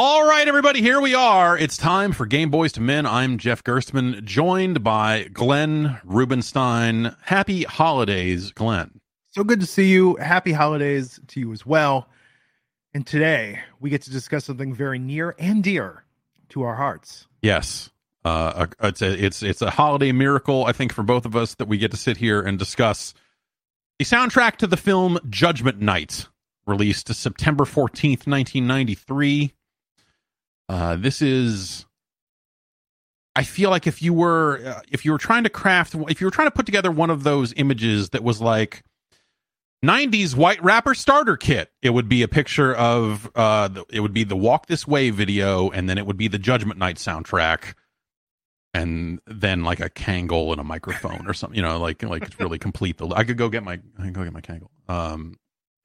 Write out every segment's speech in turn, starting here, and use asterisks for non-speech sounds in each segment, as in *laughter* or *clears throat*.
All right, everybody, here we are. It's time for Game Boyz II Men. I'm Jeff Gerstmann, joined by Glenn Rubenstein. Happy holidays, Glenn. So good to see you. Happy holidays to you as well. And today we get to discuss something very near and dear to our hearts. Yes, uh, it's a it's it's a holiday miracle, I think, for both of us that we get to sit here and discuss the soundtrack to the film Judgment Night, released September fourteenth, nineteen ninety three. Uh, this is. I feel like if you were uh, if you were trying to craft if you were trying to put together one of those images that was like 90s white rapper starter kit it would be a picture of uh the, it would be the walk this way video and then it would be the judgment night soundtrack and then like a Kangol and a microphone or something you know like like it's really complete the i could go get my i could go get my Kangol um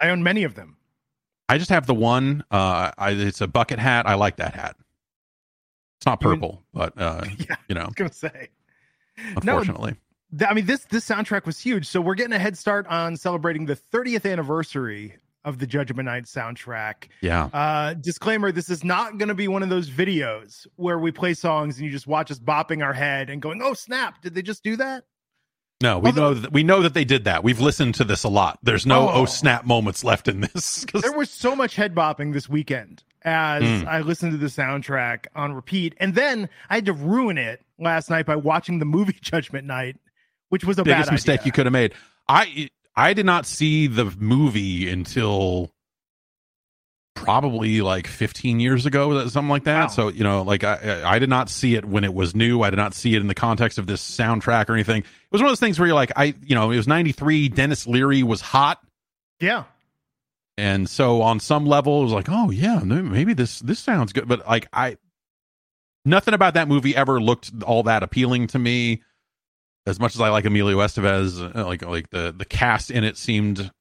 I own many of them. I just have the one uh I, it's a bucket hat i like that hat it's not You mean- purple but uh *laughs* Yeah, you know I was gonna say. unfortunately Th- I mean, this this soundtrack was huge. So we're getting a head start on celebrating the 30th anniversary of the Judgment Night soundtrack. yeah Uh, disclaimer: This is not going to be one of those videos where we play songs and you just watch us bopping our head and going, "Oh snap! Did they just do that?" No, we Although- know that we know that they did that. We've listened to this a lot. There's no oh, Oh. snap moments left in this. 'Cause- There was so much head bopping this weekend as Mm. I listened to the soundtrack on repeat, and then I had to ruin it last night by watching the movie *laughs* Judgment Night, which was a biggest bad mistake you could have made. I I did not see the movie until probably like 15 years ago, something like that. Wow. So you know, like I I did not see it when it was new. I did not see it in the context of this soundtrack or anything. It was one of those things where you're like, I you know, it was 93. Denis Leary was hot. Yeah, and so on some level it was like oh yeah maybe this this sounds good but like i nothing about that movie ever looked all that appealing to me as much as i like emilio estevez uh, like like the the cast in it seemed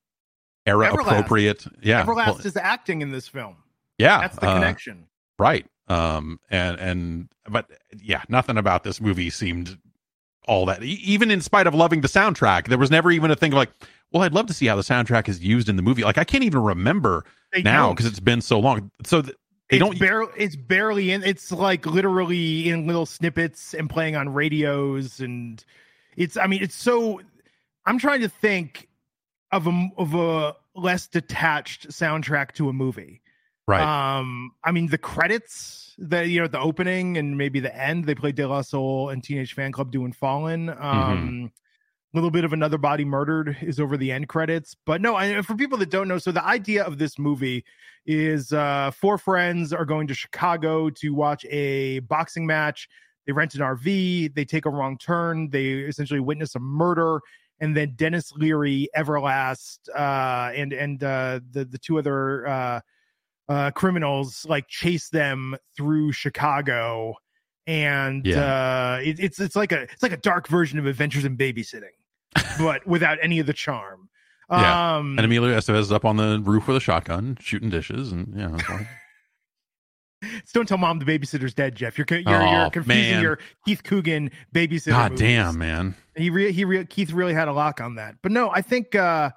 era Everlast. appropriate yeah Everlast well, is acting in this film. yeah That's the uh, connection. right um and and but yeah nothing about this movie seemed all that even in spite of loving the soundtrack there was never even a thing of like well i'd love to see how the soundtrack is used in the movie like i can't even remember They now because it's been so long. So th- they it's don't. barely it's barely in it's like literally in little snippets and playing on radios and it's i mean it's so i'm trying to think of a of a less detached soundtrack to a movie right. um i mean the credits the you know the opening and maybe the end they play de la soul and teenage fanclub doing fallen um Mm-hmm. little bit of another body murdered is over the end credits but no I, for people that don't know so the idea of this movie is uh four friends are going to chicago to watch a boxing match they rent an rv they take a wrong turn they essentially witness a murder and then denis leary everlast uh and and uh the the two other uh uh criminals like chase them through chicago. And uh it, it's it's like a it's like a dark version of adventures in babysitting *laughs* but without any of the charm. Yeah. um and Emilio Estevez is up on the roof with a shotgun, shooting dishes, and yeah, like, don't tell mom the babysitter's dead jeff you're you're, Oh, you're confusing man. your keith coogan babysitter God movies. damn, man. he re- he re- keith really had a lock on that but no i think uh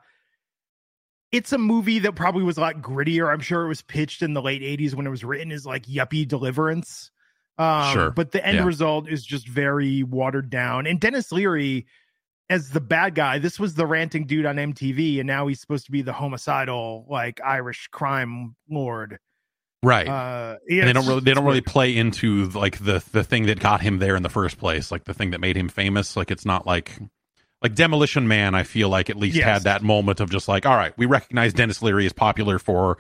it's a movie that probably was a lot grittier i'm sure it was pitched in the late 80s when it was written as like yuppie deliverance um Sure. but the end Yeah. result is just very watered down and denis leary as the bad guy this was the ranting dude on mtv and now he's supposed to be the homicidal like irish crime lord Right. uh yeah, and they don't really they don't really play into like the the thing that got him there in the first place, like the thing that made him famous. Like it's not like like Demolition Man. I feel like at least Yes. had that moment of just like, all right, we recognize Denis Leary is popular for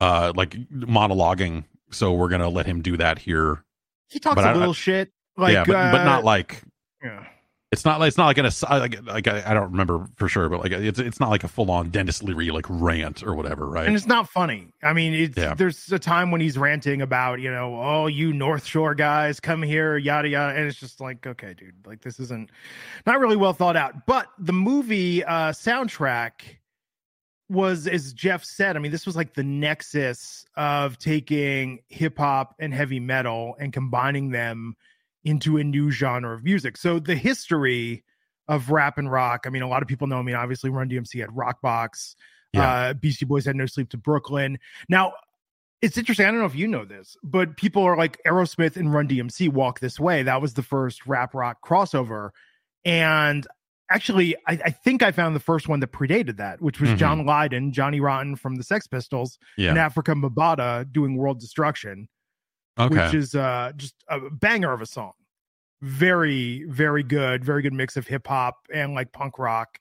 uh like monologuing, so we're gonna let him do that here. he talks but a I- little shit like yeah, but, but uh, not like yeah. It's not like it's not like an. Like, like I, I don't remember for sure, but like it's it's not like a full on Denis Leary like rant or whatever, right? and it's not funny. I mean, it's Yeah. there's a time when he's ranting about, you know, oh, you North Shore guys, come here, yada yada, and it's just like, okay, dude, like this isn't not really well thought out. But the movie uh soundtrack was, as Jeff said, I mean, this was like the nexus of taking hip hop and heavy metal and combining them into a new genre of music. So the history of rap and rock, I mean, a lot of people know. I mean, obviously, Run DMC had Rockbox. Yeah. Uh, Beastie Boys had No Sleep to Brooklyn. Now, it's interesting. I don't know if you know this, but people are like Aerosmith and Run DMC walk this way. That was the first rap rock crossover. And actually, I, I think I found the first one that predated that, which was Mhm. John Lydon, Johnny Rotten from the Sex Pistols, Yeah. and Afrika Bambaataa doing World Destruction, okay. which is uh, just a banger of a song. Very, very good. Very good mix of hip hop and like punk rock.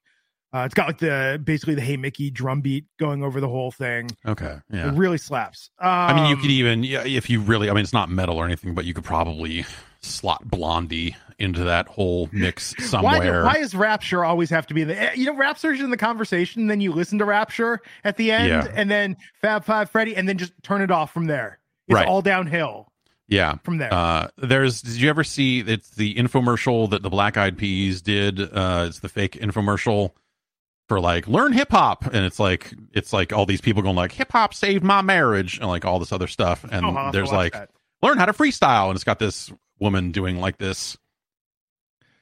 Uh, it's got like the basically the Hey Mickey drum beat going over the whole thing. okay. Yeah. It really slaps. Um, I mean, you could even, yeah, if you really, I mean, it's not metal or anything, but you could probably slot Blondie into that whole mix Why, somewhere. why does Rapture always have to be in the? eh, You know, Rapture's in the conversation, then you listen to Rapture at the end, Yeah. and then Fab Five Freddy, and then just turn it off from there. It's Right. all downhill yeah. from there. Uh, there's, did you ever see, it's the infomercial that the Black Eyed Peas did. Uh, it's the fake infomercial for like, learn hip hop. And it's like, it's like all these people going like, hip hop saved my marriage and like all this other stuff. And Oh, I'll have to there's like, that. learn how to freestyle. And it's got this woman doing like this,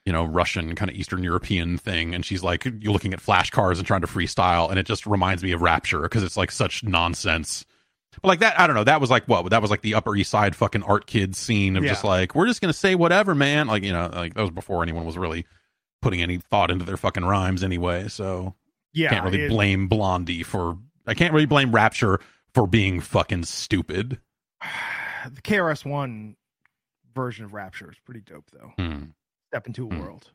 you know, Russian kind of Eastern European thing. And she's like, you're looking at flashcards and trying to freestyle. And it just reminds me of Rapture because it's like such nonsense. But like that, I don't know. That was like what? That was like the Upper East Side fucking art kids scene of Yeah. just like, we're just going to say whatever, man. Like, you know, like that was before anyone was really putting any thought into their fucking rhymes anyway. So yeah, can't really it- blame Blondie for, I can't really blame Rapture for being fucking stupid. *sighs* the KRS One version of Rapture is pretty dope, though. Hmm. Step into a Hmm. world.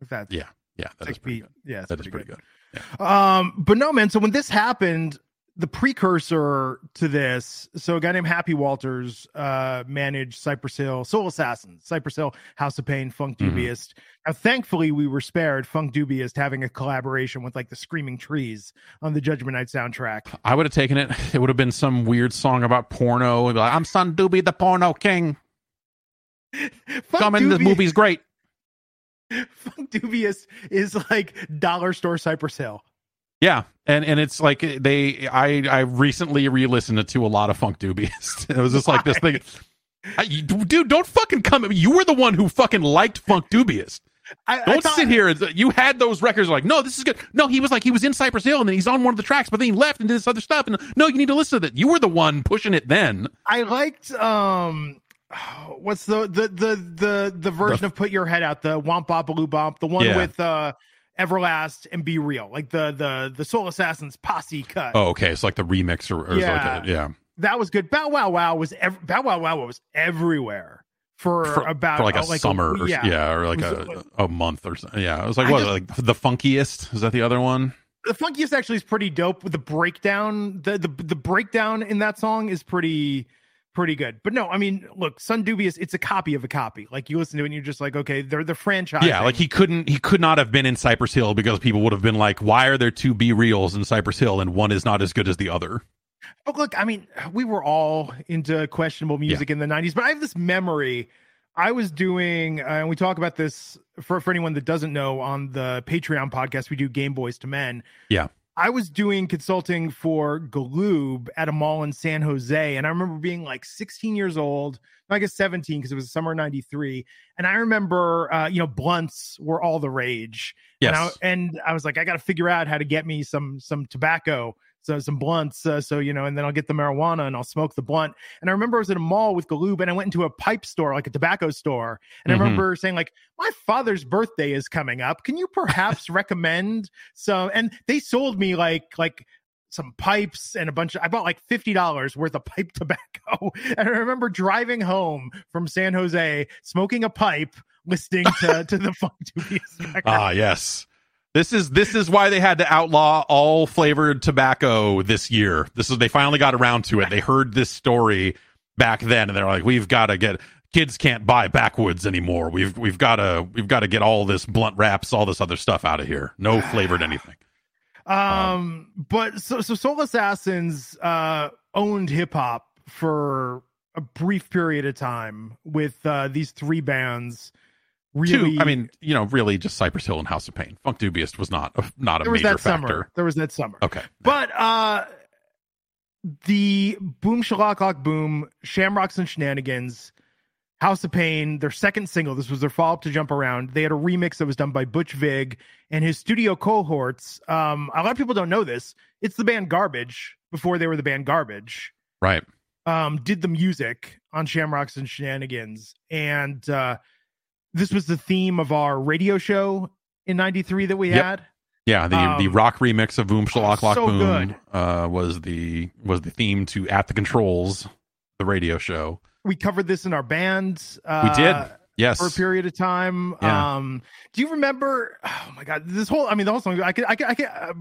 If that's Yeah. Yeah. That is pretty good. yeah, That is pretty, pretty good. good. Um, but no, man. So when this happened, the precursor to this, so a guy named Happy Walters uh managed Cypress Hill, Soul Assassins, Cypress Hill, House of Pain, Funk Mhm. Dubious. Now, thankfully, we were spared Funkdoobiest having a collaboration with like the Screaming Trees on the Judgment Night soundtrack. I would have taken it. *laughs* It would have been some weird song about porno. Like, I'm Son Doobie, the porno king. *laughs* Coming, this Dubious- movie's great. *laughs* Funkdoobiest is like dollar store Cypress Hill. Yeah, and and it's like they. I I recently re-listened to a lot of Funkdoobiest. *laughs* It was just like this thing. I, you- dude, don't fucking come. You were the one who fucking liked Funkdoobiest. I, I Don't thought- sit here. and You had those records. Like, no, this is good. No, he was like, he was in Cypress Hill, and then he's on one of the tracks, but then he left and did this other stuff. And no, you need to listen to that. You were the one pushing it then. I liked um what's the the the the the version of put your head out the womp bop baloo the one Yeah. with uh everlast and B-Real like the the the soul assassins posse cut Oh, okay. It's like the remix or, or yeah. Yeah. like a, yeah. that was good bow wow wow was ev- bow wow wow was everywhere for, For, about for like a uh, like summer or yeah. yeah, or like a, a month or something. Yeah. It was like I what just- like the funkiest? Is that the other one? the funkiest actually is pretty dope with the breakdown the, the the breakdown in that song is pretty pretty good but no i mean look sun dubious it's a copy of a copy like you listen to it and you're just like okay they're the franchise Yeah, like he couldn't he could not have been in Cypress Hill because people would have been like, Why are there two B-Reals in Cypress Hill and one is not as good as the other? But look, I mean, we were all into questionable music in the 90s, but I have this memory. I was doing, uh, and we talk about this for, for anyone that doesn't know on the Patreon podcast, we do Game Boyz II Men. Yeah. I was doing consulting for Galoob at a mall in San Jose. And I remember being like 16 years old, I guess 17, because it was summer 93. And I remember, uh, you know, blunts were all the rage. Yes. And I, and I was like, I got to figure out how to get me some some tobacco, so some blunts, uh, so you know, and then I'll get the marijuana and I'll smoke the blunt. And I remember I was at a mall with Galoob, and I went into a pipe store, like a tobacco store, and Mhm. I remember saying like, my father's birthday is coming up. Can you perhaps recommend some? And they sold me like like some pipes and a bunch of I bought like $50 worth of pipe *laughs* tobacco. And I remember driving home from San Jose, smoking a pipe, listening to, to the Funk Dubious record. Ah, yes. This is this is why they had to outlaw all flavored tobacco this year. This is they finally got around to it. They heard this story back then, and they're like, "We've got to get kids can't buy backwoods anymore. We've we've got to we've got to get all this blunt wraps, all this other stuff out of here. No *sighs* flavored anything." Um, but so so Soul Assassins uh owned hip hop for a brief period of time with uh these three bands. Really, Two, I mean, you know, really just Cypress Hill and House of Pain. Funkdoobiest was not a, not a there was major that factor. summer. There was that summer. Okay, But uh the Boom Shalak Lock Boom, Shamrocks and Shenanigans, House of Pain, their second single. This was their follow up to Jump Around. They had a remix that was done by Butch Vig and his studio cohorts. Um, a lot of people don't know this. It's the band Garbage before they were the band Garbage. right. um, did the music on Shamrocks and Shenanigans, and uh, this was the theme of our radio show in '93 that we Yep. had. Yeah, the Um, the rock remix of Boom Shalak Lock so Boom uh, was the was the theme to At the Controls, the radio show. We covered this in our bands. Uh, We did. Yes. for a period of time. Yeah. Um, do you remember? Oh my god, this whole—I mean, the whole song. I could, I could, I could. Uh,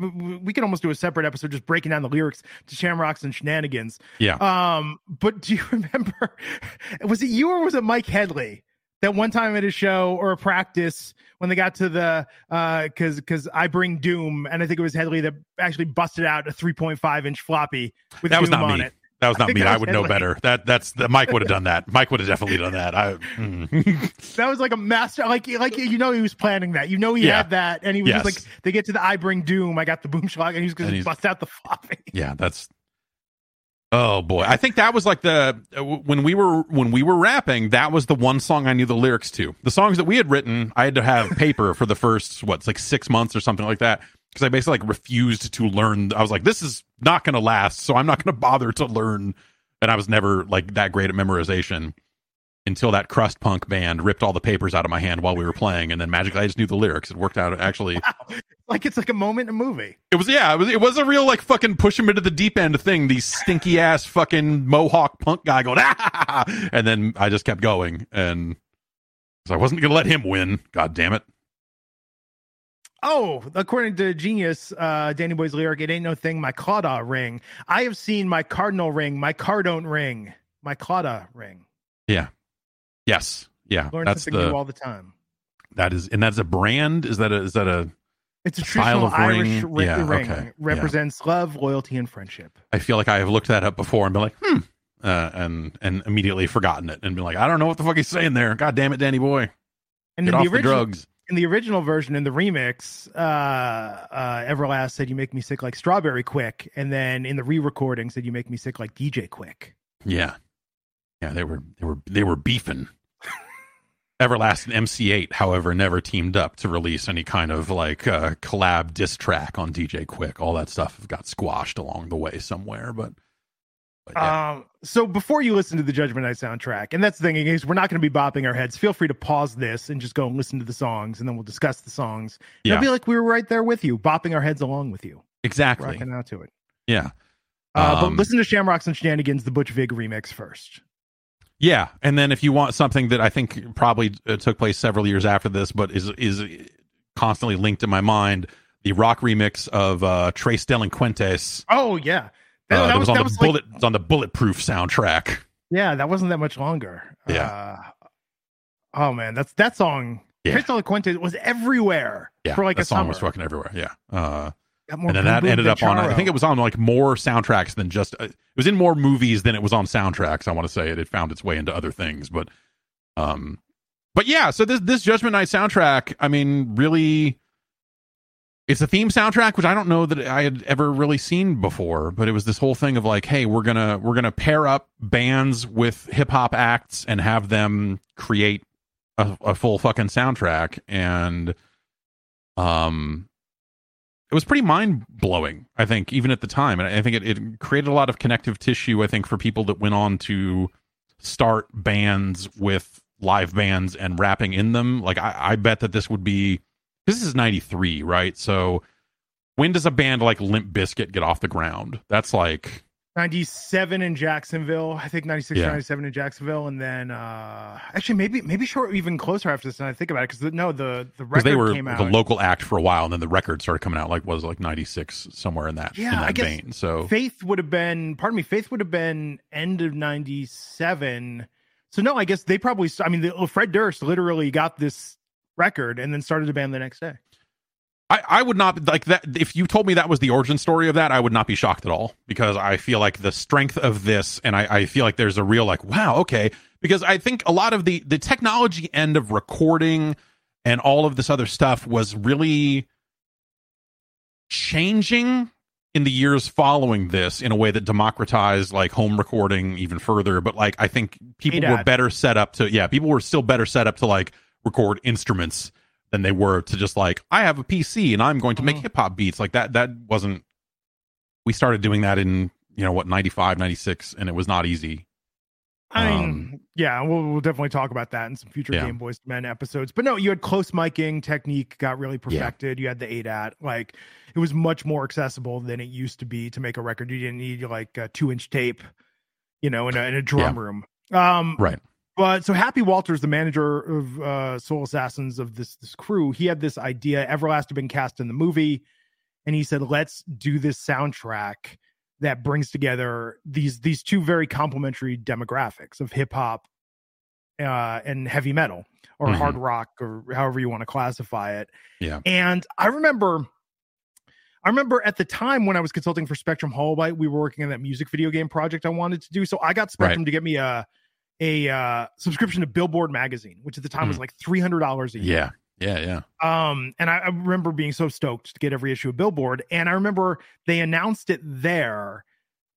we could almost do a separate episode just breaking down the lyrics to Shamrocks and Shenanigans. Yeah. Um, but do you *laughs* remember? Was it you or was it Mike Headley? That one time at a show or a practice when they got to the uh because because I bring Doom and I think it was Headley that actually busted out a 3.5 inch floppy with That was Doom not on me. it. That was *laughs* not think me. that I was would know better. That that's the Mike would have done that. Mike would have definitely done that. I mm. *laughs* That was like a master, like like you know he was planning that. You know he Yeah. had that, and he was Yes. just like, they get to the I bring doom. I got the boom schlag, and he was going to bust out the floppy. yeah, that's Oh boy. I think that was like the uh, when we were when we were rapping, that was the one song I knew the lyrics to. The songs that we had written, I had to have paper for the first what's like 6 months or something like that because I basically like refused to learn. I was like this is not going to last, so I'm not going to bother to learn and I was never like that great at memorization until that crust punk band ripped all the papers out of my hand while we were playing and then magically I just knew the lyrics. It worked out actually *laughs* Like it's like a moment in a movie. It was yeah, it was it was a real like fucking push him into the deep end thing. The stinky *laughs* ass fucking mohawk punk guy going ah, and then I just kept going and 'cause I wasn't gonna let him win. God damn it! Oh, according to Genius, uh, Danny Boy's lyric, "It ain't no thing, my Claddagh ring. I have seen my cardinal ring, my car don't ring, my Claddagh ring. Yes, yeah, Learn that's something new the all the time. that is and that's a brand. Is that a is that a? It's a traditional Irish ring? ri- Yeah, ring. okay, yeah. Represents love, loyalty, and friendship. I feel like I have looked that up before and been like hmm, uh, and and immediately forgotten it and been like I don't know what the fuck he's saying there. God damn it, Danny boy, And get in off the drugs. in the original version, in the remix, uh, uh, Everlast said, "You make me sick like Strawberry Quik," and then in the re-recording said, "You make me sick like DJ Quik." Yeah, yeah, they were they were they were beefing. Everlast and MC Eiht, however, never teamed up to release any kind of like uh, collab diss track on DJ Quik. All that stuff got squashed along the way somewhere, but, but yeah. Um, so before you listen to the Judgment Night soundtrack, and that's the thing is we're not going to be bopping our heads. Feel free to pause this and just go and listen to the songs, and then we'll discuss the songs. Yeah. It'll be like we were right there with you, bopping our heads along with you, exactly. rocking out to it. Yeah, Uh, but Um, listen to Shamrocks and Shenanigans, the Butch Vig remix first. Yeah. And then if you want something that I think probably uh, took place several years after this, but is is constantly linked in my mind, the rock remix of uh, Tres Delinquentes. Oh yeah, Uh, that, was, on the like- bullet on the bulletproof soundtrack. Yeah, that wasn't that much longer. Yeah. Uh, oh man, that's that song. Yeah. Chris Delinquente was everywhere Yeah, for like that a song summer. was fucking everywhere. Yeah. And then that ended up on i think it was on like more soundtracks than just uh, it was in more movies than it was on soundtracks i want to say. It had found its way into other things but um but yeah so this this judgment night soundtrack i mean really it's a theme soundtrack which i don't know that i had ever really seen before but it was this whole thing of like hey we're gonna we're gonna pair up bands with hip-hop acts and have them create a, a full fucking soundtrack. And um it was pretty mind blowing, I think, even at the time. And I think it, it created a lot of connective tissue, I think, for people that went on to start bands with live bands and rapping in them. Like, I, I bet that this would be this is 93, right? So, when does a band like Limp Bizkit get off the ground? That's like, 97 in Jacksonville. I think 96 Yeah. 97 in Jacksonville. And then uh actually maybe maybe short even closer after this. And I think about it because no, the the record they were came out. the local act for a while, and then the record started coming out, like, was it, like 96, somewhere in that, Yeah, in I that guess vein. So, Faith would have been pardon me, Faith would have been end of 97. So no, I guess they probably I mean the, Fred Durst literally got this record and then started a band the next day. I, I would not like that. If you told me that was the origin story of that, I would not be shocked at all because I feel like the strength of this, and I, I feel like there's a real like, wow, okay. Because I think a lot of the the technology end of recording and all of this other stuff was really changing in the years following this in a way that democratized like home recording even further. But like, I think people were better set up to, yeah, people were still better set up to like record instruments than they were to just like I have a PC and I'm going to make Mhm. hip hop beats like that. That wasn't. We started doing that in you know what 95 96 and it was not easy I mean, Um, yeah, we'll, we'll definitely talk about that in some future Yeah. Game Boys Men episodes. But no, you had close miking technique got really perfected. You had the ADAT, like it was much more accessible than it used to be to make a record. You didn't need like a two inch tape, you know, in a, in a drum room. Um, right but so Happy Walters, the manager of uh, Soul Assassins of this this crew, he had this idea. Everlast had been cast in the movie, and he said, "Let's do this soundtrack that brings together these these two very complementary demographics of hip hop uh, and heavy metal or Mhm. hard rock or however you want to classify it." Yeah. and I remember. I remember at the time when I was consulting for Spectrum Holobyte, we were working on that music video game project I wanted to do. So I got Spectrum to get me a a uh, subscription to Billboard magazine, which at the time was like three hundred dollars a year. yeah yeah yeah Um, and I, I remember being so stoked to get every issue of Billboard. And I remember they announced it there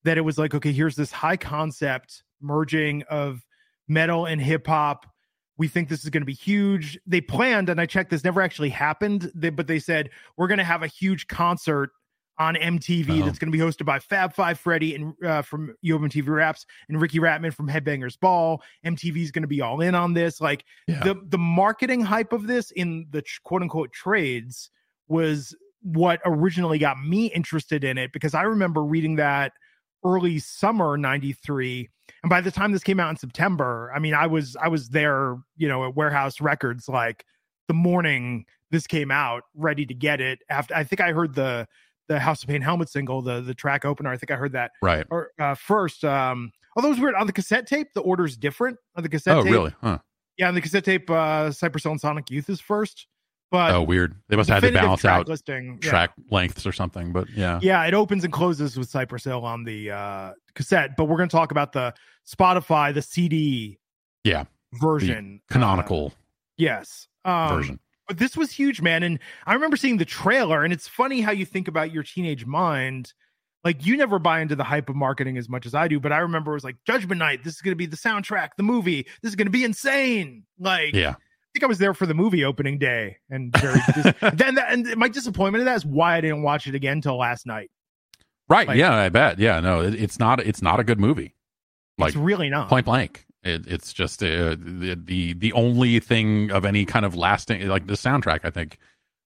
that it was like, okay, here's this high concept merging of metal and hip hop. We think this is going to be huge. They planned, and I checked, this never actually happened. They, but they said we're going to have a huge concert on MTV Oh. that's going to be hosted by Fab Five Freddy and uh, from Yo MTV Raps and Riki Rachtman from Headbangers Ball. MTV is going to be all in on this. Like yeah the the marketing hype of this in the quote unquote trades was what originally got me interested in it because I remember reading that early summer 93 and by the time this came out in September I mean I was I was there you know at Warehouse Records like the morning this came out ready to get it after I think I heard the the House of Pain helmet single the the track opener I think I heard that. Right. Or uh, first um although it was weird on the cassette tape the order's different. On the cassette oh tape really? Huh. Yeah, on the cassette tape, uh, Cypress Hill and Sonic Youth is first, but oh weird. They must have had to balance out listing. yeah. track lengths or something but yeah. Yeah, it opens and closes with Cypress Hill on the uh, cassette, but we're going to talk about the Spotify, the CD, Yeah. version, uh, canonical yes, um, version But this was huge, man. And I remember seeing the trailer, and it's funny how you think about your teenage mind. Like you never buy into the hype of marketing as much as I do, but I remember it was like Judgment Night. This is going to be the soundtrack, the movie. This is going to be insane. Like, yeah I think I was there for the movie opening day, and very dis- *laughs* then that, and my disappointment of that is why I didn't watch it again until last night. right Like- yeah i bet yeah no it, it's not it's not a good movie like it's really not. point blank it, it's just uh, the, the the only thing of any kind of lasting like the soundtrack i think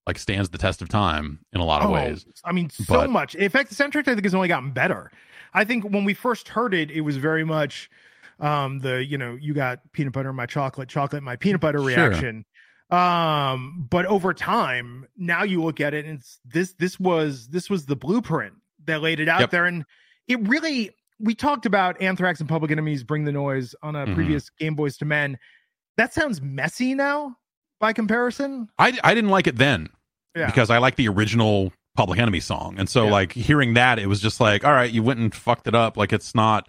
like stands the test of time in a lot of Oh, ways I mean, so But- much. In fact, the soundtrack I think has only gotten better. I think when we first heard it, it was very much um the you know you got peanut butter in my chocolate, chocolate in my peanut butter Sure. reaction. Um, but over time, now you look at it, and it's this this was this was the blueprint that laid it out Yep. there, and it really. We talked about Anthrax and Public Enemies bring the noise on a Mhm. previous Game Boyz II Men. That sounds messy now by comparison. I, I didn't like it then Yeah. because I like the original Public Enemy song, and so Yeah. like hearing that, it was just like, all right, you went and fucked it up. Like it's not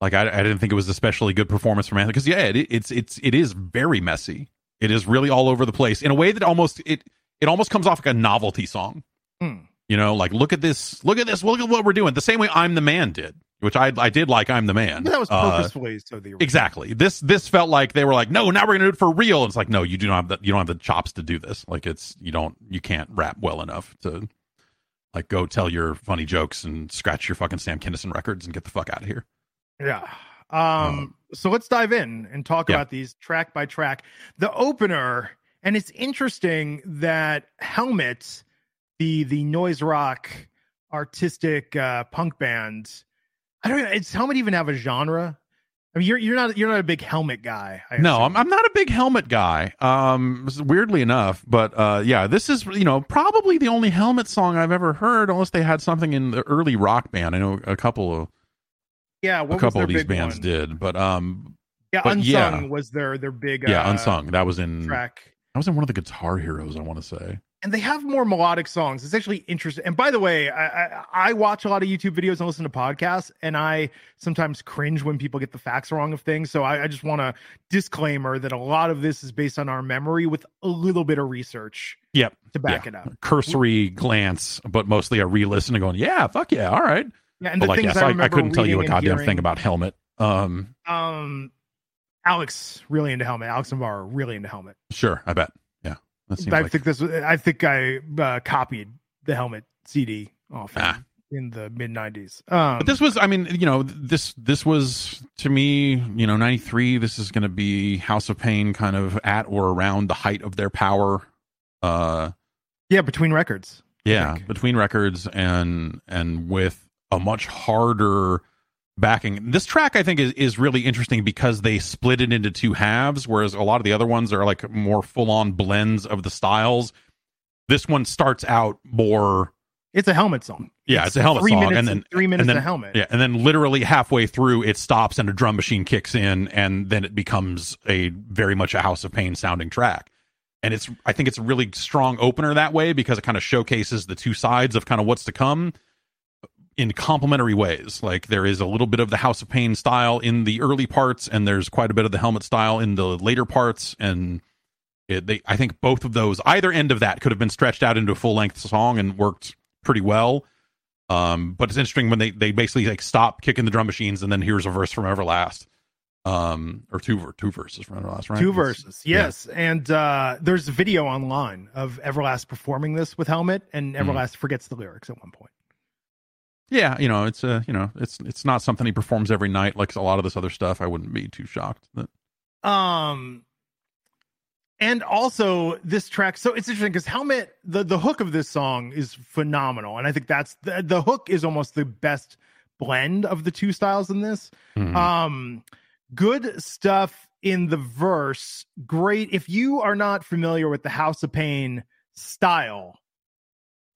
like I, I didn't think it was especially good performance from Anthony because yeah, it, it's it's it is very messy. It is really all over the place in a way that almost it it almost comes off like a novelty song. Hmm. You know, like look at this, look at this, look at what we're doing. The same way I'm the Man did, which I I did like I'm the Man. That was Uh, so the Exactly. This this felt like they were like, no, now we're gonna do it for real. And it's like, no, you do not have the you don't have the chops to do this. Like it's you don't you can't rap well enough to like go tell your funny jokes and scratch your fucking Sam Kinison records and get the fuck out of here. Yeah. Um, so let's dive in and talk Yeah. about these track by track. The opener, and it's interesting that Helmet, the the noise rock artistic uh punk band, I don't know, it's Helmet even have a genre? I mean, you're you're not you're not a big helmet guy. I No. I'm I'm not a big helmet guy. Um weirdly enough, but uh yeah, this is you know, probably the only helmet song I've ever heard unless they had something in the early rock band. I know a couple of yeah. a couple of these bands one? did, but um Yeah, but unsung yeah. was their their big yeah, uh, unsung. That was in track. that was in one of the Guitar Heroes, I want to say. And they have more melodic songs. It's actually interesting. And by the way, I, I, I watch a lot of YouTube videos and listen to podcasts, and I sometimes cringe when people get the facts wrong of things. So I, I just want a disclaimer that a lot of this is based on our memory with a little bit of research Yep. to back Yeah. it up. cursory glance, but mostly a re-listen and going, yeah, fuck yeah, all right. Yeah, and But the like, things yes, I, I, I couldn't tell you a goddamn hearing- thing about Helmet. Um, Um, Alex really into Helmet. Alex and Navarro really into Helmet. sure, I bet. Yeah, that seems I like think this. was- I think I uh, copied the Helmet CD off. Ah. in the mid '90s. Um, But this was, I mean, you know, this this was to me, you know, '93. This is going to be House of Pain, kind of at or around the height of their power. Uh, yeah, between records. yeah, between records and and with a much harder backing. This track, I think, is is really interesting because they split it into two halves, whereas a lot of the other ones are like more full on blends of the styles. This one starts out more It's a helmet song. Yeah, it's a helmet three song, minutes and then- three minutes and then- helmet. Yeah, and then literally halfway through, it stops and a drum machine kicks in, and then it becomes a very much a House of Pain sounding track. And it's, I think it's a really strong opener that way because it kind of showcases the two sides of kind of what's to come in complementary ways. Like there is a little bit of the House of Pain style in the early parts, and there's quite a bit of the helmet style in the later parts. And it, they, I think both of those, either end of that, could have been stretched out into a full length song and worked pretty well. Um, but it's interesting when they they basically like stop kicking the drum machines, and then here's a verse from Everlast, um, or two ver- two verses from Everlast, right? Two verses, yes. And uh, there's a video online of Everlast performing this with helmet, and. Everlast forgets the lyrics at one point. Yeah, you know, it's a you know, it's it's not something he performs every night like a lot of this other stuff. I wouldn't be too shocked. That, Um, and also this track. So it's interesting because Helmet, the the hook of this song is phenomenal, and I think that's the the hook is almost the best blend of the two styles in this. Mhm. Um, good stuff in the verse. Great. If you are not familiar with the House of Pain style,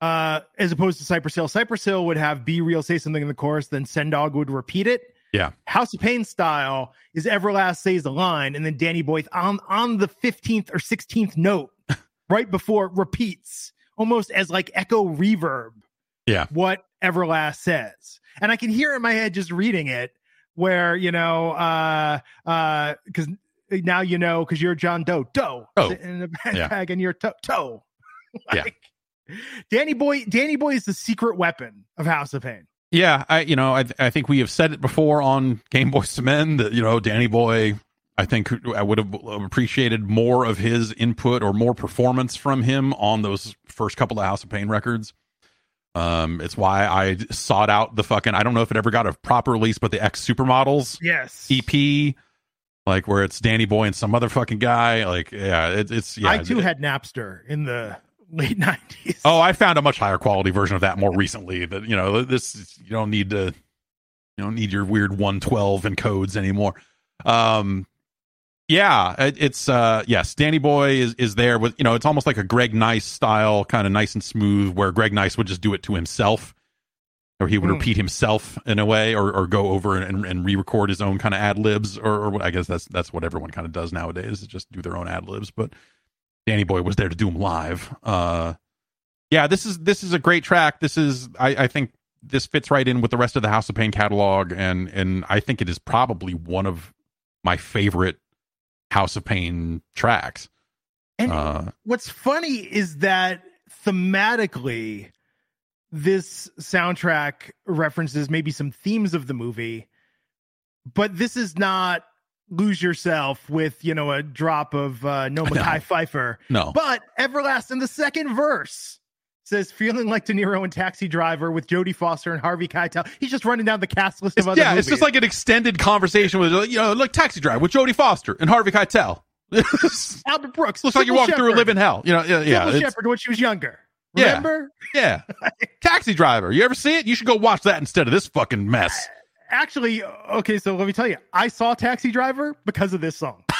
uh, as opposed to Cypress Hill, Cypress Hill would have "B-Real," say something in the chorus, then Sen Dog would repeat it. Yeah. House of Pain style is Everlast says the line, and then Danny Boy on on the fifteenth or sixteenth note, *laughs* right before repeats, almost as like echo reverb. Yeah. what Everlast says, and I can hear in my head just reading it, where you know, uh, uh, because now you know because you're John Doe, Doe, Oh. in the backpack, Yeah. and you're toe, toe. *laughs* Yeah. Danny Boy, Danny Boy is the secret weapon of House of Pain. yeah, I you know, I I think we have said it before on Game Boy Cement that you know, Danny Boy. I think I would have appreciated more of his input or more performance from him on those first couple of House of Pain records. Um, it's why I sought out the fucking. I don't know if it ever got a proper release, but the X Supermodels Yes, EP, like where it's Danny Boy and some other fucking guy. Like, yeah, it, it's yeah. I too it- had Napster in the late nineties. Oh, I found a much higher quality version of that more recently. That you know, this you don't need to, you don't need your weird one twelve encodes anymore. Um, yeah, it, it's uh, yes, Danny Boy is is there with you know, it's almost like a Greg Nice style, kind of nice and smooth, where Greg Nice would just do it to himself, or he would Hmm. repeat himself in a way, or or go over and, and re-record his own kind of ad libs, or, or I guess that's that's what everyone kind of does nowadays, is just do their own ad libs, but. Danny Boy was there to do them live. Uh, yeah, this is this is a great track. This is I, I think this fits right in with the rest of the House of Pain catalog, and and I think it is probably one of my favorite House of Pain tracks. and Uh, what's funny is that thematically, this soundtrack references maybe some themes of the movie, but this is not lose yourself with you know a drop of uh, *laughs* no. Mekhi Phifer. no, But Everlast in the second verse says feeling like De Niro in Taxi Driver with Jodie Foster and Harvey Keitel. He's just running down the cast list it's, of other yeah, movies. it's just like an extended conversation with you know like Taxi Driver with Jodie Foster and Harvey Keitel. *laughs* Albert Brooks. Looks like you're Sybil walking through a living hell. You know, yeah, yeah. It's- Shepherd when she was younger. Yeah. Remember? Yeah. *laughs* Taxi Driver. You ever see it? You should go watch that instead of this fucking mess. Actually, okay, so let me tell you, I saw Taxi Driver because of this song. *laughs*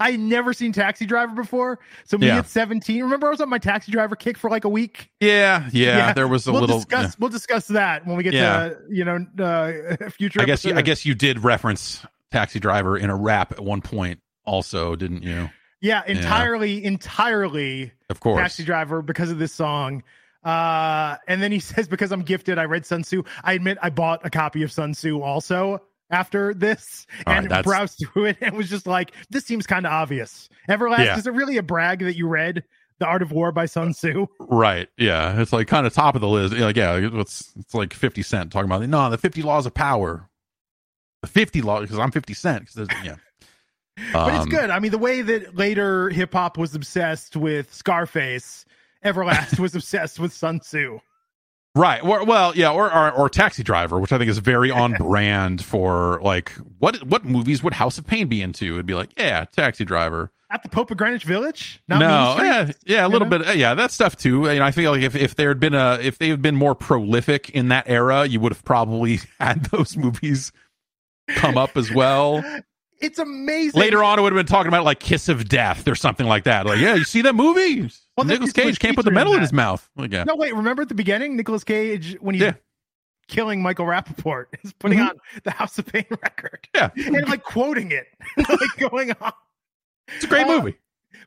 I never seen Taxi Driver before. So me Yeah. at 17, remember I was on my Taxi Driver kick for like a week? Yeah, yeah. Yeah. There was a we'll little. discuss we'll discuss that when we get Yeah. to you know uh *laughs* future I guess you, I guess you did reference Taxi Driver in a rap at one point, also, didn't you? yeah, entirely, entirely Of course. Taxi Driver because of this song. Uh, and then he *laughs* says, because I'm gifted, I read Sun Tzu. I admit I bought a copy of Sun Tzu also after this All right, and that's- browsed through it and was just like, this seems kind of obvious. Everlast, Yeah. is it really a brag that you read The Art of War by Sun Tzu? Right. Yeah. It's like kind of top of the list. Like, yeah, it's it's like fifty Cent talking about no, the fifty laws of power. The fifty law because I'm fifty Cent. 'cause yeah. *laughs* But it's Um, good. I mean, the way that later hip hop was obsessed with Scarface, Everlast was obsessed with Sun Tzu. Right. Or, well, yeah, or, or or Taxi Driver, which I think is very on *laughs* brand for like what what movies would House of Pain be into? It'd be like, yeah, Taxi Driver. At the Pope of Greenwich Village? Not no, yeah, yeah, a little know? bit, yeah, that stuff too. Know, I feel like if if there had been a if they had been more prolific in that era, you would have probably *laughs* had those movies come up as well. It's amazing. Later on, it would have been talking about like Kiss of Death or something like that. Like, yeah, you see that movie? Well, Nicolas Cage can't put the are in metal in his mouth. Like, yeah, No, wait, remember at the beginning, Nicolas Cage, when he's Yeah. killing Michael Rapaport, *laughs* is putting Mhm. on the House of Pain record yeah, *laughs* and like quoting it, *laughs* like going on. it's a great Uh, movie.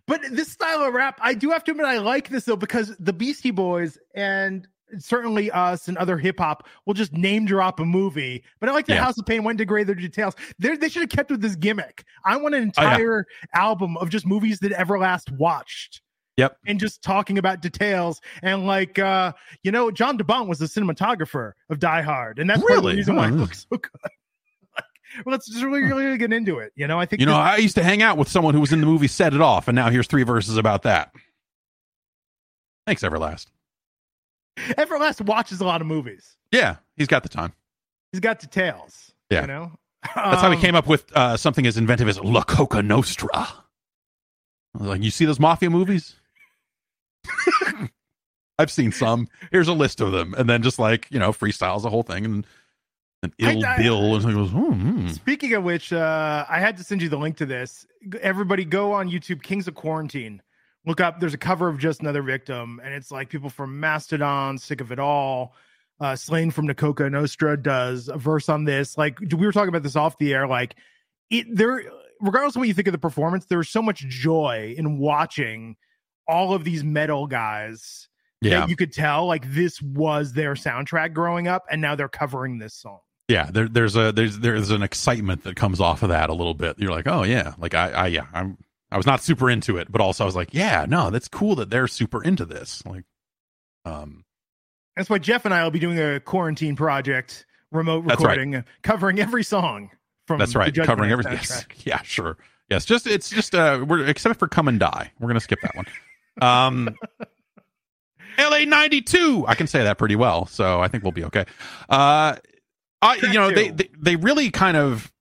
But this style of rap, I do have to admit, I like this though, because the Beastie Boys and certainly us and other hip hop will just name drop a movie. But I like the Yeah. House of Pain went to greater details. They're, they should have kept with this gimmick. I want an Oh, yeah. entire album of just movies that Everlast watched. Yep. And just talking about details. And like, uh, you know, Jan de Bont was the cinematographer of Die Hard. And that's of the Really? reason why it Oh. looks so *laughs* good. like, let's just really, really get into it. You know, I think You know, I used to hang out with someone who was in the movie Set It Off, and now here's three verses about that. Thanks, Everlast. *laughs* Everlast watches a lot of movies. Yeah, he's got the time. He's got details. Yeah. You know? That's how he Um, came up with uh, something as inventive as La Coka Nostra. I was like, you see those mafia movies? *laughs* I've seen some. Here's a list of them, and then just like you know, freestyles the whole thing, and an ill I- bill, and he goes, hmm. Speaking of which, uh, I had to send you the link to this. Everybody go on YouTube, Kings of Quarantine. Look up, there's a cover of Just Another Victim, and it's like people from Mastodon, Sick of It All, uh, Slain from La Coka Nostra does a verse on this. Like, we were talking about this off the air. Like, it there, regardless of what you think of the performance, there's so much joy in watching all of these metal guys yeah, that you could tell like this was their soundtrack growing up, and now they're covering this song. yeah. There, there's a there's there's an excitement that comes off of that a little bit. You're like, oh yeah, like I, I yeah, I'm I was not super into it, but also I was like, yeah, no, that's cool that they're super into this. Like, um, That's why Jeff and I will be doing a quarantine project, remote That's right. recording, covering every song from. That's right. Covering everything. Yes. *laughs* Yeah, sure. Yes. Just it's just uh we're except for come and die. We're gonna skip that one. Um *laughs* LA ninety two. I can say that pretty well, so I think we'll be okay. Uh I you know, they, they they really kind of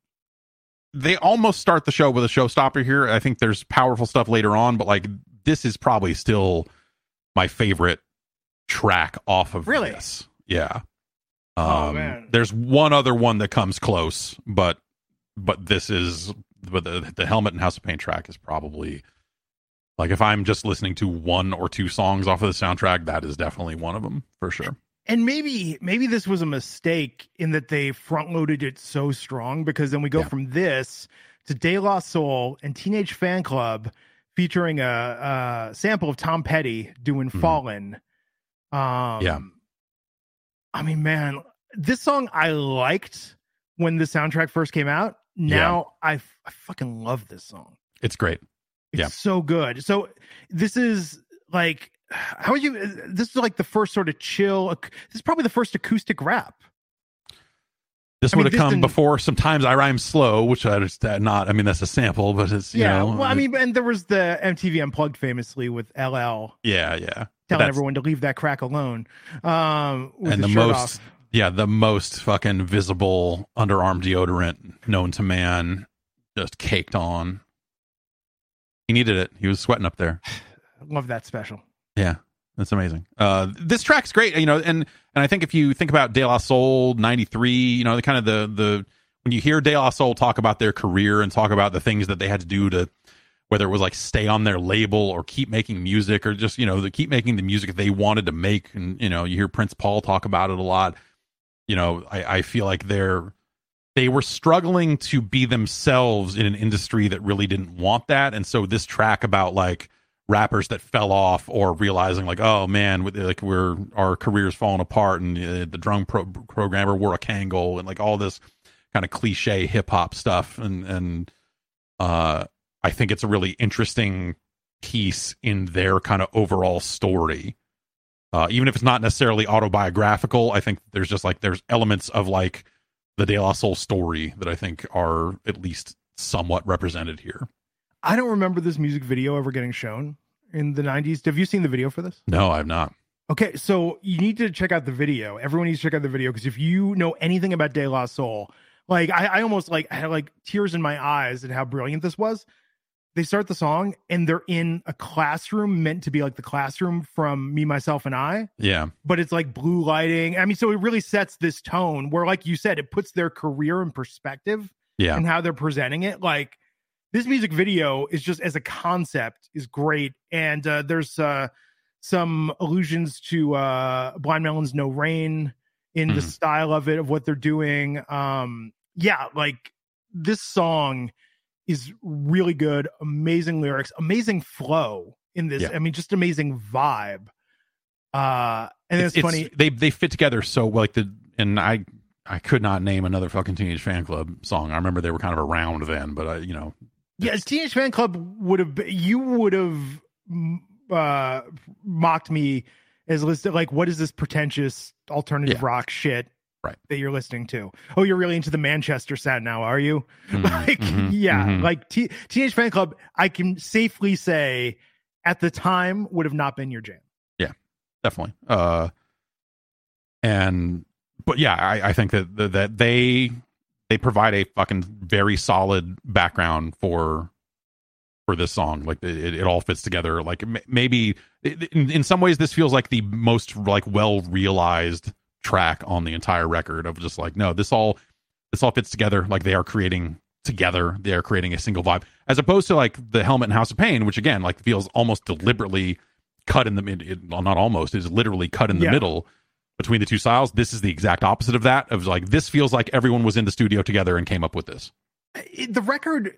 they almost start the show with a showstopper here. I think there's powerful stuff later on, but like this is probably still my favorite track off of Really? this. Yeah. Um, Oh, man. There's one other one that comes close, but but this is but the the helmet and House of Pain track is probably like if I'm just listening to one or two songs off of the soundtrack, that is definitely one of them for sure. And maybe maybe this was a mistake in that they front loaded it so strong because then we go Yeah. from this to De La Soul and Teenage Fanclub featuring a, a sample of Tom Petty doing Mhm. "Fallen." Um, Yeah. I mean, man, this song I liked when the soundtrack first came out. Now I, f- I fucking love this song. It's great. It's Yeah. so good. So this is like how are you this is like the first sort of chill this is probably the first acoustic rap. This I mean, would have this come didn't- before sometimes I rhyme slow, which I just uh, not. I mean, that's a sample, but it's you yeah. know, well, I mean, and there was the MTV Unplugged famously with LL yeah, yeah. telling everyone to leave that crack alone. Um and the most off. yeah the most fucking visible underarm deodorant known to man just caked on he needed it he was sweating up there *sighs* love that special. Yeah that's amazing. Uh this track's great you know and and i think if you think about de la soul 93 you know the kind of the the when you hear de la soul talk about their career and talk about the things that they had to do to whether it was like stay on their label or keep making music or just you know keep making the music they wanted to make and you know you hear prince paul talk about it a lot you know i i feel like they're they were struggling to be themselves in an industry that really didn't want that and so this track about like rappers that fell off or realizing like oh man like we're our careers falling apart and uh, the drum pro- programmer wore a Kangol and like all this kind of cliche hip hop stuff and and uh I think it's a really interesting piece in their kind of overall story. Uh, even if it's not necessarily autobiographical, I think there's just like there's elements of like the De La Soul story that I think are at least somewhat represented here. I don't remember this music video ever getting shown in the 90s. Have you seen the video for this? No, I've not. Okay, so you need to check out the video. Everyone needs to check out the video because if you know anything about De La Soul, like I, I almost like had like tears in my eyes at how brilliant this was. They start the song and they're in a classroom meant to be like the classroom from Me, Myself, and I, Yeah. but it's like blue lighting. I mean, so it really sets this tone where, like you said, it puts their career in perspective Yeah. and how they're presenting it. Like this music video is just as a concept is great, and uh, there's uh, some allusions to uh, Blind Melon's "No Rain" in the Mhm. style of it of what they're doing. Um, yeah, like this song is really good, amazing lyrics, amazing flow in this. Yeah. I mean, just amazing vibe. Uh, and it's, funny. They they fit together so well, like the and I I could not name another fucking Teenage Fanclub song. I remember they were kind of around then, but I you know Yeah, Teenage Fanclub would have you would have uh mocked me as listed like what is this pretentious alternative Yeah. rock shit Right. that you're listening to? Oh, you're really into the Manchester sound now, are you? mhm, *laughs* like mhm, yeah, mhm. like T- Teenage Fanclub I can safely say at the time would have not been your jam. Yeah. Definitely. Uh, and but yeah, I, I think that- that they they provide a fucking very solid background for for this song. Like it, it all fits together. Like maybe in, in some ways this feels like the most like well realized track on the entire record of just like no, this all this all fits together. Like they are creating together. They are creating a single vibe as opposed to like the Helmet and House of Pain, which again like feels almost deliberately cut in the mid. Well, not almost. is literally cut in the Yeah. middle between the two styles. This is the exact opposite of that. Of like this feels like everyone was in the studio together and came up with this. The record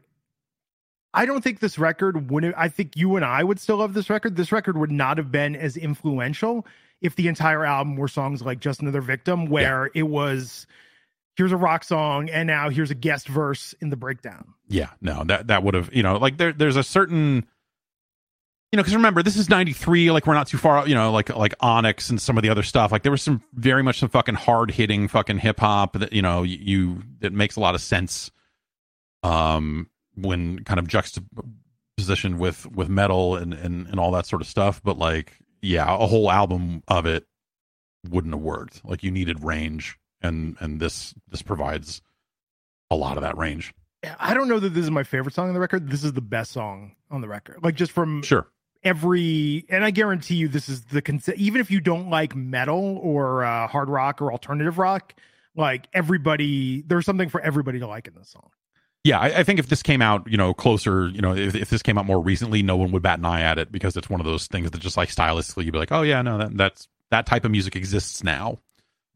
I don't think this record would have I think you and I would still love this record. This record would not have been as influential if the entire album were songs like Just Another Victim, where it was here's a rock song and now here's a guest verse in the breakdown. Yeah, no, that that would have you know like there there's a certain you know because remember this is 93 like we're not too far you know like like onyx and some of the other stuff. Like there was some very much some fucking hard hitting fucking hip hop that you know you, you that makes a lot of sense um when kind of juxtapositioned with with metal and and and all that sort of stuff. But like yeah a whole album of it wouldn't have worked. Like you needed range and and this this provides a lot of that range. I don't know that this is my favorite song on the record. This is the best song on the record. Like just from sure every and I guarantee you this is the concept even if you don't like metal or uh, hard rock or alternative rock, like everybody there's something for everybody to like in this song. Yeah, I, I think if this came out, you know, closer, you know, if, if this came out more recently, no one would bat an eye at it because it's one of those things that just like stylistically, you'd be like, oh yeah, no, that, that's that type of music exists now,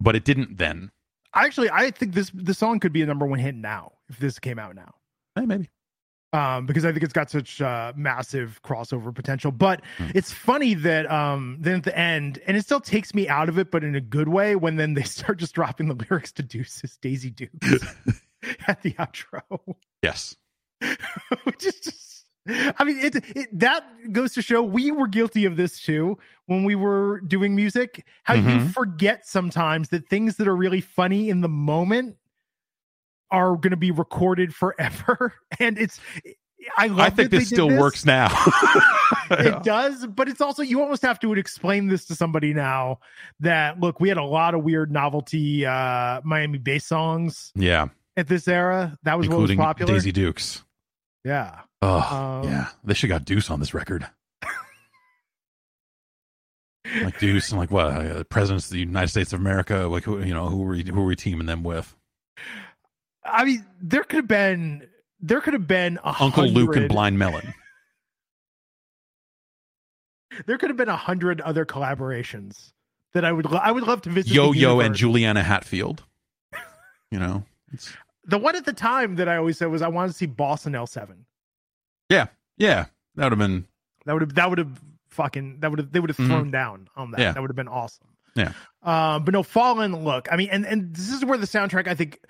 but it didn't then. Actually, I think this the song could be a number one hit now if this came out now. Eh, maybe. Um, because I think it's got such uh, massive crossover potential. But Hmm. it's funny that um, then at the end, and it still takes me out of it, but in a good way, when then they *laughs* start just dropping the lyrics to Duice's, Dazzey Duks *laughs* at the outro. Yes. *laughs* which is just I mean it, it that goes to show we were guilty of this too when we were doing music how you Mhm. forget sometimes that things that are really funny in the moment are going to be recorded forever *laughs* and it's I love I think this still works now. *laughs* *laughs* it does but it's also you almost have to explain this to somebody now that look we had a lot of weird novelty uh Miami bass songs yeah, at this era that was including what was popular Dazzey Duks. yeah Oh, Um, yeah. They should got Duice on this record. like Duice and like what? Uh, presidents of the United States of America. Like who? You know who were we, who were we teaming them with? I mean, there could have been there could have been a Uncle Luke and Blind Melon. *laughs* There could have been a hundred other collaborations that I would lo- I would love to visit. Yo Yo and. Juliana Hatfield. You know, it's, *laughs* The one at the time that I always said was I wanted to see Boss and L seven. yeah, yeah, that would have been That would have that would have fucking that would have they would have Mhm. thrown down on that. Yeah. That would have been awesome. Yeah. Um, but no, Fallen. Look, I mean, and and this is where the soundtrack. I think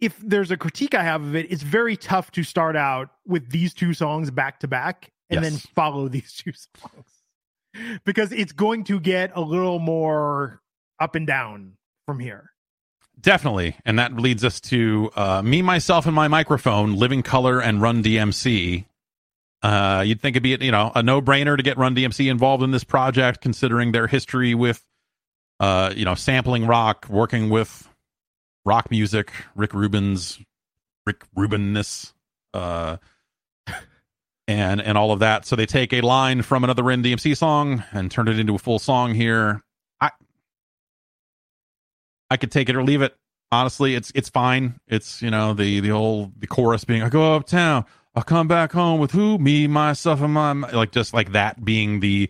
if there's a critique I have of it, it's very tough to start out with these two songs back to back and then follow *laughs* these two songs because it's going to get a little more up and down from here. Definitely. And that leads us to uh, me, myself, and my microphone, Living Colour and Run DMC. Uh, you'd think it'd be you know a no brainer to get Run DMC involved in this project, considering their history with uh, you know sampling rock, working with rock music, Rick Rubin's Rick Rubinness, uh, and and all of that. So they take a line from another Run DMC song and turn it into a full song here. I I could take it or leave it. Honestly, it's it's fine. It's you know the the whole the chorus being I go uptown, I'll come back home with who me myself and my like just like that being the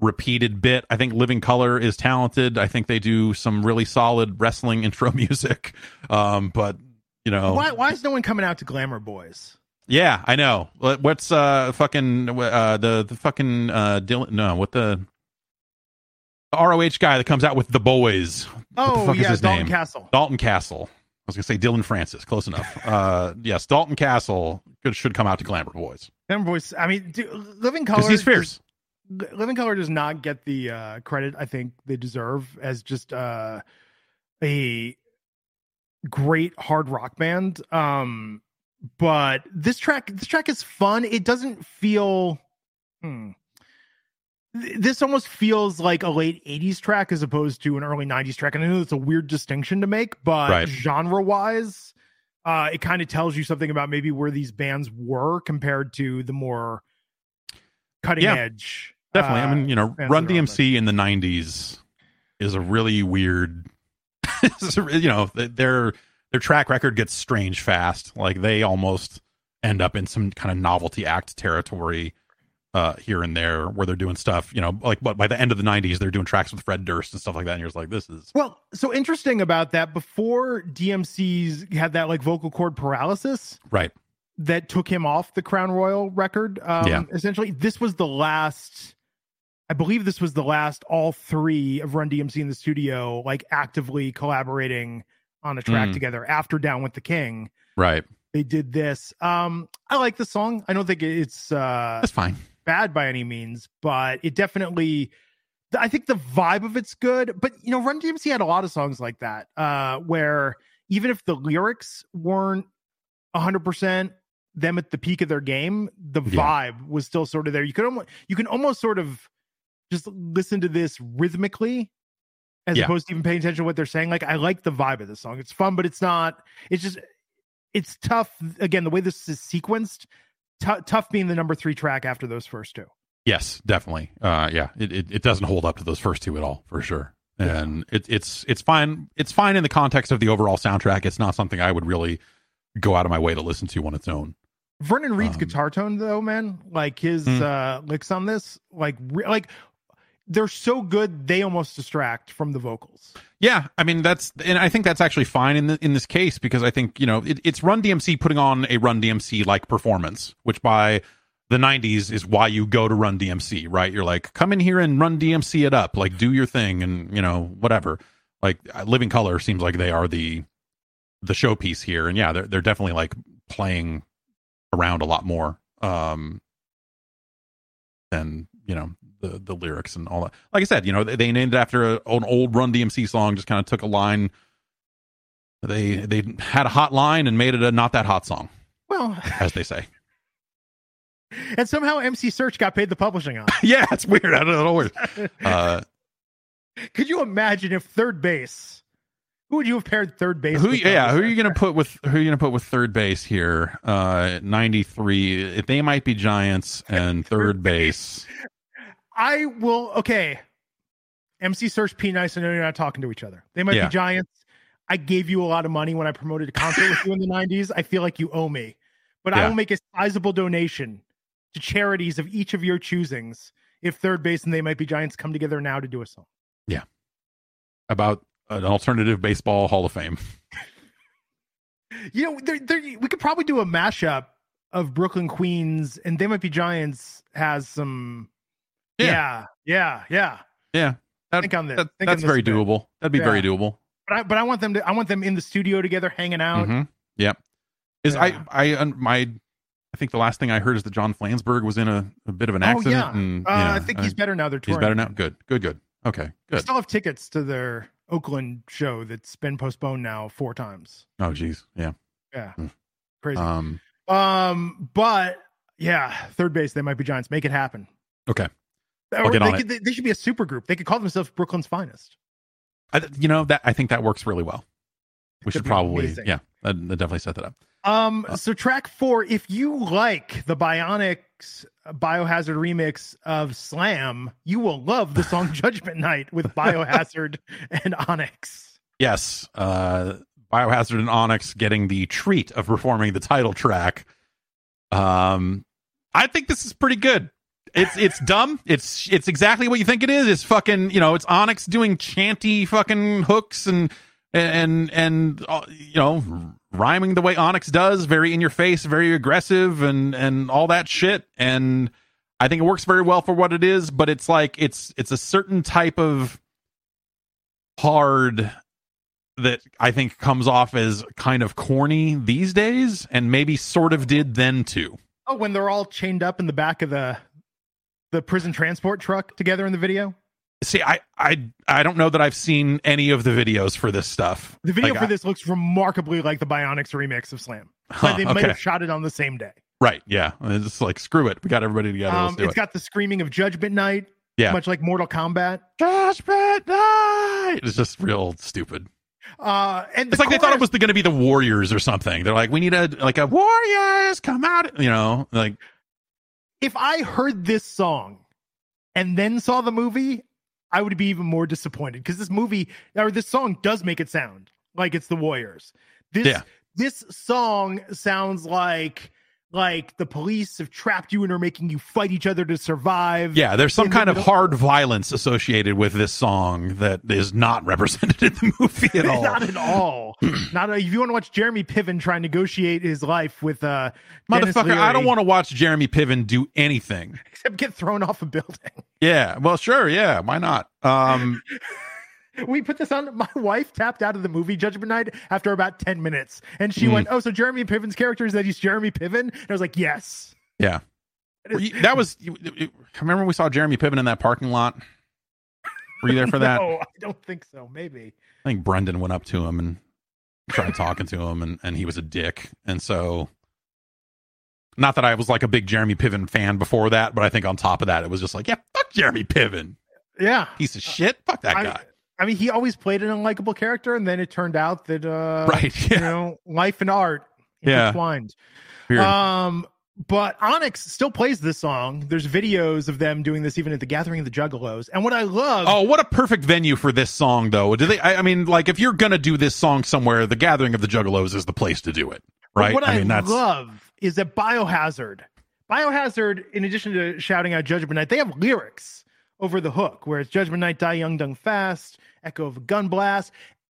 repeated bit. I think Living Colour is talented. I think they do some really solid wrestling *laughs* intro music. Um, but you know, Why, why is no one coming out to Glamour Boys? yeah, I know. What's uh fucking uh the the fucking uh Dylan? No, what the ROH guy that comes out with the boys? The Oh yeah, Dalton name? Castle. Dalton Castle. I was gonna say Dylan Francis. Close enough. *laughs* uh, yes, Dalton Castle could, should come out to Glamour Boys Glamour Boys. I mean, dude, Living Colour. he's fierce. Living Colour does not get the uh, credit I think they deserve as just uh, a great hard rock band. Um, but this track, this track is fun. It doesn't feel. Hmm. This almost feels like a late 80s track as opposed to an early 90s track. And I know it's a weird distinction to make, but Right. genre wise, uh, it kind of tells you something about maybe where these bands were compared to the more cutting Yeah. edge. Definitely. uh, I mean, you know, Run that are on DMC in the '90s is a really weird. *laughs* it's a re- you know, their their track record gets strange fast. Like they almost end up in some kind of novelty act territory uh here and there where they're doing stuff you know like but by the end of the 90s they're doing tracks with fred durst and stuff like that and you're just like this is Well, so interesting about that. Before DMC's had that like vocal cord paralysis right that took him off the Crown Royal record. Um, Yeah. Essentially, this was the last. I believe this was the last. All three of Run DMC in the studio, like actively collaborating on a track Mm. together. After Down with the King, right they did this. Um, I like the song. I don't think it's uh, that's fine bad by any means, but it definitely I think the vibe of it's good. But you know, Run DMC had a lot of songs like that, uh, where even if the lyrics weren't hundred percent them at the peak of their game, the Yeah. vibe was still sort of there. You could almost you can almost sort of just listen to this rhythmically as Yeah. opposed to even paying attention to what they're saying. Like I like the vibe of the song. It's fun, but it's not, it's just it's tough. Again, the way this is sequenced, tou- tough being the number three track after those first two. Yes, definitely. Uh, yeah, it, it it doesn't hold up to those first two at all, for sure. Yeah. And it, it's it's fine. It's fine in the context of the overall soundtrack. It's not something I would really go out of my way to listen to on its own. Vernon Reid's Um, guitar tone, though, man, like his Hmm. uh licks on this, like re- like they're so good they almost distract from the vocals. Yeah, I mean that's, and I think that's actually fine in the, in this case because I think you know it, it's Run DMC putting on a Run DMC like performance, which by the '90s is why you go to Run DMC, right? You're like, come in here and Run DMC it up, like do your thing, and you know whatever. Like uh, Living Colour seems like they are the the showpiece here, and yeah, they're they're definitely like playing around a lot more um than you know the the lyrics and all that. Like I said, you know they, they named it after a, an old Run DMC song. Just kind of took a line. They they had a hot line and made it a not that hot song, Well, as they say. *laughs* and somehow MC Serch got paid the publishing on. *laughs* yeah, it's weird. I don't know. Where, *laughs* uh, Could you imagine if 3rd Bass? Who would you have paired 3rd Bass? who? with Yeah, who are you gonna put with? Who are you gonna put with 3rd Bass here? Uh, ninety three. They might be Giants and 3rd Bass. I will. Okay. MC Serch P Nice. I know you're not talking to each other. They might Yeah. be giants. I gave you a lot of money when I promoted a concert with you in the *laughs* 90s. I feel like you owe me, but I will make a sizable donation to charities of each of your choosings if 3rd Bass and they might be giants come together now to do a song. Yeah. About an alternative baseball Hall of Fame. *laughs* You know, there, there, we could probably do a mashup of Brooklyn Queens and they might be giants has some. Yeah. Yeah. Yeah. Yeah. Yeah, that- Think on this. that- Think that's this very bit. doable. That'd be very doable. But I, but I want them to, I want them in the studio together hanging out. hmm Yep. Is Yeah. I I my I think the last thing I heard is that John Flansburgh was in a, a bit of an accident. Oh, accident. yeah. and, Uh, know, I think he's better now. They're touring. he's better now. Good, good, good. Okay, They good. still have tickets to their Oakland show that's been postponed now four times. Oh, geez, yeah. Yeah, Hmm. crazy. Um, Um, but yeah, 3rd Bass. They might be Giants. Make it happen. Okay. Get they, on could, they, they should be a super group. They could call themselves Brooklyn's finest. I, you know that I think that works really well. We should probably, amazing. yeah, I'd definitely set that up. Um, Uh, so track four, if you like the Bionyx Biohazard remix of Slam, you will love the song *laughs* Judgment Night with Biohazard *laughs* and Onyx. Yes, uh, Biohazard and Onyx getting the treat of performing the title track. Um, I think this is pretty good. It's it's dumb. It's it's exactly what you think it is. It's fucking you know it's Onyx doing chanty fucking hooks and and and uh, you know rhyming the way Onyx does, very in your face, very aggressive, and and all that shit. And I think it works very well for what it is. But it's like it's it's a certain type of hard that I think comes off as kind of corny these days, and maybe sort of did then too. Oh, when they're all chained up in the back of the the prison transport truck together in the video. See, I I I don't know that I've seen any of the videos for this stuff. The video Like, for I- this looks remarkably like the Bionyx remix of Slam. Huh, Like they might have shot it on the same day. right? Yeah, it's like screw it. We got everybody together. Um, it's it. got the screaming of Judgment Night, Yeah. much like Mortal Kombat. Judgment Night. It's just real stupid. Uh, and It's like they thought it chorus- was going to be the Warriors or something. They're like, we need a like a Warriors come out. You know, like if I heard this song and then saw the movie, I would be even more disappointed because this movie or this song does make it sound like it's the Warriors. This Yeah. this song sounds like like the police have trapped you and are making you fight each other to survive. yeah, there's some the kind of hard violence associated with this song that is not represented in the movie at *laughs* all. *clears throat* Not at all. Not if you want to watch Jeremy Piven try and negotiate his life with uh Motherfucker, I don't want to watch Jeremy Piven do anything. *laughs* except get thrown off a building. Yeah, well, sure, yeah, why not? Um, *laughs* we put this on. My *laughs* wife tapped out of the movie Judgment Night after about 10 minutes. And she Mm. went, Oh, so Jeremy Piven's character is that he's Jeremy Piven? And I was like, Yes. yeah, you- that was. You, you- remember when we saw Jeremy Piven in that parking lot? Were you there for *laughs* that? No, I don't think so. Maybe. I think Brendan went up to him and tried talking to him, and, and he was a dick. And so, not that I was like a big Jeremy Piven fan before that, but I think on top of that, it was just like, yeah, fuck Jeremy Piven, Yeah. piece of shit, fuck that I, guy. I mean, he always played an unlikable character, and then it turned out that, uh, right? *laughs* you know, life and art Yeah. intertwined. Weird. Um, but Onyx still plays this song. There's videos of them doing this even at the Gathering of the Juggalos. And what I love, Oh, what a perfect venue for this song, though. Do they? I, I mean, like, if you're gonna do this song somewhere, the Gathering of the Juggalos is the place to do it, right? What I, mean, that's love is that Biohazard, Biohazard, in addition to shouting out Judgment Night, they have lyrics over the hook where it's Judgment Night, Die Young, Dung Fast, Echo of a Gun Blast.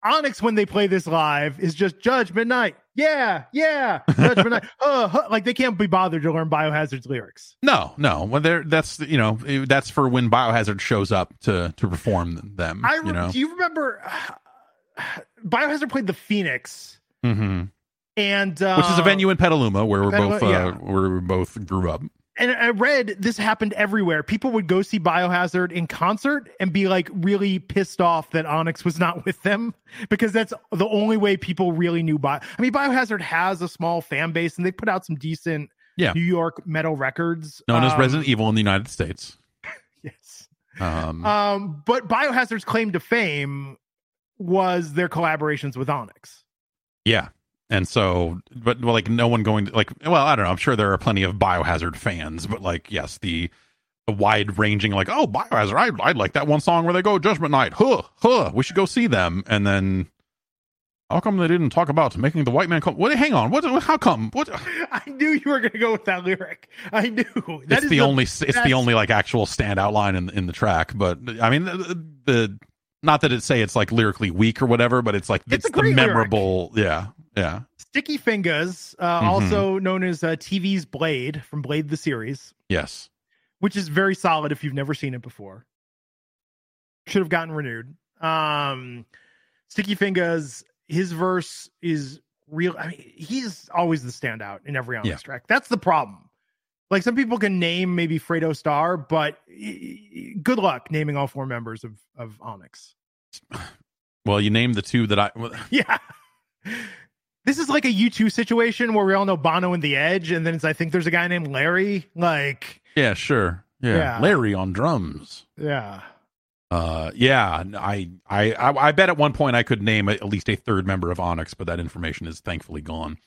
Onyx, when they play this live, is just Judgment Night. Yeah, yeah, Judgment Night. *laughs* Uh, huh. Like they can't be bothered to learn Biohazard's lyrics. no, no. Well, there, that's you know, that's for when Biohazard shows up to to perform them. I you know, do you remember *sighs* Biohazard played the Phoenix hmm and uh, which is a venue in Petaluma where we're Petaluma, both uh, yeah. where we both grew up. And I read this happened everywhere. People would go see Biohazard in concert and be like really pissed off that Onyx was not *laughs* with them because that's the only way people really knew Bio. I mean, Biohazard has a small fan base and they put out some decent Yeah. New York metal records, known as Um, Resident Evil in the United States. *laughs* Yes. Um, Um, but Biohazard's claim to fame was their collaborations with Onyx. yeah, and so, but well, like no one going to like. Well, I don't know. I'm sure there are plenty of Biohazard fans, but like, yes, the the wide ranging like, oh, Biohazard, I I like that one song where they go Judgment Night, huh, huh. We should go see them, and then. How come they didn't talk about making the white man come? What? Hang on. What? How come? What? *laughs* I knew you were going to go with that lyric. I knew that it's the, only. It's the only like actual standout line in in the track. But I mean, the, the not that it say it's like lyrically weak or whatever, but it's like It's it's, the great lyric. memorable. Yeah, yeah. Sticky Fingaz, uh, Mhm. also known as uh, TV's Blade from Blade the series, Yes. which is very solid if you've never seen it before. Should have gotten renewed. Um, Sticky Fingaz, his verse is real. I mean, he's always the standout in every Onyx Yeah. track. That's the problem. Like some people can name maybe Fredro Starr, but good luck naming all four members of of Onyx. *sighs* Well, you named the two that I. well, *laughs* Yeah. This is like a U2 situation where we all know Bono and The Edge, and then it's I think there's a guy named Larry. Like, Yeah, sure. Yeah. Yeah. Larry on drums. yeah. Uh, yeah, I, I, I, I bet at one point I could name at least a third member of Onyx, but that information is thankfully gone.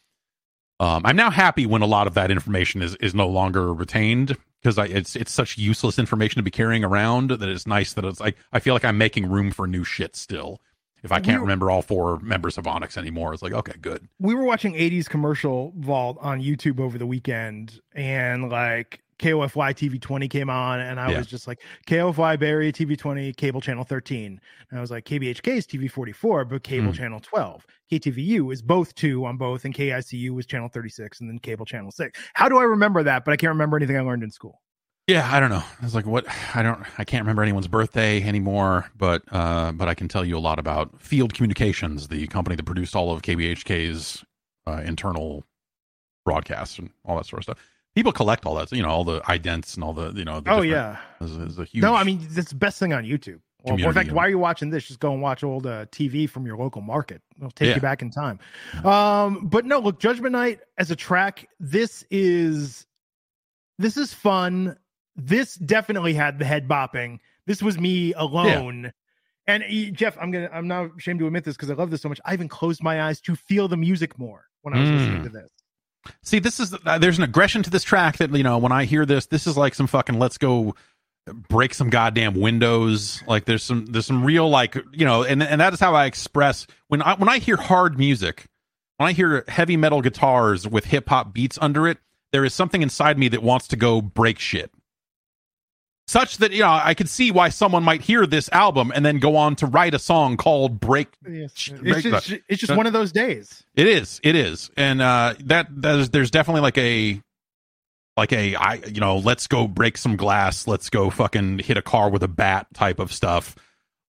Um, I'm now happy when a lot of that information is is no longer retained because I it's it's such useless information to be carrying around that it's nice that it's like I feel like I'm making room for new shit still. If I can't We- remember all four members of Onyx anymore, it's like okay, good. we were watching 80s commercial vault on YouTube over the weekend and like KOFY TV 20 came on and I Yeah. was just like KOFY Barry TV 20 cable channel 13 and I was like KBHK is TV 44 but cable Mm. channel 12 KTVU is both two on both and KICU was channel 36 and then cable channel 6 how do I remember that but I can't remember anything I learned in school Yeah, I don't know. I was like, what? I don't. I can't remember anyone's birthday anymore, but uh, but I can tell you a lot about Field Communications, the company that produced all of KBHK's uh, internal broadcasts and all that sort of stuff. People collect all that, you know, all the idents and all the, you know. The oh yeah there's a huge. no I mean that's the best thing on YouTube or, or in fact, why are you watching this? Just go and watch old uh, TV from your local market. It'll take Yeah. you back in time. Um, but no, look, Judgment Night as a track, this is this is fun. This definitely had the head bopping. This was me alone. And uh, Jeff, I'm gonna I'm not ashamed to admit this because I love this so much. I even closed my eyes to feel the music more when I was listening Mm. to this. See, this is uh, there's an aggression to this track that you know when I hear this, this is like some fucking let's go break some goddamn windows. Like there's some there's some real like you know, and and that is how I express when I when I hear hard music, when I hear heavy metal guitars with hip hop beats under it, there is something inside me that wants to go break shit. Such that you know, I could see why someone might hear this album and then go on to write a song called "Break Yes. Sh- It's just, the- it's just one of those days. it is. It is, and uh, that there's there's definitely like a like a I you know let's go break some glass, let's go fucking hit a car with a bat type of stuff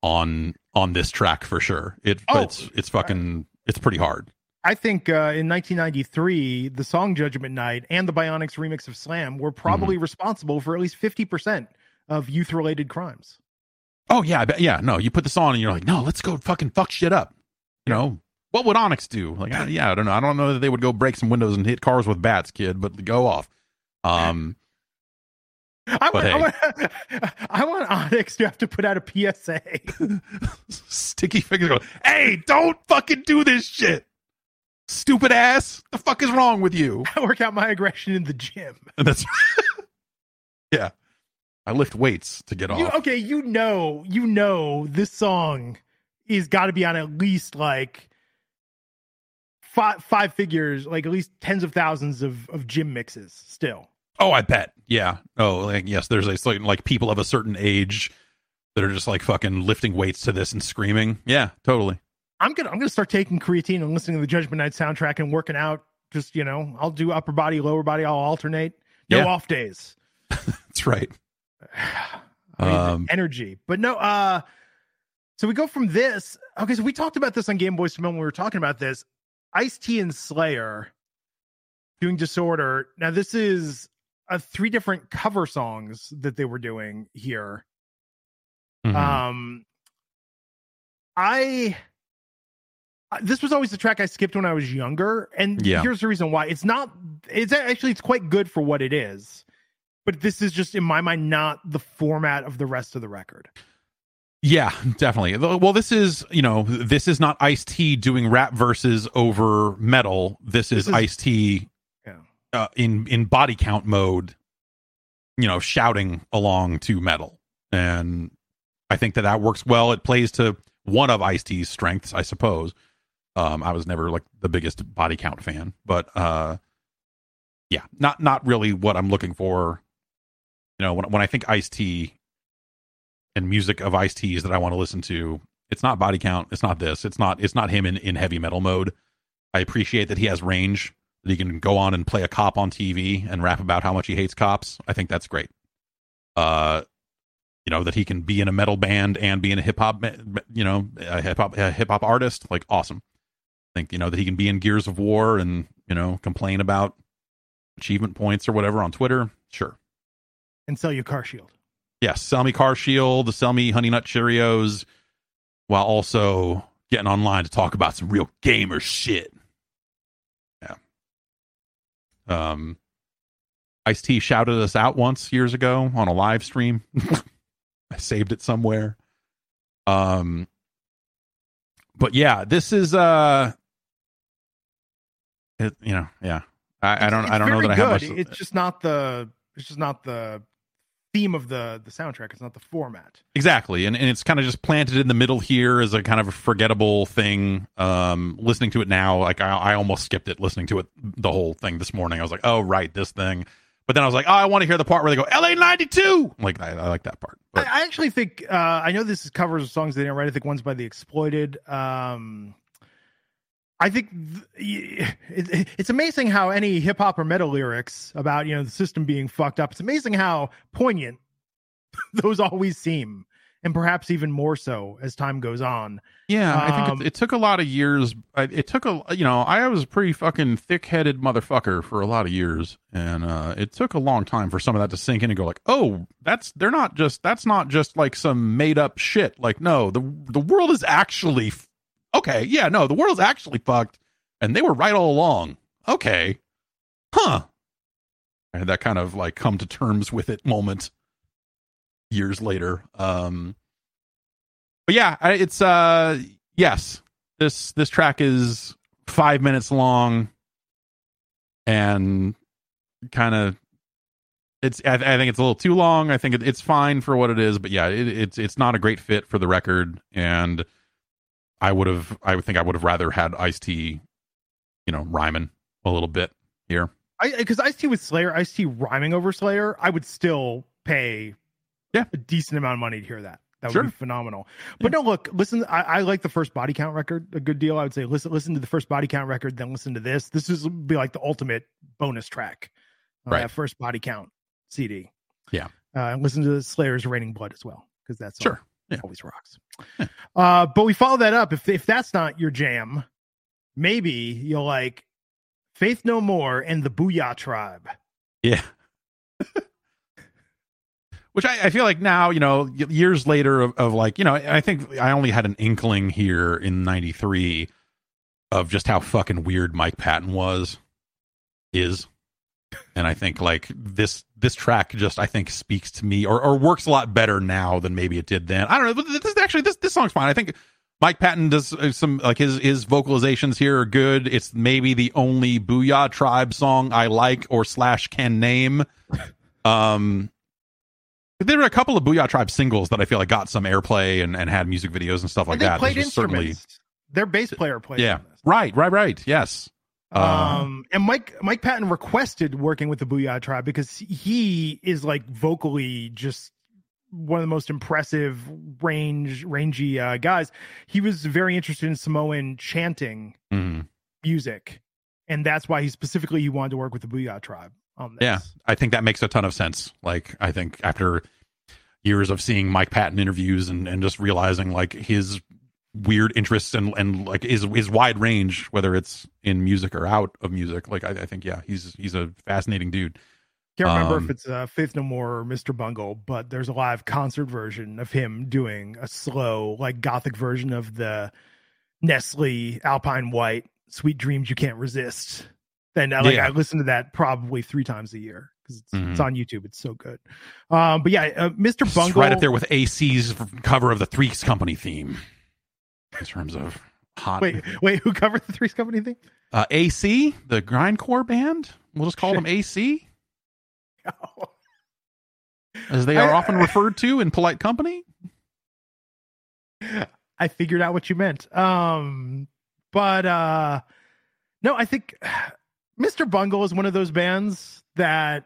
on on this track for sure. It Oh, it's it's fucking it's pretty hard. I think uh, in 1993, the song Judgment Night and the Bionyx remix of Slam were probably Mm-hmm. responsible for at least 50% of youth related crimes. Oh yeah, yeah. No, you put this on and you're like, no, let's go fucking fuck shit up. You know what would Onyx do? Like, I, yeah, I don't know. I don't know that they would go break some windows and hit cars with bats, kid, but go off. Um, I want, I, want, *laughs* I want Onyx to have to put out a PSA. *laughs* Sticky Fingaz go, hey, don't fucking do this shit. Stupid ass. The fuck is wrong with you? *laughs* I work out my aggression in the gym. And that's Yeah. I lift weights to get You, off. okay, you know, you know, this song is got to be on at least like five five figures, like at least tens of thousands of of gym mixes. Still, Oh, I bet. Yeah. Oh, like yes, there's a certain like people of a certain age that are just like fucking lifting weights to this and screaming. Yeah, totally. I'm gonna I'm gonna start taking creatine and listening to the Judgment Night soundtrack and working out. Just you know, I'll do upper body, lower body. I'll alternate. No Yeah. off days. *laughs* That's right. *sighs* Um, energy. But no, uh so we go from this. Okay, so we talked about this on Game Boyz II Men when we were talking about this. Ice T and Slayer doing Disorder. Now this is uh, three different cover songs that they were doing here. mhm. Um I I- this was always the track I skipped when I was younger, and Yeah. here's the reason why. It's not. It's actually it's quite good for what it is, but this is just in my mind not the format of the rest of the record. Yeah, definitely. Well, this is, you know, this is not Ice T doing rap verses over metal. This is, This is- Ice T Yeah. uh, in in body count mode, you know, shouting along to metal, and I think that that works well. It plays to one of Ice T's strengths, I suppose. Um, I was never like the biggest body count fan, but uh, yeah, not not really what I'm looking for. You know, when when I think Ice T and music of Ice T's that I want to listen to, it's not body count. It's not this. It's not. It's not him in in heavy metal mode. I appreciate that he has range. That he can go on and play a cop on TV and rap about how much he hates cops. I think that's great. Uh, you know that he can be in a metal band and be in a hip hop, you know, a hip hop a hip hop artist. Like awesome. I think you know that he can be in Gears of War and you know complain about achievement points or whatever on Twitter. Sure. And sell you car shield. Yes, sell me Car Shield, sell me Honey Nut Cheerios, while also getting online to talk about some real gamer shit. Yeah. Um, Ice T shouted us out once years ago on a live stream. *laughs* I saved it somewhere. Um, but yeah, this is uh, it, you know, yeah. I, I don't, I don't know that I have much. It's just not the. It's just not the theme of the the soundtrack. It's not the format. Exactly, and and it's kind of just planted in the middle here as a kind of a forgettable thing. Um, listening to it now, like I, I almost skipped it. Listening to it the whole thing this morning, I was like, oh right, this thing. But then I was like, oh, I want to hear the part where they go LA ninety two. Like I, I like that part. But, I, I actually think uh, I know this is covers of songs they didn't write. I think one's by the Exploited. Um, I think th- it's amazing how any hip hop or metal lyrics about you know the system being fucked up. It's amazing how poignant *laughs* those always seem, and perhaps even more so as time goes on. yeah, I think um, it, it took a lot of years. I, it took a you know I was a pretty fucking thick headed motherfucker for a lot of years, and uh, it took a long time for some of that to sink in and go like, oh, that's they're not just that's not just like some made up shit. Like no, the the world is actually okay. Yeah, no, the world's actually fucked, and they were right all along. Okay, huh? I had that kind of like come to terms with it moment years later. Um, but yeah, it's uh yes, this this track is five minutes long, and kind of it's I, I think it's a little too long. I think it, it's fine for what it is, but yeah, it, it's it's not a great fit for the record, and I would have I would think I would have rather had Ice T, you know, rhyming a little bit here. I because Ice T with Slayer, Ice T rhyming over Slayer, I would still pay Yeah. a decent amount of money to hear that. That would Sure. be phenomenal. But no, look, listen. I, I like the first body count record a good deal. I would say listen, listen to the first body count record, then listen to this. This is be like the ultimate bonus track. on Right. that first body count CD. Yeah. Uh, and listen to Slayer's Raining Blood as well because that's Sure. Yeah. always rocks. Uh, but we follow that up. If if that's not your jam, maybe you'll like Faith No More and the Booyah Tribe. Yeah. *laughs* Which I, I feel like now, you know, years later of, of like, you know, I think I only had an inkling here in 93 of just how fucking weird Mike Patton was, is. And I think like this this track just I think speaks to me or, or works a lot better now than maybe it did then. I don't know. This actually this this song's fine. I think Mike Patton does uh, some like his his vocalizations here are good. It's maybe the only Booyah Tribe song I like or slash can name. Um, there were a couple of Booyah Tribe singles that I feel like got some airplay and, and had music videos and stuff like and they that. played instruments. certainly Their bass player played. yeah, right, right, right. Yes, Um, Um, and Mike Mike Patton requested working with the Booyah Tribe because he is like vocally just one of the most impressive range rangy uh, guys. He was very interested in Samoan chanting mhm. music, and that's why he specifically he wanted to work with the Booyah Tribe on this. Yeah. I think that makes a ton of sense. Like, I think after years of seeing Mike Patton interviews and, and just realizing like his weird interests and, and like his, his wide range, whether it's in music or out of music, like, I, I think, yeah, he's, he's a fascinating dude. Can't remember Um, if it's uh, Faith No More or Mr. Bungle, but there's a live concert version of him doing a slow, like gothic version of the Nestle Alpine White "Sweet Dreams You Can't Resist." And uh, like Yeah. I listen to that probably three times a year because it's, Mhm. it's on YouTube. It's so good. Um, but yeah, uh, Mr. It's Bungle, right up there with AC's cover of the Threes Company theme in terms of hot. Wait, wait, who covered the Three's Company thing? Uh, AC, the grindcore band. We'll just call them AC, *laughs* as they are I- often referred to in polite company. I figured out what you meant. Um, but uh no, I think *sighs* Mr. Bungle is one of those bands that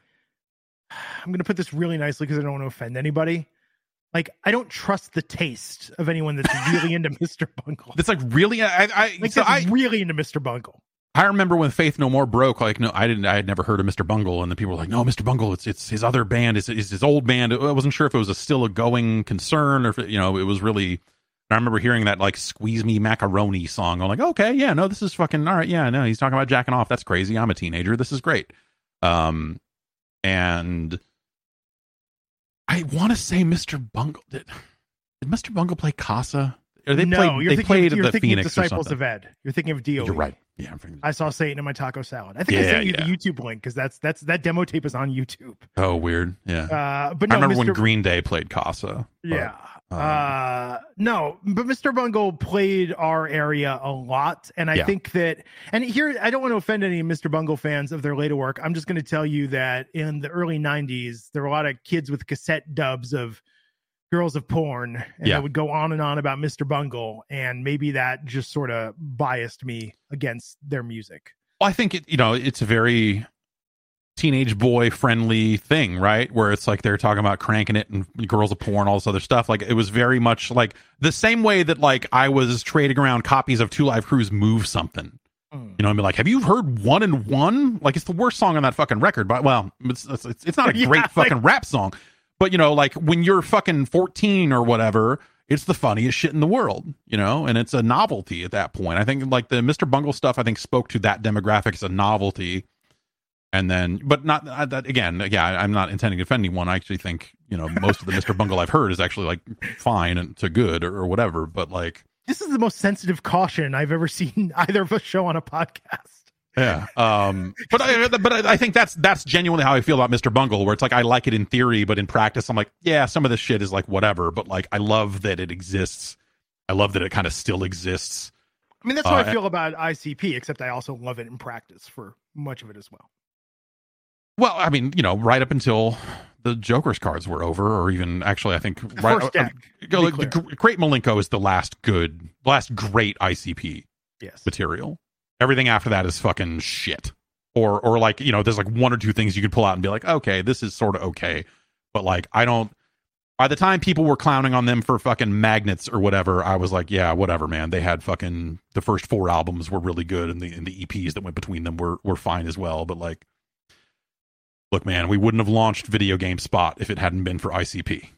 *sighs* I'm going to put this really nicely because I don't want to offend anybody. Like, I don't trust the taste of anyone that's *laughs* really into Mr. Bungle. It's like really, I, I, Like, so that's I, really into Mr. Bungle. I remember when Faith No More broke. Like, no, I didn't. I had never heard of Mr. Bungle, and the people were like, "No, Mr. Bungle, it's it's his other band, it's, it's his old band." I wasn't sure if it was a still a going concern or if it, you know it was really. I remember hearing that like "Squeeze Me Macaroni" song. I'm like, okay, yeah, no, this is fucking all right. Yeah, no, he's talking about jacking off. That's crazy. I'm a teenager. This is great. Um, and I want to say Mr. Bungle did. Did Mr. Bungle play Casa? Or they no, played. you're They thinking, played of, you're the thinking Phoenix of Disciples of Ed. You're thinking of DOE. You're right. Yeah. I'm thinking- I saw Satan in my taco salad. I think I sent you yeah. the YouTube link because that's that's that demo tape is on YouTube. Oh, weird. Yeah. Uh, but I no, remember when Green Day played Casa. but, Yeah. Um, uh no but mr bungle played our area a lot and i Yeah. think that and here i don't want to offend any mr bungle fans of their later work i'm just going to tell you that in the early 90s there were a lot of kids with cassette dubs of girls of porn and Yeah. they would go on and on about mr bungle and maybe that just sort of biased me against their music Well, I think it, you know it's a very teenage boy friendly thing, right? Where it's like they're talking about cranking it and girls of porn, all this other stuff. Like it was very much like the same way that like I was trading around copies of Two Live Crews Move Something. Mm. You know, I mean, like, have you heard One and One? Like, it's the worst song on that fucking record. But well, it's it's, it's not a *laughs* Yeah, great like- fucking rap song. But you know, like when you're fucking 14 or whatever, it's the funniest shit in the world. You know, and it's a novelty at that point. I think like the Mr. Bungle stuff, I think spoke to that demographic as a novelty. And then, but not uh, that again. Yeah, I'm not intending to offend anyone. I actually think you know most of the Mr. Bungle I've heard is actually like fine and to good or, or whatever. But like, this is the most sensitive caution i've ever seen *laughs* either of us show on a podcast Yeah. Um, but I, but I I think that's that's genuinely how I feel about Mr. Bungle, where it's like I like it in theory, but in practice, I'm like, yeah, some of this shit is like whatever. But like, I love that it exists. I love that it kind of still exists. I mean, that's how Uh, I feel about ICP, except I also love it in practice for much of it as well. Well, I mean, you know, right up until the Joker's cards were over, or even actually, I think The right. first uh, deck. be like, clear. Great Milenko is the last good, last great ICP yes. material. Everything after that is fucking shit. Or or like, you know, there's like one or two things you could pull out and be like, okay, this is sort of okay. But like I don't by the time people were clowning on them for fucking magnets or whatever, I was like, yeah, whatever, man. They had fucking the first four albums were really good and the and the EPs that went between them were were fine as well. But like look, man, we wouldn't have launched video game spot if it hadn't been for ICP.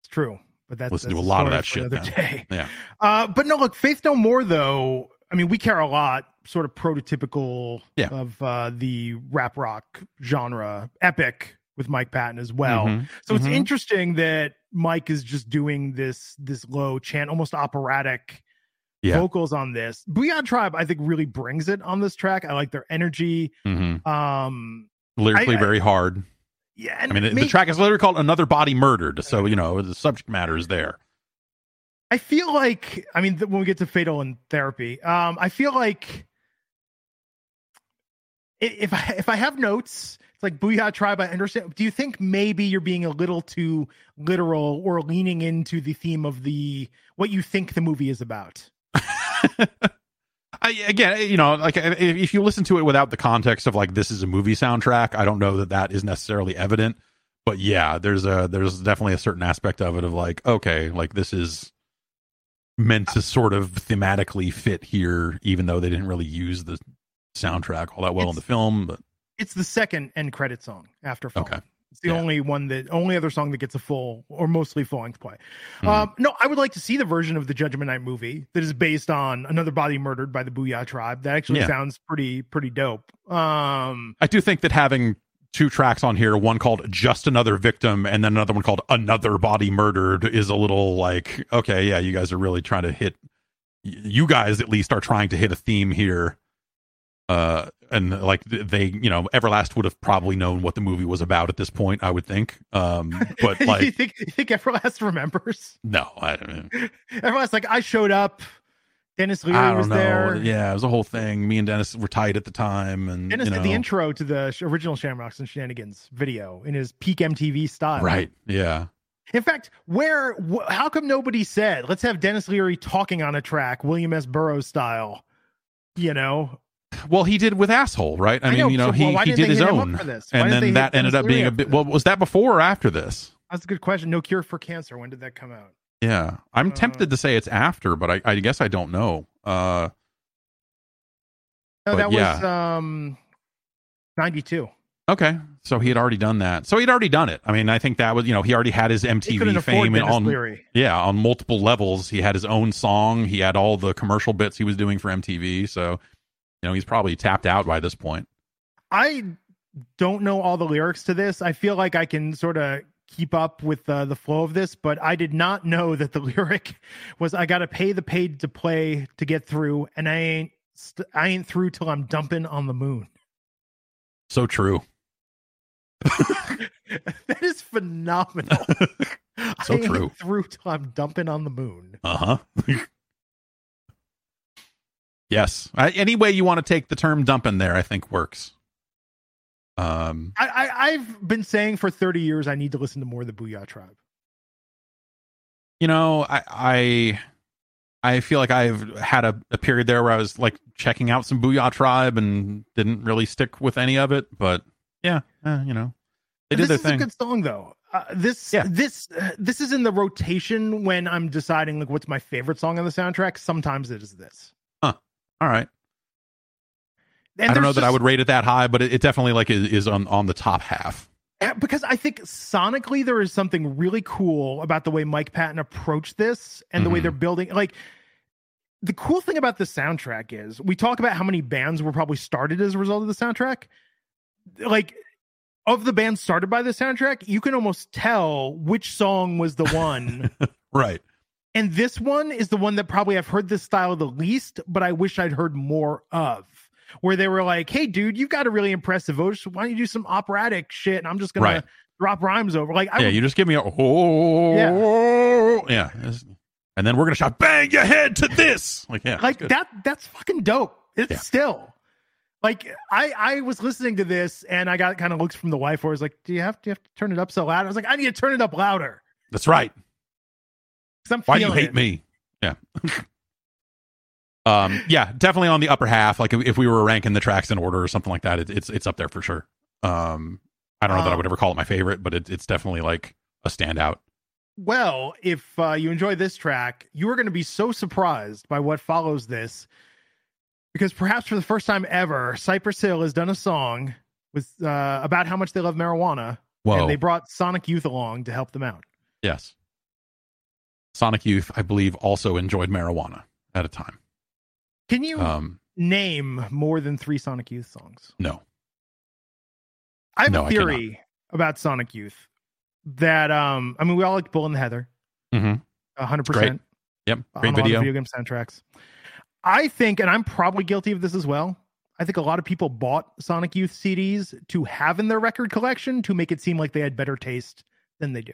It's true. But that's Listen to a lot of that shit, day. *laughs* Yeah. Uh, but no, look, Faith No More, though, I mean, we care a lot, sort of prototypical Yeah. of uh, the rap rock genre, epic with Mike Patton as well. Mhm. So it's Mhm. interesting that Mike is just doing this this low chant, almost operatic Yeah. vocals on this. Booyah Tribe, I think, really brings it on this track. I like their energy. Mhm. Um, Lyrically I- very hard. yeah, and I mean, the- the track is literally called "Another Body Murdered," so you know the subject matter is there. I feel like I mean when we get to fatal in therapy, um, I feel like if I if I have notes, it's like Booyah Tribe. I understand. Do you think maybe you're being a little too literal or leaning into the theme of the what you think the movie is about? *laughs* I, again, eh, you know, like if if you listen to it without the context of like this is a movie soundtrack, I don't know that that is necessarily evident. But yeah, there's a there's definitely a certain aspect of it of like okay, like this is meant to sort of thematically fit here, even though they didn't really use the soundtrack all that well in the film. But It's the second end credit song after Fallen. Okay. It's the Yeah. only one that only other song that gets a full or mostly full length play. Mhm. Um, no, I would like to see the version of the Judgment Night movie that is based on another body murdered by the Booyah tribe. That actually Yeah. sounds pretty pretty dope. Um, I do think that having two tracks on here, one called "Just Another Victim" and then another one called "Another Body Murdered," is a little like, okay, yeah, you guys are really trying to hit. You guys, at least, are trying to hit a theme here. Uh, and like they, you know, Everlast would have probably known what the movie was about at this point. I would think. Um, *laughs* but you like, think you think Everlast remembers? no, I, don't know. *laughs* Everlast like I showed up. Denis Leary I don't was know. there. Yeah, it was a whole thing. Me and Denis were tight at the time, and Denis you know, did the intro to the original Shamrocks and Shenanigans video in his peak MTV style. right? Yeah. In fact, where wh- how come nobody said let's have Denis Leary talking on a track, William S. Burroughs style? You know, Well, he did with asshole, right? I, I mean, know, you know, so he, he did his hit him up own, for this? Why and then that ended up being a bit. Well, was that before or after this? that's a good question. No cure for cancer. When did that come out? Yeah, I'm Uh, tempted to say it's after, but I, I guess I don't know. Uh, No, that yeah. was um, ninety two. okay, so he had already done that. So he'd already done it. I mean, I think that was, you know, he already had his MTV fame and on, Leary. yeah, on multiple levels. He had his own song. He had all the commercial bits he was doing for MTV. So, you know, he's probably tapped out by this point. I don't know all the lyrics to this. I feel like I can sort of keep up with uh, the flow of this, but I did not know that the *laughs* lyric was "I got to pay the paid to play to get through, and I ain't st- I ain't through till I'm dumping on the moon." So true. *laughs* that is phenomenal. *laughs* So I ain't true. through till I'm dumping on the moon. Uh huh. Yes. I, any way you want to take the term dumping there, I think works. Um, I, I I've been saying for 30 years I need to listen to more of the Booyah Tribe. you know, I, I, I feel like I've had a, a period there where I was like checking out some Booyah Tribe and didn't really stick with any of it. But yeah, eh, you know, they did this their is thing. a good song though. Uh, this Yeah. this uh, this is in the rotation when I'm deciding like what's my favorite song on the soundtrack. Sometimes it is this. All right. And I don't know there's that I would rate it that high, but it, it definitely like is, is on on the top half. Because I think sonically there is something really cool about the way Mike Patton approached this and the way Mhm. they're building. Like the cool thing about the soundtrack is we talk about how many bands were probably started as a result of the soundtrack. Like of the bands started by the soundtrack, you can almost tell which song was the one. *laughs* Right. And this one is the one that probably I've heard this style the least, but I wish I'd heard more of. Where they were like, "Hey, dude, you've got a really impressive voice. Why don't you do some operatic shit?" And I'm just gonna Right. drop rhymes over. Like, I yeah, would- you just give me a oh yeah, It's- and then we're gonna shout bang your head to *laughs* this like yeah like that. That's fucking dope. It's Yeah. still like I I was listening to this and I got kind of looks from the wife where I was like, "Do you have do you have to turn it up so loud?" I was like, "I need to turn it up louder." That's right. I'm Why do you hate it. me? Yeah. um. Yeah. Definitely on the upper half. Like if, if we were ranking the tracks in order or something like that, it, it's it's up there for sure. Um. I don't know that I Um, would ever call it my favorite, but it, it's definitely like a standout. Well, if uh, you enjoy this track, you are going to be so surprised by what follows this, because perhaps for the first time ever, Cypress Hill has done a song with uh, about how much they love marijuana, Whoa. and they brought Sonic Youth along to help them out. yes. Sonic Youth, I believe, also enjoyed marijuana at a time. Can you Um. name more than three Sonic Youth songs? No. I have No, a theory about Sonic Youth that um, I mean, we all like Bull in the Heather, Mm-hmm. one hundred percent. Yep. Great a lot of video. video game soundtracks. I think, and I'm probably guilty of this as well. I think a lot of people bought Sonic Youth CDs to have in their record collection to make it seem like they had better taste than they do.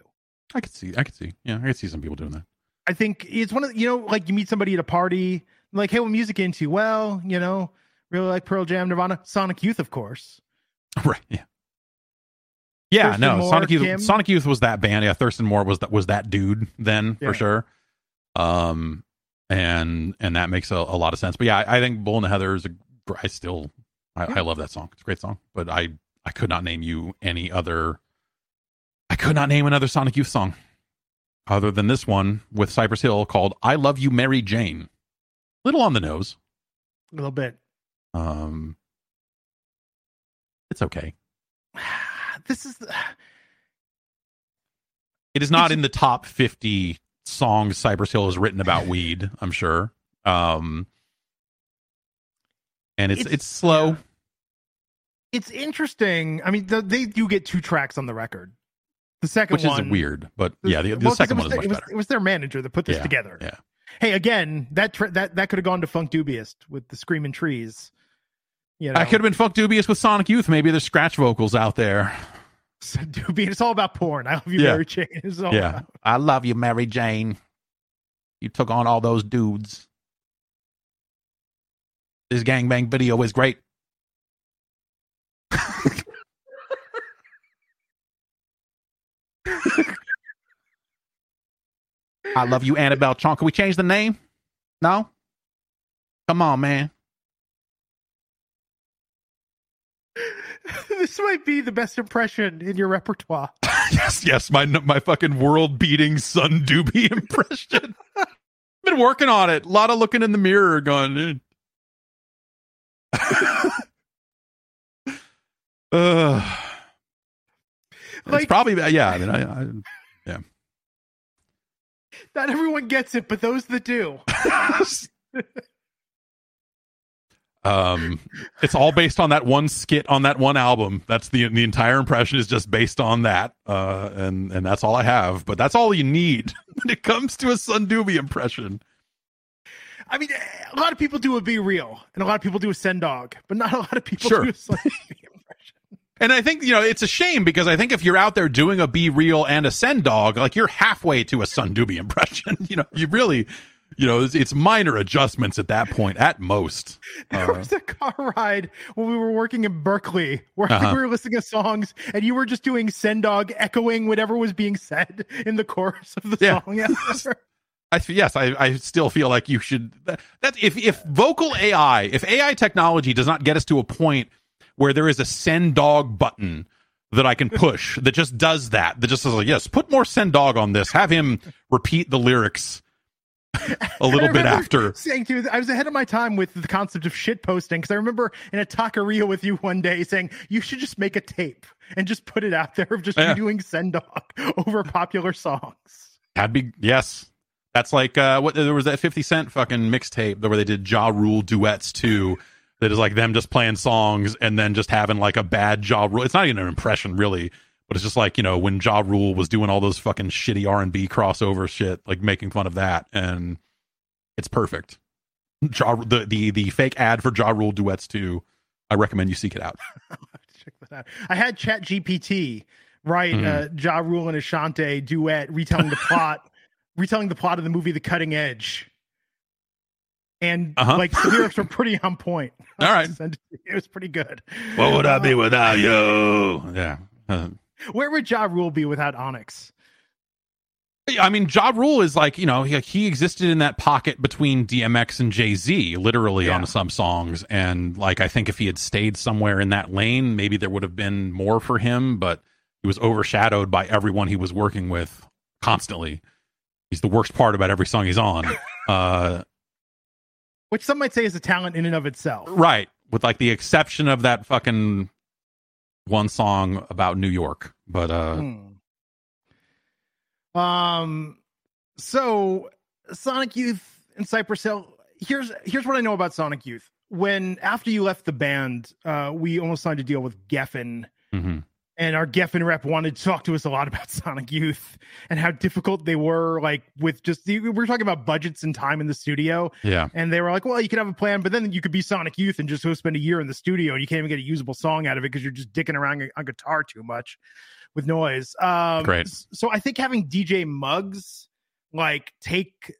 I could see. I could see. Yeah, I could see some people doing that. I think it's one of you know, like you meet somebody at a party, like, hey, what music into? Well, you know, really like Pearl Jam, Nirvana, Sonic Youth, of course. *laughs* Right. Yeah. Yeah. Thurston no. Moore, Sonic Youth. Kim? Sonic Youth was that band. Yeah. Thurston Moore was that was that dude then Yeah. for sure. Um, and and that makes a, a lot of sense. But yeah, I, I think Bull in the Heather is a. I still, I, Yeah. I love that song. It's a great song. But I I could not name you any other. I could not name another Sonic Youth song, other than this one with Cypress Hill called "I Love You, Mary Jane." Little on the nose. A little bit. Um, it's okay. *sighs* This is *sighs* It is not It's- in the top 50 songs Cypress Hill has written about *laughs* weed, I'm sure. Um and it's it's, It's- slow. yeah. it's interesting. I mean, the, they do get two tracks on the record. The second Which one, is weird, but yeah, the, the Well, 'cause second it one is much it was, better. It was their manager that put this Yeah, together. yeah. Hey, again, that tra- that that could have gone to Funkdoobiest with the screaming trees. You know, I could have been fuck dubious with Sonic Youth. Maybe there's scratch vocals out there. *laughs* Dubious. It's all about porn. I love you, Yeah. Mary Jane. *laughs* It's all yeah. about- I love you, Mary Jane. You took on all those dudes. This gangbang video is great. *laughs* I love you, Annabelle Chong. Can we change the name? No? Come on, man. *laughs* this might be the best impression in your repertoire. *laughs* yes, yes, my my fucking world beating Son Doobie *laughs* impression. Been working on it. A lot of looking in the mirror, going. "Eh." Like- it's probably yeah. I mean, I, yeah Not everyone gets it, but those that do. *laughs* Um, it's all based on that one skit on that one album. That's the the entire impression is just based on that. Uh, and and that's all I have. But that's all you need *laughs* when it comes to a Son Doobie impression. I mean, a lot of people do a B-Real, and a lot of people do a Sen Dog, but not a lot of people Sure. do a Son Doobie *laughs* impression. And I think you know it's a shame because I think if you're out there doing a B-Real and a Sen Dog, like you're halfway to a Son Doobie *laughs* impression. you know, you really, you know, it's, it's minor adjustments at that point at most. *laughs* There Uh, was a car ride when we were working in Berkeley where *laughs* Uh-huh. we were listening to songs and you were just doing Sen Dog echoing whatever was being said in the chorus of the Yeah. song. I yes, I, I still feel like you should. That, that if if vocal AI, if AI technology does not get us to a point where there is a Sen Dog button that I can push *laughs* that just does that, that just says like, yes, put more Sen Dog on this, have him repeat the lyrics *laughs* a little bit after. saying to you, I was ahead of my time with the concept of shit posting because I remember in a taqueria with you one day saying you should just make a tape and just put it out there of just Yeah. doing Sen Dog *laughs* over popular songs. That'd be yes. That's like uh what there was that 50 Cent fucking mixtape where they did Ja Rule duets too. That is like them just playing songs and then just having like a bad Ja Rule. It's not even an impression really, but it's just like you know when Ja Rule was doing all those fucking shitty R and B crossover shit, like making fun of that, and it's perfect. Ja, the the the fake ad for Ja Rule duets too. I recommend you seek it out. *laughs* Check that out. I had ChatGPT write Mhm. uh, Ja Rule and Ashanti duet retelling the plot, *laughs* retelling the plot of the movie The Cutting Edge. And Uh-huh. like the lyrics were pretty on point. *laughs* All right. It. It was pretty good. What would I be without you? Yeah. Uh, *laughs* Where would Ja Rule be without Onyx? I mean, Ja Rule is like, you know, he, he existed in that pocket between DMX and Jay Z, literally Yeah. on some songs. And like, I think if he had stayed somewhere in that lane, maybe there would have been more for him, but he was overshadowed by everyone he was working with constantly. He's the worst part about every song he's on. *laughs* Uh, Which some might say is a talent in and of itself. right. With like the exception of that fucking one song about New York. But, uh, Hmm. Um. So, Sonic Youth and Cypress Hill. Here's here's what I know about Sonic Youth. When after you left the band, uh, we almost signed a deal with Geffen, mhm. And our Geffen rep wanted to talk to us a lot about *laughs* Sonic Youth and how difficult they were. Like with just the, were talking about budgets and time in the studio, yeah. and they were like, "Well, you could have a plan, but then you could be Sonic Youth and just go spend a year in the studio, and you can't even get a usable song out of it because you're just dicking around on guitar too much with noise." Um, Great. So I think having DJ Muggs like take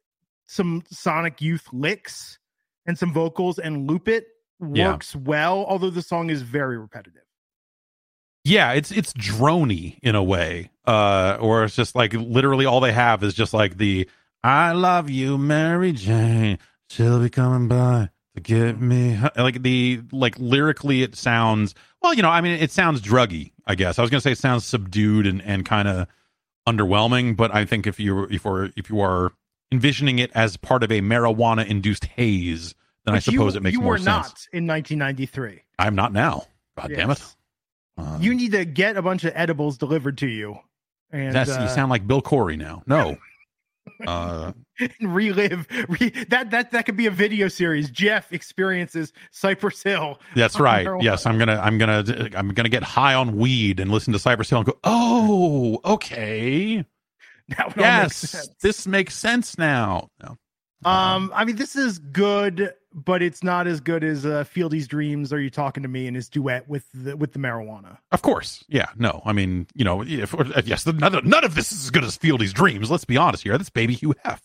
some Sonic Youth licks and some vocals and loop it Yeah. works well, although the song is very repetitive. Yeah it's it's drony in a way uh or it's just like literally all they have is just like the i love you mary jane. She'll be coming by to get me like the like lyrically it sounds well you know i mean it sounds druggy i guess. I was gonna say it sounds subdued and and kind of underwhelming but i think if you if you're if you are envisioning it as part of a marijuana induced haze then i Which you- suppose it makes you more were sense. not in 1993. i'm not now. God damn it Uh, You need to get a bunch of edibles delivered to you. And That's uh, you sound like Bill Corey now. No. *laughs* Uh, relive re, that that that could be a video series. Jeff experiences Cypress Hill. that's *laughs* right. Yes, I'm gonna I'm gonna I'm gonna get high on weed and listen to Cypress Hill and go, oh, okay, That would all make yes, sense. this makes sense now. No. Um, I mean, this is good, but it's not as good as uh, Fieldy's Dreams. Are you talking to me? And his duet with the with the marijuana. of course, yeah, no. I mean, you know, if, if- yes, none of, none of this is as good as Fieldy's Dreams. Let's be honest here. That's Baby Hugh Hef.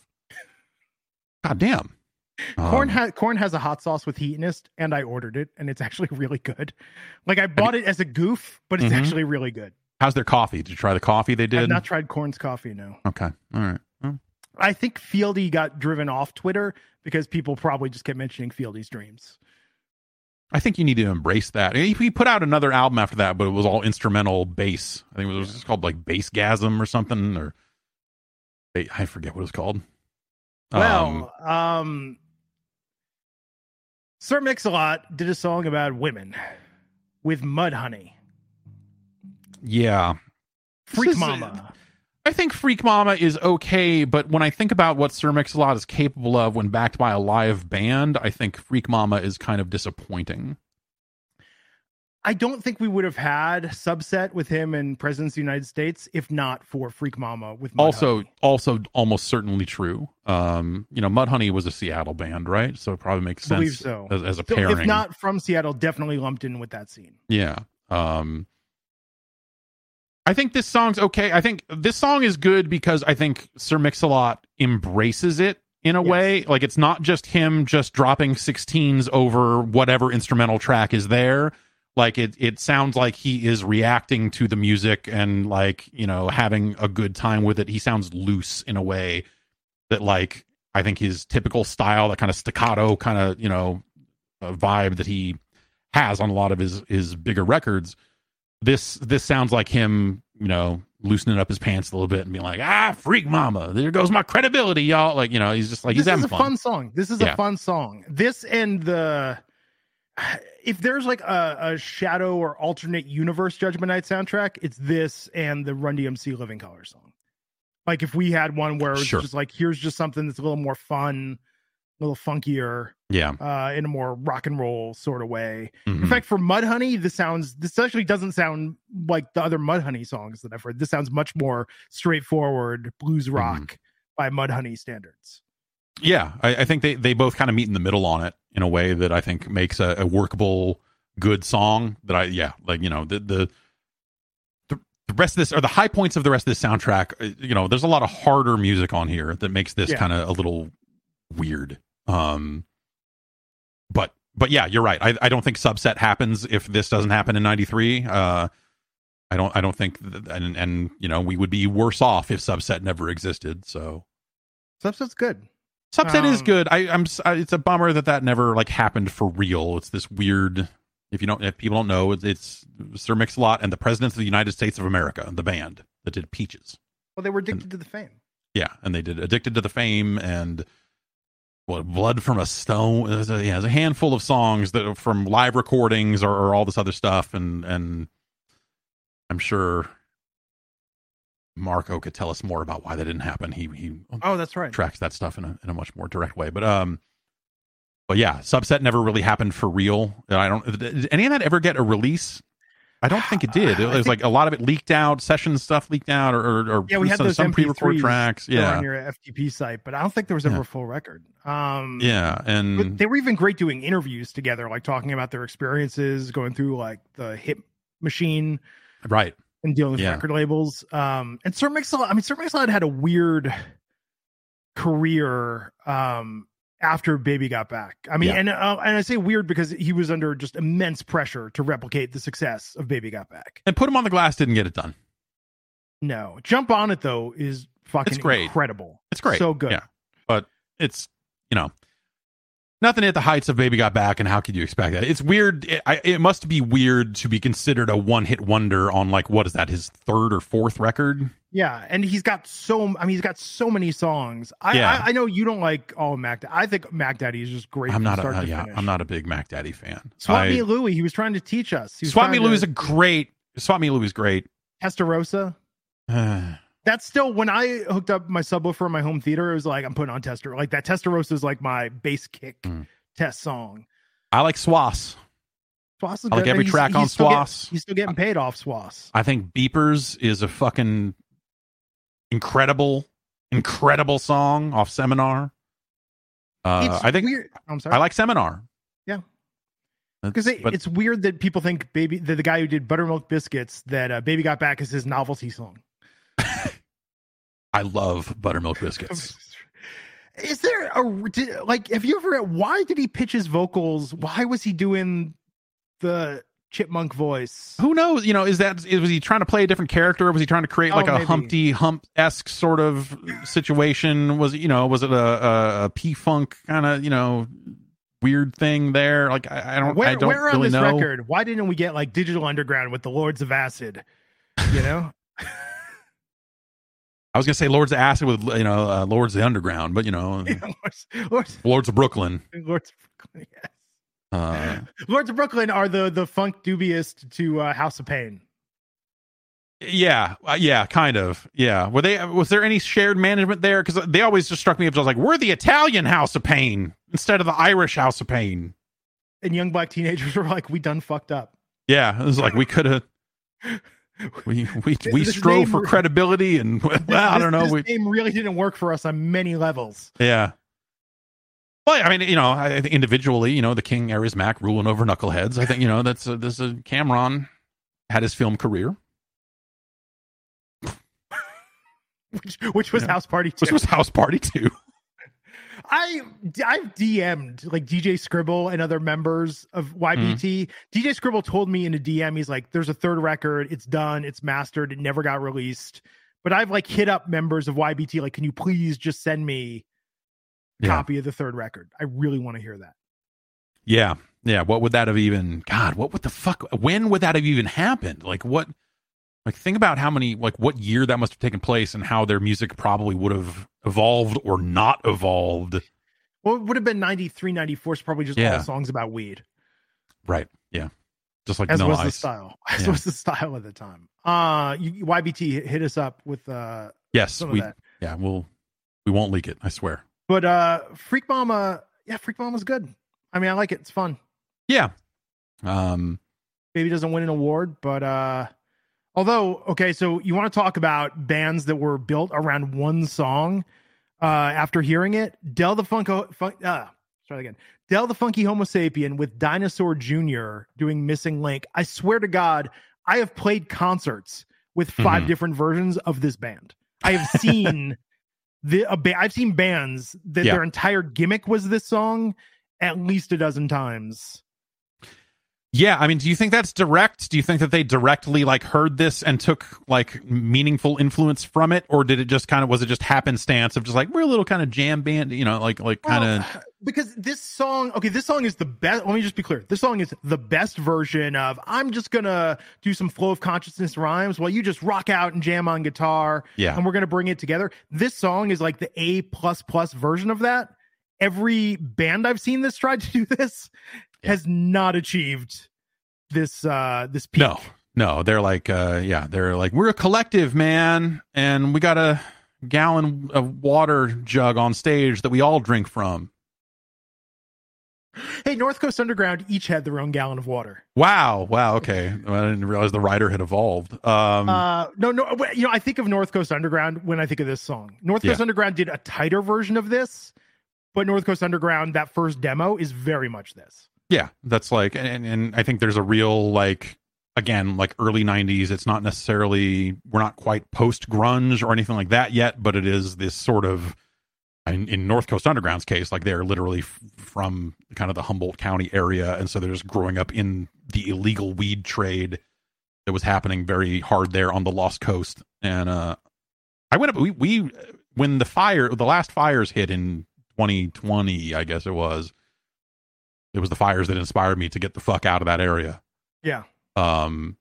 God damn. Korn Um, has Korn has a hot sauce with heatonist, and I ordered it, and it's actually *laughs* really good. Like I bought it as a goof, but it's Mhm. actually really good. how's their coffee? Did you try the coffee they I've did? not tried Korn's coffee. No, okay, all right. I think Fieldy got driven off Twitter because people probably just kept mentioning Fieldy's Dreams. I think you need to embrace that. He, he put out another album after that, but it was all instrumental bass. I think it was just called like Bassgasm or something, or I forget what it was called. Um, Well, um, Sir Mix-a-Lot did a song about women with Mudhoney, yeah, Freak Mama. I think Freak Mama is okay, but when I think about what Sir Mix-a-Lot is capable of when backed by a live band, I think Freak Mama is kind of disappointing. I don't think we would have had subset with him and Presidents of the United States if not for Freak Mama with Mudhoney. also also almost certainly true. Um, you know, Mudhoney was a Seattle band, right? So it probably makes sense so. as, as a So pairing. if not from Seattle, definitely lumped in with that scene. Yeah. Um I think this song's okay. I think this song is good because I think Sir Mix-a-Lot embraces it in a Yes. way. Like it's not just him just dropping 16s over whatever instrumental track is there. Like it it sounds like he is reacting to the music and like, you know, having a good time with it. He sounds loose in a way that like I think his typical style, that kind of staccato kind of, you know, uh, vibe that he has on a lot of his his bigger records. This this sounds like him, you know, loosening up his pants a little bit and being like, ah, freak mama, there goes my credibility, y'all. Like, you know, he's just like he's this having is a fun. fun song. This is Yeah. a fun song. This and the if there's like a, a shadow or alternate universe Judgment Night soundtrack, it's this and the Run DMC Living Colour song. Like if we had one where it's Sure. just like here's just something that's a little more fun, a little funkier, Yeah. uh, in a more rock and roll sort of way. In Mhm. fact, for Mudhoney, this sounds this actually doesn't sound like the other Mudhoney songs that I've heard. This sounds much more straightforward blues Mm-hmm. rock by Mudhoney standards. Yeah, I, I think they, they both kind of meet in the middle on it in a way that I think makes a, a workable, good song. That I yeah, like you know the the the, the rest of this or the high points of the rest of this soundtrack. uh, You know, there's a lot of harder music on here that makes this Yeah. kind of a little weird. Um, but but yeah, you're right. I I don't think subset happens if this doesn't happen in '93. Uh, I don't I don't think th- and and you know we would be worse off if subset never existed. So. Subset's good. Subset is Um, good. I, I'm. s- I- It's a bummer that that never like happened for real. It's this weird. If you don't, if people don't know, it's, it's Sir Mix-a-Lot and the Presidents of the United States of America, the band that did Peaches. Well, they were addicted to the fame. Yeah, and they did Addicted to the Fame and what Blood from a Stone. There's a, yeah, there's a handful of songs that are from live recordings or, or all this other stuff, and and I'm sure Marco could tell us more about why that didn't happen. He he Oh, that's right. tracks that stuff in a in a much more direct way. But um, but yeah, subset never really happened for real. I don't. Did any of that ever get a release? I don't think it did. It *sighs* was like a lot of it leaked out, session stuff leaked out, or or, or Yeah, we had some, those some pre-record tracks. Yeah, on your FTP site, but I don't think there was ever Yeah. a full record. Um, yeah, and they were even great doing interviews together, like talking about their experiences, going through like the hit machine right. and dealing with Yeah. record labels. Um, and Sir Mix-a-Lot, I mean, Sir Mix-a-Lot had a weird career um, after Baby got back. I mean, Yeah. and uh, and I say weird because he was under just immense pressure to replicate the success of Baby Got Back. And put him on the glass didn't get it done. No, Jump on It though is fucking It's great. incredible. It's great. so good. Yeah, but it's you know nothing at the heights of Baby Got Back, and how could you expect that? It's weird. It, I, it must be weird to be considered a one-hit wonder on like what is that? His third or fourth record? Yeah, and he's got so I mean he's got so many songs. I Yeah. I, I know you don't like all Mac. I think Mack Daddy is just great. I'm not. start A, yeah, finish. I'm not a big Mack Daddy fan. Swap I- Me Louie. He was trying to teach us. Swap Meet Louie is a great. Swap Meet Louie is great. Testarossa. *sighs* That's still when I hooked up my subwoofer in my home theater. It was like I'm putting on Tester. Like that Testarossa is like my bass kick Mm. test song. I like Swass. Swass is good. I like every he's- track he's on still get- Swass. he's still getting paid off Swass. I think Beepers is a fucking incredible, incredible song off Seminar. Uh, I think weird. I'm sorry. I like Seminar. Yeah. Because it, it's weird that people think baby that the guy who did buttermilk biscuits that uh, baby got back is his novelty song I love buttermilk biscuits. *laughs* is there a did, like have you ever why did he pitch his vocals why was he doing the chipmunk voice Who knows? You know, is that is, was he trying to play a different character? Was he trying to create oh, like Oh, a maybe. Humpty Hump esque sort of situation? Was you know was it a a, a P Funk kind of you know weird thing there? Like I, I don't where, I don't where on really this know. record why didn't we get like digital underground with the lords of acid you know *laughs* I was gonna say Lords of Acid with you know uh, Lords of the Underground, but you know *laughs* lords, lords, Lords of Brooklyn. lords of brooklyn yes. Uh, *laughs* lords of brooklyn are the the Funkdoobiest to uh, house of pain Yeah, uh, yeah, kind of. Yeah. Were they? Was there any shared management there? Because they always just struck me as like we're the Italian House of Pain instead of the Irish House of Pain. And young black teenagers *laughs* were like, "We done fucked up." Yeah, it was like we could have. We we *laughs* we This strove for credibility, and *laughs* well, I don't know. This We, game really didn't work for us on many levels. yeah. Well, I mean, you know, I individually, you know, the King Aries Mac ruling over knuckleheads. I think you know that's a, this a Cameron had his film career, *laughs* Which, which was. House Party Two. which was House Party too. I I've DM'd like DJ Scribble and other members of YBT. Mm-hmm. DJ Scribble told me in a DM, he's like, "There's a third record. It's done. It's mastered. It never got released." But I've like hit up members of YBT, like, "Can you please just send me a Yeah. copy of the third record? I really want to hear that." Yeah. Yeah. What would that have even, God, what would the fuck, when would that have even happened? Like, what, like, think about how many, like, what year that must have taken place and how their music probably would have evolved or not evolved. Well, it would have been 93, 94. It's probably just Yeah. all songs about weed, Right. Yeah. Just like as Vanilla was the style. *laughs* As Yeah. was the style at the time. Uh, you, YBT hit- us up with uh Yes. We, yeah, we'll, we won't leak it. I swear. But uh Freak Mama, yeah, Freak Mama's good. I mean, I like it. It's fun. Yeah. Um, Maybe doesn't win an award, but uh although, okay, so you want to talk about bands that were built around one song uh after hearing it? Del the Funko fun, uh try again. Del the Funky Homo Sapien with Dinosaur Jr. doing Missing Link. I swear to God, I have played concerts with 5 Mhm. different versions of this band. I have seen *laughs* the a ba- I've seen bands that Yeah. their entire gimmick was this song at least a dozen times. Yeah, I mean, do you think that's direct? Do you think that they directly like heard this and took like meaningful influence from it, or did it just kind of was it just happenstance of just like we're a little kind of jam band, you know, like like kind of Well, uh, because this song, okay, this song is the best. Let me just be clear. This song is the best version of I'm just gonna do some flow of consciousness rhymes while you just rock out and jam on guitar, yeah, and we're gonna bring it together. This song is like the A plus plus version of that. Every band I've seen this tried to do this Yeah. has not achieved this uh this peak. no, no, they're like uh yeah, they're like we're a collective, man, and we got a gallon of water jug on stage that we all drink from. Hey, North Coast Underground each had their own gallon of water. Wow, wow, okay, I didn't realize the writer had evolved. Um, Uh, no, no. You know, I think of North Coast Underground when I think of this song. North Coast Yeah. Underground did a tighter version of this, but North Coast Underground, that first demo, is very much this. Yeah that's like and, and i think there's a real like again like early 90s it's not necessarily we're not quite post grunge or anything like that yet but it is this sort of in, in north coast underground's case like they're literally f- from kind of the humboldt county area and so they're just growing up in the illegal weed trade that was happening very hard there on the lost coast. And uh i went up we we when the fire the last fires hit in 2020 i guess it was it was the fires that inspired me to get the fuck out of that area. Yeah. Um,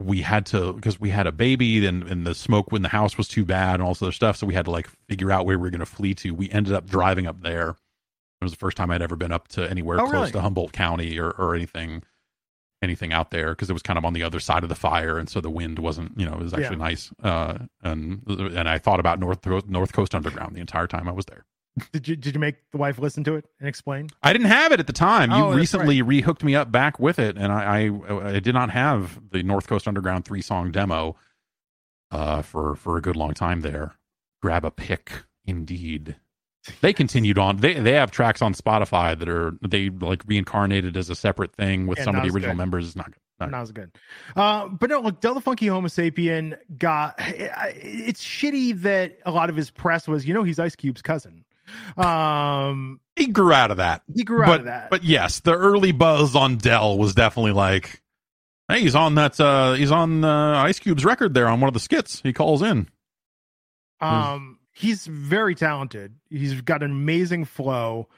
we had to because we had a baby, and and the smoke when the house was too bad, and all this other stuff. So we had to like figure out where we were going to flee to. We ended up driving up there. It was the first time I'd ever been up to anywhere Oh, close really? to Humboldt County or or anything anything out there because it was kind of on the other side of the fire, and so the wind wasn't you know it was actually Yeah. nice. Uh, and and I thought about North North Coast Underground the entire time I was there. Did you did you make the wife listen to it and explain? I didn't have it at the time. Oh, you recently rehooked me up back with it, and I, I I did not have the North Coast Underground three song demo uh, for for a good long time there. Grab a pick, indeed. They continued on. They they have tracks on Spotify that are they like reincarnated as a separate thing with Yeah, some of the original good. members. It's not good. Not Not as good. Uh, but no, look, Del the Funky Homo Sapien got. *sighs* It's shitty that a lot of his press was, you know, he's Ice Cube's cousin. Um, He grew out of that. he grew out but of that. but yes, the early buzz on Del was definitely like, hey, he's on that. Uh, he's on uh, Ice Cube's record there on one of the skits. He calls in. Um, he's very talented. He's got an amazing flow.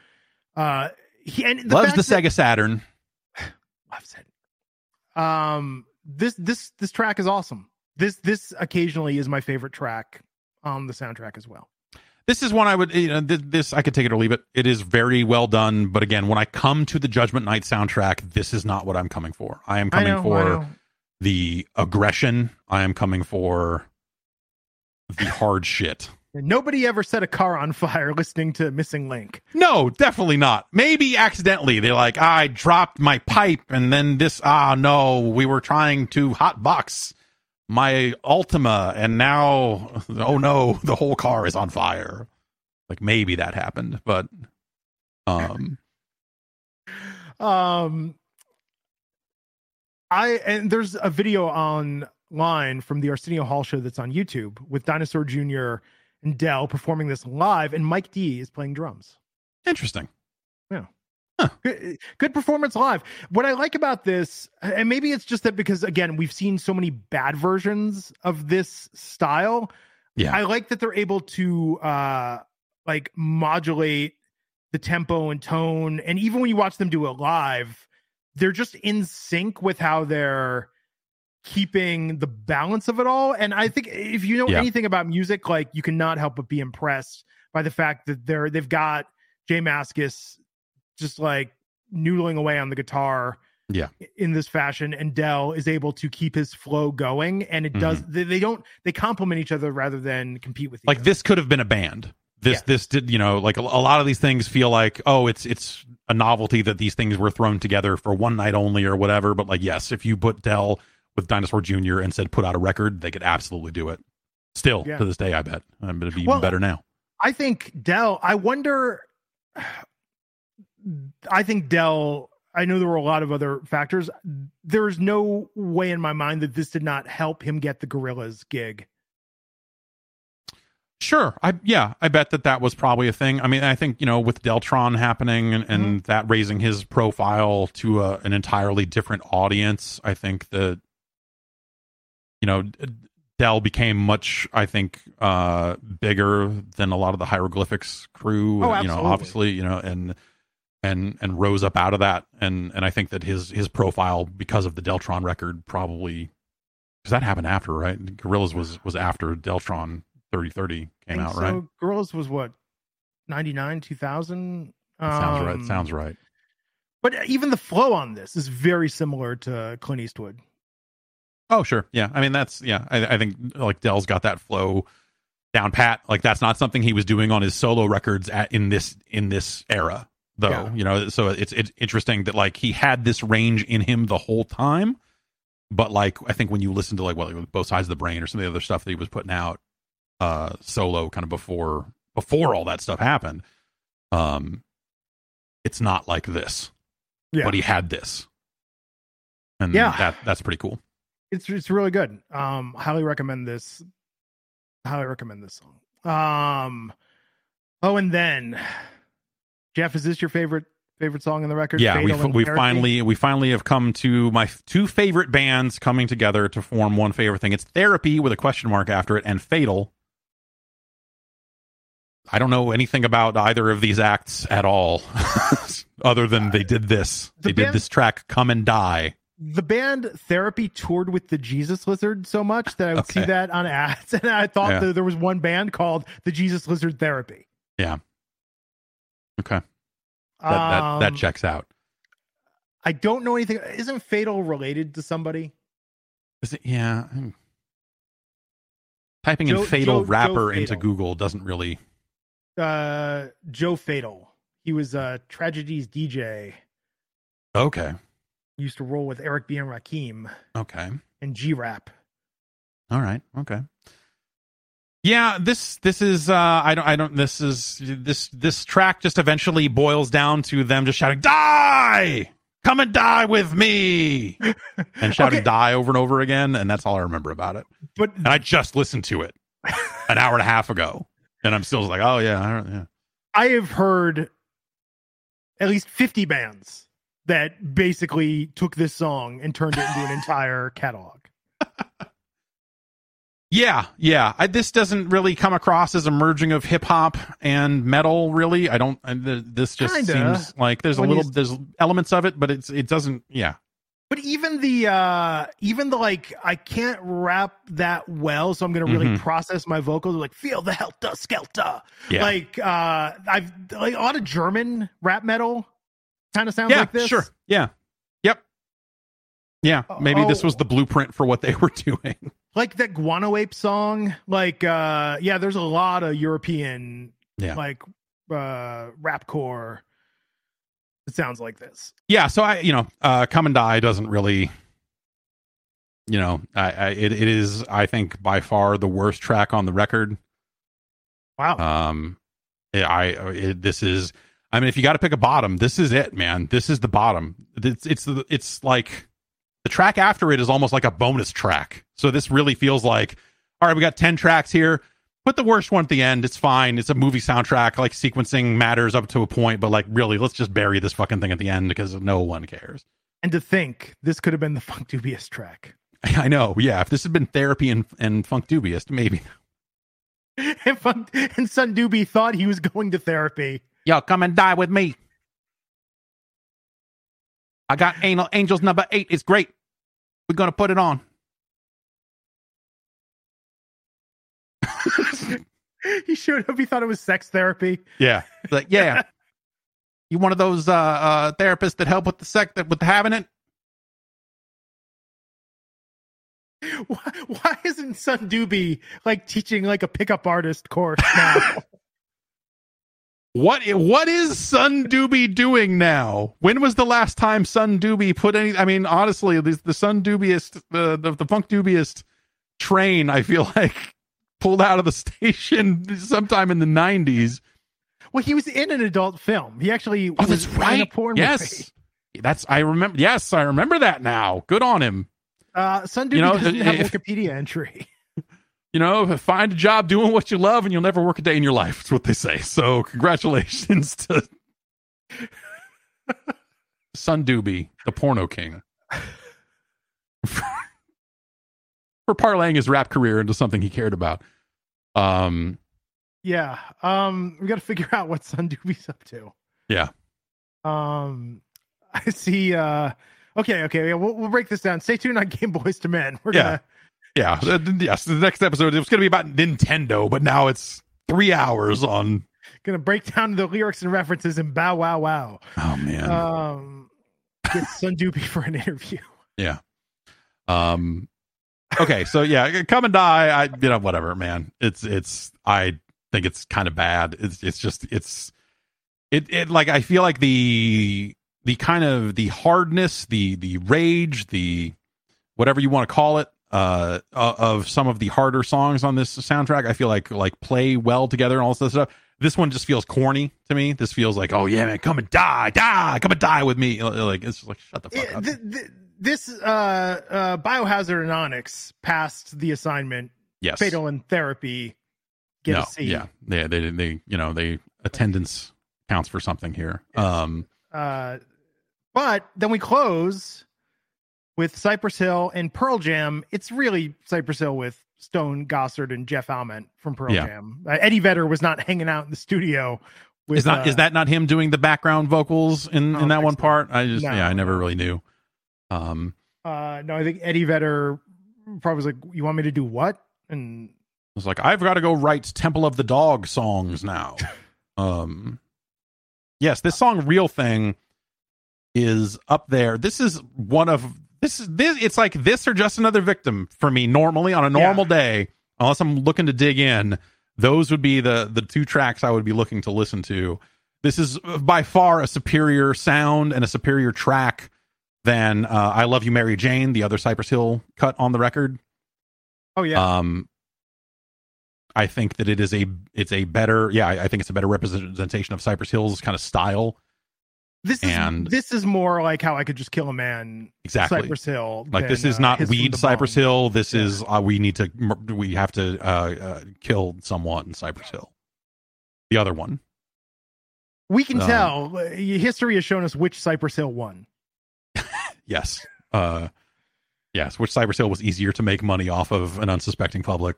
Uh, he and the Loves the that- Sega Saturn. *sighs* loves it. Um, this this this track is awesome. This this occasionally is my favorite track on the soundtrack as well. This is one I would, you know, th- this I could take it or leave it. It is very well done, but again, when I come to the Judgment Night soundtrack, this is not what I'm coming for. I am I coming know, for the aggression. I am coming for the hard shit. Nobody ever set a car on fire listening to Missing Link. No, definitely not. Maybe accidentally. They're like, I dropped my pipe and then this, ah, no, we were trying to hotbox my Altima and now, oh no, *laughs* the whole car is on fire. Like maybe that happened, but, um, *laughs* um, I, and there's a video online from the Arsenio Hall show that's on YouTube with Dinosaur Jr and Del performing this live, and Mike D is playing drums. Interesting. Yeah. Huh. Good, good, performance live. What I like about this, and maybe it's just that because again, we've seen so many bad versions of this style. Yeah. I like that they're able to uh like modulate the tempo and tone. And even when you watch them do it live, they're just in sync with how they're keeping the balance of it all. And I think if you know yeah. anything about music, like you cannot help but be impressed by the fact that they're they've got J Mascis just like noodling away on the guitar yeah in this fashion and Del is able to keep his flow going and it mm-hmm. does they, they, don't they complement each other rather than compete with like other. this could have been a band this yeah. this did you know like a, a, lot of these things feel like oh it's it's a novelty that these things were thrown together for one night only or whatever but like yes if you put Del with Dinosaur Jr. and said put out a record, they could absolutely do it. Still yeah. to this day, I bet. I'm to be well, even better now. I think Del I wonder, I think Del. I know there were a lot of other factors. There's no way in my mind that this did not help him get the Gorillaz gig. Sure. I yeah, I bet that that was probably a thing. I mean, I think you know with Deltron happening and, and mm-hmm. that raising his profile to a, an entirely different audience, I think that you know, Del became much, I think, uh, bigger than a lot of the hieroglyphics crew. Oh, absolutely. you know, obviously, you know, and and and rose up out of that. And and I think that his his profile because of the Deltron record probably because that happened after, right? Gorillaz was was after Deltron thirty thirty came out, so. right? Gorillaz was what ninety nine, two thousand. Sounds um, right. Sounds right. But even the flow on this is very similar to Clint Eastwood. Oh, sure. Yeah. I mean, that's, yeah. I, I think like Del's got that flow down pat. Like that's not something he was doing on his solo records at, in this, in this era though, yeah. you know, so it's, it's interesting that like he had this range in him the whole time. But like, I think when you listen to like, well, both sides of the brain or some of the other stuff that he was putting out, uh, solo kind of before, before all that stuff happened, um, it's not like this, yeah. but he had this. And yeah, that, that's pretty cool it's it's really good. Um, highly recommend this. Highly recommend this song. Um, oh, and then Jeff, is this your favorite favorite song in the record? Yeah, we we finally we finally have come to my two favorite bands coming together to form one favorite thing. It's Therapy with a question mark after it, and Fatal. I don't know anything about either of these acts at all, *laughs* other than they did this. The they band, did this track, "Come and Die." the band Therapy toured with the Jesus Lizard so much that I would okay. see that on ads, *laughs* and I thought yeah. that there was one band called the Jesus Lizard Therapy. Yeah. Okay. That, um, that, that checks out. I don't know anything. Isn't Fatal related to somebody? Is it? Yeah. Typing Joe, in Fatal Joe, rapper Joe into Google doesn't really. Uh, Joe Fatal. He was a Tragedies DJ. Okay used to roll with Eric B. and Rakim. Okay. And G Rap. All right. Okay. Yeah, this this is uh I don't I don't this is this this track just eventually boils down to them just shouting die come and die with me *laughs* and shouting okay. die over and over again and that's all I remember about it. But and I just listened to it *laughs* an hour and a half ago and I'm still like oh yeah, I, yeah. I have heard at least 50 bands that basically took this song and turned it into an *laughs* entire catalog. Yeah, yeah. I, this doesn't really come across as a merging of hip hop and metal. Really, I don't. I, this just Kinda. seems like there's when a little there's elements of it, but it's it doesn't. Yeah. But even the uh even the like I can't rap that well, so I'm gonna really mm-hmm. process my vocals like feel the helter skelter. Yeah. Like uh I've like a lot of German rap metal kind of sounds yeah, like this. Sure. Yeah. Yeah, maybe this Oh. was the blueprint for what they were *laughs* doing. like that guano ape song like uh yeah there's a lot of european Yeah. like uh rapcore it sounds like this yeah so i you know uh come and die doesn't really you know i, I it, it is i think by far the worst track on the record wow um i it, this is i mean if you got to pick a bottom this is it man this is the bottom it's it's it's like the track after it is almost like a bonus track. So this really feels like all right we got 10 tracks here. Put the worst one at the end it's fine. It's a movie soundtrack like sequencing matters up to a point but like really let's just bury this fucking thing at the end because no one cares. And to think this could have been the *laughs* Funkdoobiest track. I know yeah. If this had been therapy and, and Funkdoobiest maybe. *laughs* And funk and son doobie thought he was going to therapy. Yo come and die with me i got anal angels number eight it's great we're gonna put it on *laughs* he showed up he thought it was sex therapy Yeah. Like, yeah. *laughs* you one of those uh, uh therapists that help with the sex that with having it? why, why isn't son doobie like teaching like a pickup artist course now *laughs* What what is Son Doobie doing now? When was the last time Son Doobie put any I mean, honestly, the, the Sun Doobiest, the, the the Funkdoobiest train, I feel *laughs* like pulled out of the station sometime in the nineties. Well, he was in an adult film. He actually Oh, was that's in a right. porn Yes. That's I remember yes, I remember that now. Good on him. Uh, Son Doobie You know, doesn't have a Wikipedia entry. *laughs* you know, find a job doing what you love and you'll never work a day in your life. That's what they say. So *laughs* congratulations to Son Doobie, the porno king. *laughs* For parlaying his rap career into something he cared about. Um Yeah. Um, we got to figure out what Son Doobie's up to. Yeah. Um, *laughs* I see. Uh, okay, okay. yeah, We'll, we'll break this down. Stay tuned on Game Boyz II Men. We're Yeah. gonna. Yeah, yes, the next episode it was gonna be about Nintendo, but now it's three hours on Gonna break down the lyrics and references and bow wow wow. Oh man. Um, get Son Doobie for an interview. Yeah. Um okay, so yeah, come and die. I you know, whatever, man. It's it's I think it's kind of bad. It's it's just it's it it like I feel like the the kind of the hardness, the the rage, the whatever you want to call it, uh uh, of some of the harder songs on this soundtrack, I feel like like play well together and all this stuff. This one just feels corny to me. This feels like, oh yeah, man, come and die, die, come and die with me. Like it's just like shut the fuck Yeah, up. th- th- this uh, uh, Biohazard and Onyx passed the assignment. yes. Fatal in Therapy. Get no, a C. yeah, they, they, they, you know, they attendance counts for something here. Yes. Um, Uh, but then we close with Cypress Hill and Pearl Jam. It's really Cypress Hill with Stone Gossard and Jeff Ament from Pearl Yeah. Jam. Uh, Eddie Vedder was not *laughs* hanging out in the studio. With, is not uh, is that not him doing the background vocals in in that one so. part? I just No, yeah, I never really knew. Um, Uh, no, I think Eddie Vedder probably was like, "You want me to do what?" And I was like, I've got to go write Temple of the Dog songs now. *laughs* um, yes, this song "Real Thing" is up there. This is one of this is this. It's like this or just another victim for me. Normally on a normal day, unless I'm looking to dig in, those would be the the two tracks I would be looking to listen to. This is by far a superior sound and a superior track than uh, "I Love You, Mary Jane," the other Cypress Hill cut on the record. oh yeah, Um, I think that it is a it's a better yeah I, I think it's a better representation of Cypress Hill's kind of style this is and- this is more like how I could just kill a man. exactly Cypress Hill. like this is uh, not His weed Cypress Hill this Yeah. is uh, we need to we have to uh, uh, kill someone in Cypress Hill the other one We can Um, tell. uh, History has shown us which Cypress Hill won. *laughs* yes uh yes which Cypress Hill was easier to make money off of an unsuspecting public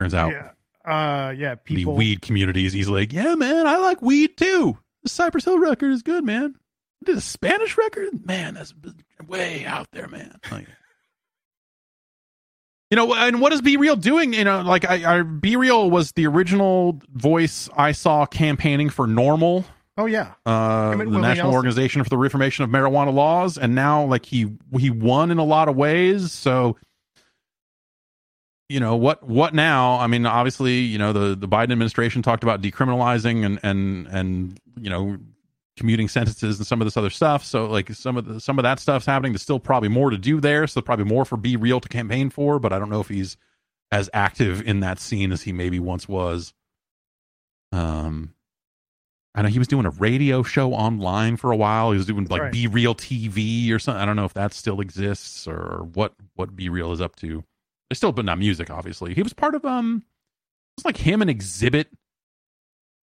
turns out Yeah. Uh, yeah. People. the weed community is easily like yeah man I like weed too the Cypress Hill record is good man I did a Spanish record man that's way out there man like you know and what is B-Real doing you know like i, I B-Real was the original voice i saw campaigning for NORML Oh yeah. uh, Him and the National Nelson. Organization for the Reformation of Marijuana Laws, and now like he he won in a lot of ways. So, you know what what now? I mean, obviously, you know the the Biden administration talked about decriminalizing and and and you know commuting sentences and some of this other stuff. So like some of the some of that stuff's happening. There's still probably more to do there. So probably more for B-Real to campaign for, but I don't know if he's as active in that scene as he maybe once was. Um, I know he was doing a radio show online for a while. He was doing like right. B-Real TV or something. I don't know if that still exists or what what B-Real is up to. It's still, but not music. Obviously, he was part of um, it was like him and Xzibit,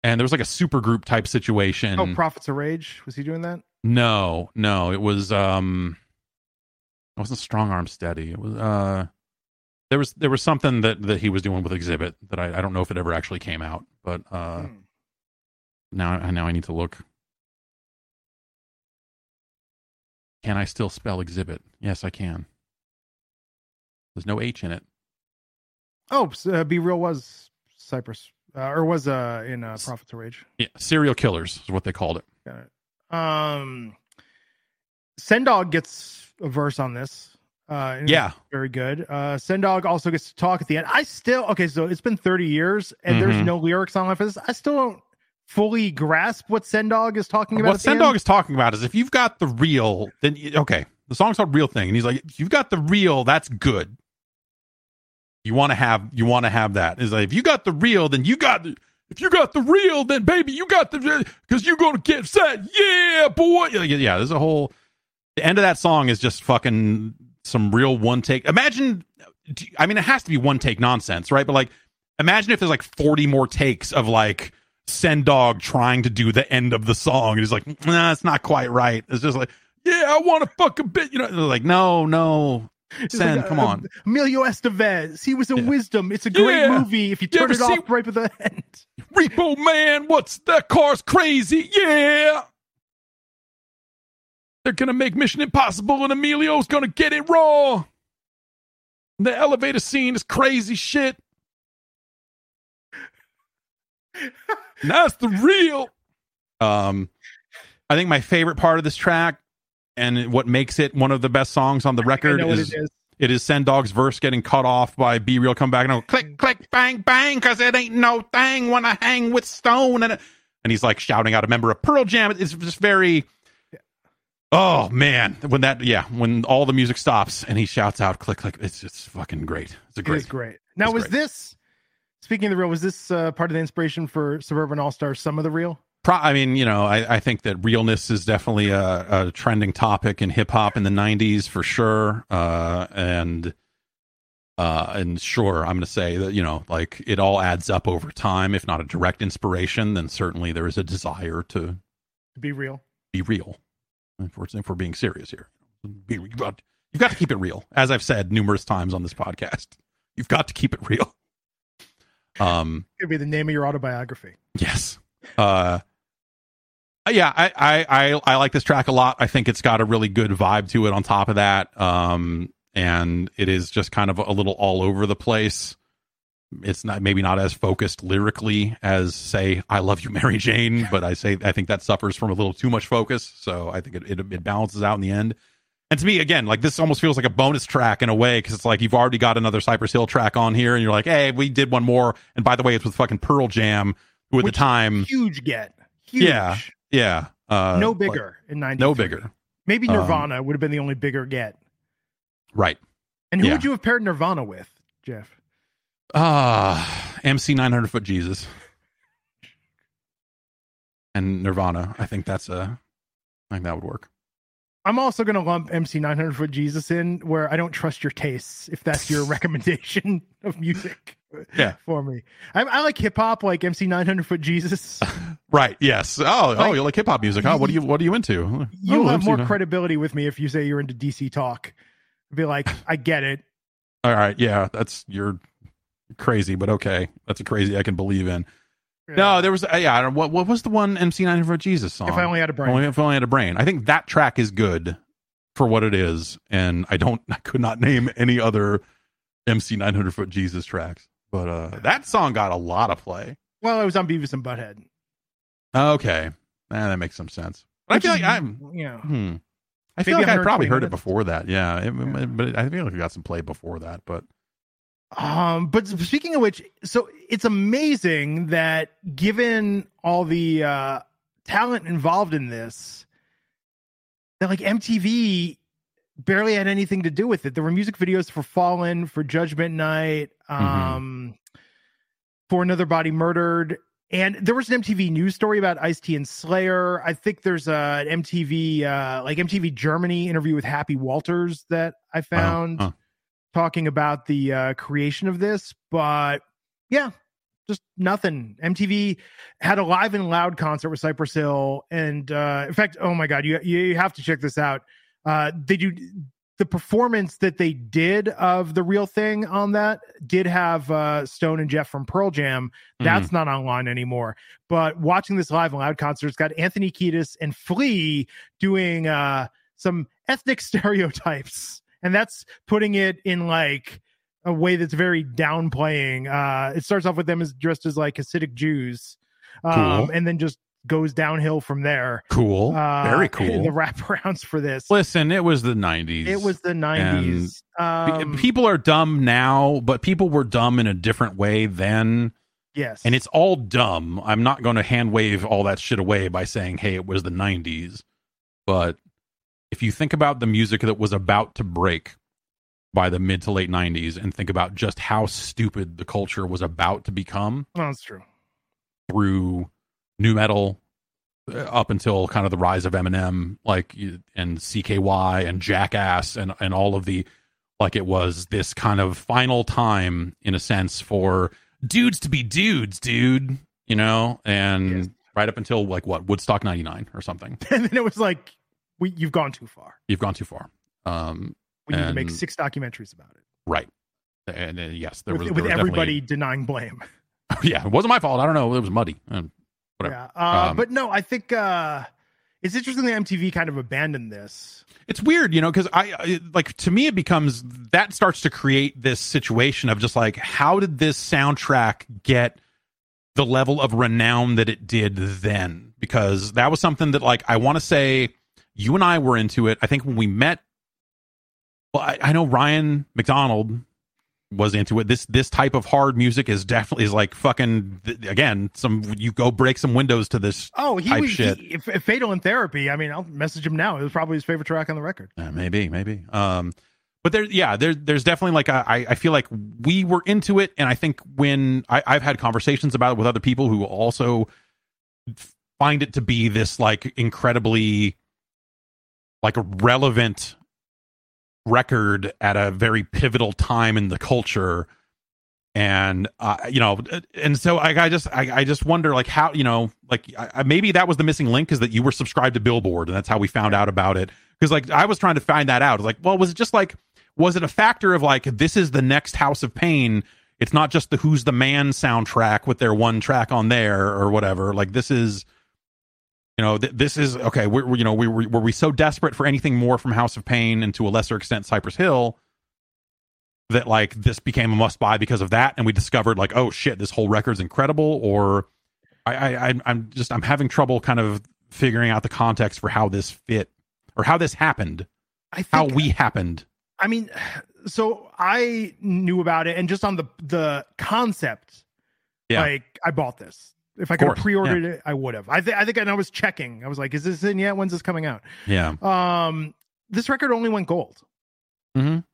and there was like a super group type situation. Oh, Prophets of Rage. Was he doing that? No, no, it was um it wasn't strong arm steady. It was uh there was there was something that that he was doing with Xzibit that I, I don't know if it ever actually came out, but uh Hmm. now I now I need to look. Can I still spell Xzibit? Yes, I can. There's no H in it. Oh, uh, B-Real was Cypress, uh, or was uh in uh, Prophets of Rage. Yeah, serial killers is what they called it. Got it. Um, Sen Dog gets a verse on this. Uh, Yeah. very good. Uh, Sen Dog also gets to talk at the end. I still okay, so it's been 30 years and Mhm. there's no lyrics on this. I still don't fully grasp what Sen Dog is talking about. What at the end. Sen Dog is talking about is if you've got the real, then you- okay, the song's called "Real Thing," and he's like, if you've got the real, that's good. You want to have, you want to have that. Is like if you got the real, then you got. The, if you got the real, then baby, you got the because you're gonna get set. Yeah, boy. Yeah. There's a whole. The end of that song is just fucking some real one take. Imagine. I mean, it has to be one take nonsense, right? But like, imagine if there's like 40 more takes of like Sen Dog trying to do the end of the song. And he's like, nah, it's not quite right. It's just like, yeah, I want to fuck a bit. You know, like, no, no. Send, like, come uh, on. Emilio Estevez. He was a Yeah. Wisdom. It's a great Yeah. movie if you You turn ever it see- off right at the end. *laughs* Repo Man, what's that car's crazy? Yeah. They're going to make Mission Impossible and Emilio's going to get it raw. The elevator scene is crazy shit. *laughs* That's the real. Um, I think my favorite part of this track and what makes it one of the best songs on the record is it is. it is Sen Dog's verse getting cut off by B-Real come back and go click click bang bang because it ain't no thing when I hang with Stone and and he's like shouting out a member of Pearl Jam. It's just very. Oh man, when that yeah, when all the music stops and he shouts out click click, it's just fucking great. It's a great. is great. Now, It's was great. this speaking of the real? Was this uh, part of the inspiration for Suburban All Stars? Some of the real. Pro- I mean, you know, I, I think that realness is definitely a, a trending topic in hip hop in the '90s for sure. Uh, and uh, and sure, I'm going to say that you know, like it all adds up over time. If not a direct inspiration, then certainly there is a desire to To be real. be real. If we're, if we're being serious here, be, you've, got, you've got to keep it real. As I've said numerous times on this podcast, you've got to keep it real. Um. it could be the name of your autobiography. Yes. Uh yeah, I, I I I like this track a lot. I think it's got a really good vibe to it on top of that. Um and it is just kind of a little all over the place. It's not maybe not as focused lyrically as say I love you Mary Jane, but I say I think that suffers from a little too much focus, so I think it it, it balances out in the end. And to me, again, like this almost feels like a bonus track in a way because it's like you've already got another Cypress Hill track on here, and you're like, hey, we did one more. And by the way, it's with fucking Pearl Jam, who at Which the time, Huge get. Huge. Yeah, yeah, uh, no like, bigger in 90. no bigger, Maybe Um, Nirvana would have been the only bigger get. right? And who yeah. would you have paired Nirvana with, Jeff? Ah, MC 900 Foot Jesus and Nirvana. I think that's a, I think that would work. I'm also going to lump MC 900 Foot Jesus in where I don't trust your tastes if that's your *laughs* recommendation of music Yeah. for me. I, I like hip hop, like MC 900 Foot Jesus. *laughs* Right? Yes. Oh, oh, Like- you like hip hop music? Huh? What do you What are you into? Oh, you'll Oh, have MC more 900. credibility with me if you say you're into DC talk. I'd be like, *laughs* I get it. All right, yeah, that's you're crazy, but okay, that's a crazy I can believe in. No, there was uh, yeah. I don't, what what was the one MC 900 Foot Jesus song? if I only had a brain. Only if I only had a brain. I think that track is good for what it is, and I don't, *laughs* I could not name any other MC 900 Foot Jesus tracks. But uh that song got a lot of play. well, it was on Beavis and Butthead. Okay, Eh, that makes some sense. But I feel is- like I'm. yeah. Hmm. I feel like I probably 120 heard it before that. Yeah, it- Yeah. but I feel like we got some play before that. But Um, but speaking of which, so it's amazing that given all the uh talent involved in this, that like MTV barely had anything to do with it. There were music videos for Fallen, for Judgment Night, um, for Another Body Murdered. And there was an MTV news story about Ice T and Slayer. I think there's a, an MTV, uh, like MTV Germany interview with Happy Walters that I found huh. Talking about the uh, creation of this. But yeah, just nothing. MTV had a live and loud concert with Cypress Hill, and uh, in fact, oh my god, you you have to check this out. Uh, they do the performance that they did of the real thing on that did have uh, Stone and Jeff from Pearl Jam. That's not online anymore. But watching this live and loud concert, it's got Anthony Kiedis and Flea doing uh, some ethnic *laughs* stereotypes, and that's putting it in like a way that's very downplaying. Uh, it starts off with them as dressed as like Hasidic Jews, um, Cool. and then just goes downhill from there. cool, Uh, very *laughs* cool. The wraparounds for this. Listen, it was the '90s. It was the nineties. Pe- Um, people are dumb now, but people were dumb in a different way then. yes, And it's all dumb. I'm not going to hand wave all that shit away by saying, hey, it was the 90s. But if you think about the music that was about to break by the mid to late 90s and think about just how stupid the culture was about to become oh, that's true. through nu metal uh, up until kind of the rise of Eminem, like and CKY and Jackass and and all of the like it was this kind of final time in a sense for dudes to be dudes, dude, you know, and Yes. right up until like what Woodstock 99 or something. *laughs* And then it was like, we you've gone too far. You've gone too far. Um We need to make six documentaries about it right. And uh, yes, there with, was with was everybody denying blame. *laughs* yeah, it wasn't my fault. I don't know. It was muddy. And Whatever. Yeah, uh, Um, but no, I think uh, it's interesting that MTV kind of abandoned this. it's weird, you know, because I, I like to me it becomes that starts to create this situation of just like how did this soundtrack get the level of renown that it did then? Because that was something that like I want to say you and I were into it. I think when we met, well, I, I know Ryan McDonald was into it. This this type of hard music is definitely is like fucking th- again. Some you go break some windows to this. Oh, he Type was shit. he- if, if Fatal in Therapy. I mean, I'll message him now. It was probably his favorite track on the record. Uh, maybe, maybe. Um, but there, yeah, there, there's definitely like a, I, I feel like we were into it, and I think when I, I've had conversations about it with other people who also find it to be this like incredibly like a relevant record at a very pivotal time in the culture. And uh, you know and so I, I just I, I just wonder like how you know like I, maybe that was the missing link is that you were subscribed to billboard and that's how we found out about it. Because like i was trying to find that out. Like well was it just like was it a factor of like this is the next house of pain? It's not just the who's the man soundtrack with their one track on there or whatever. Like this is you know th- this is okay we're, we you know we were, were we so desperate for anything more from house of pain and to a lesser extent cypress hill that like this became a must buy because of that and we discovered like oh shit this whole record's incredible or I, I I- i'm just i'm having trouble kind of figuring out the context for how this fit or how this happened I think how we happened I mean, so I knew about it, and just on the the concept, Yeah. like I bought this. If I could have pre-ordered it, I would have. I think I think, and I was checking. I was like, "Is this in yet? When's this coming out?" yeah Um, this record only went gold, Mhm.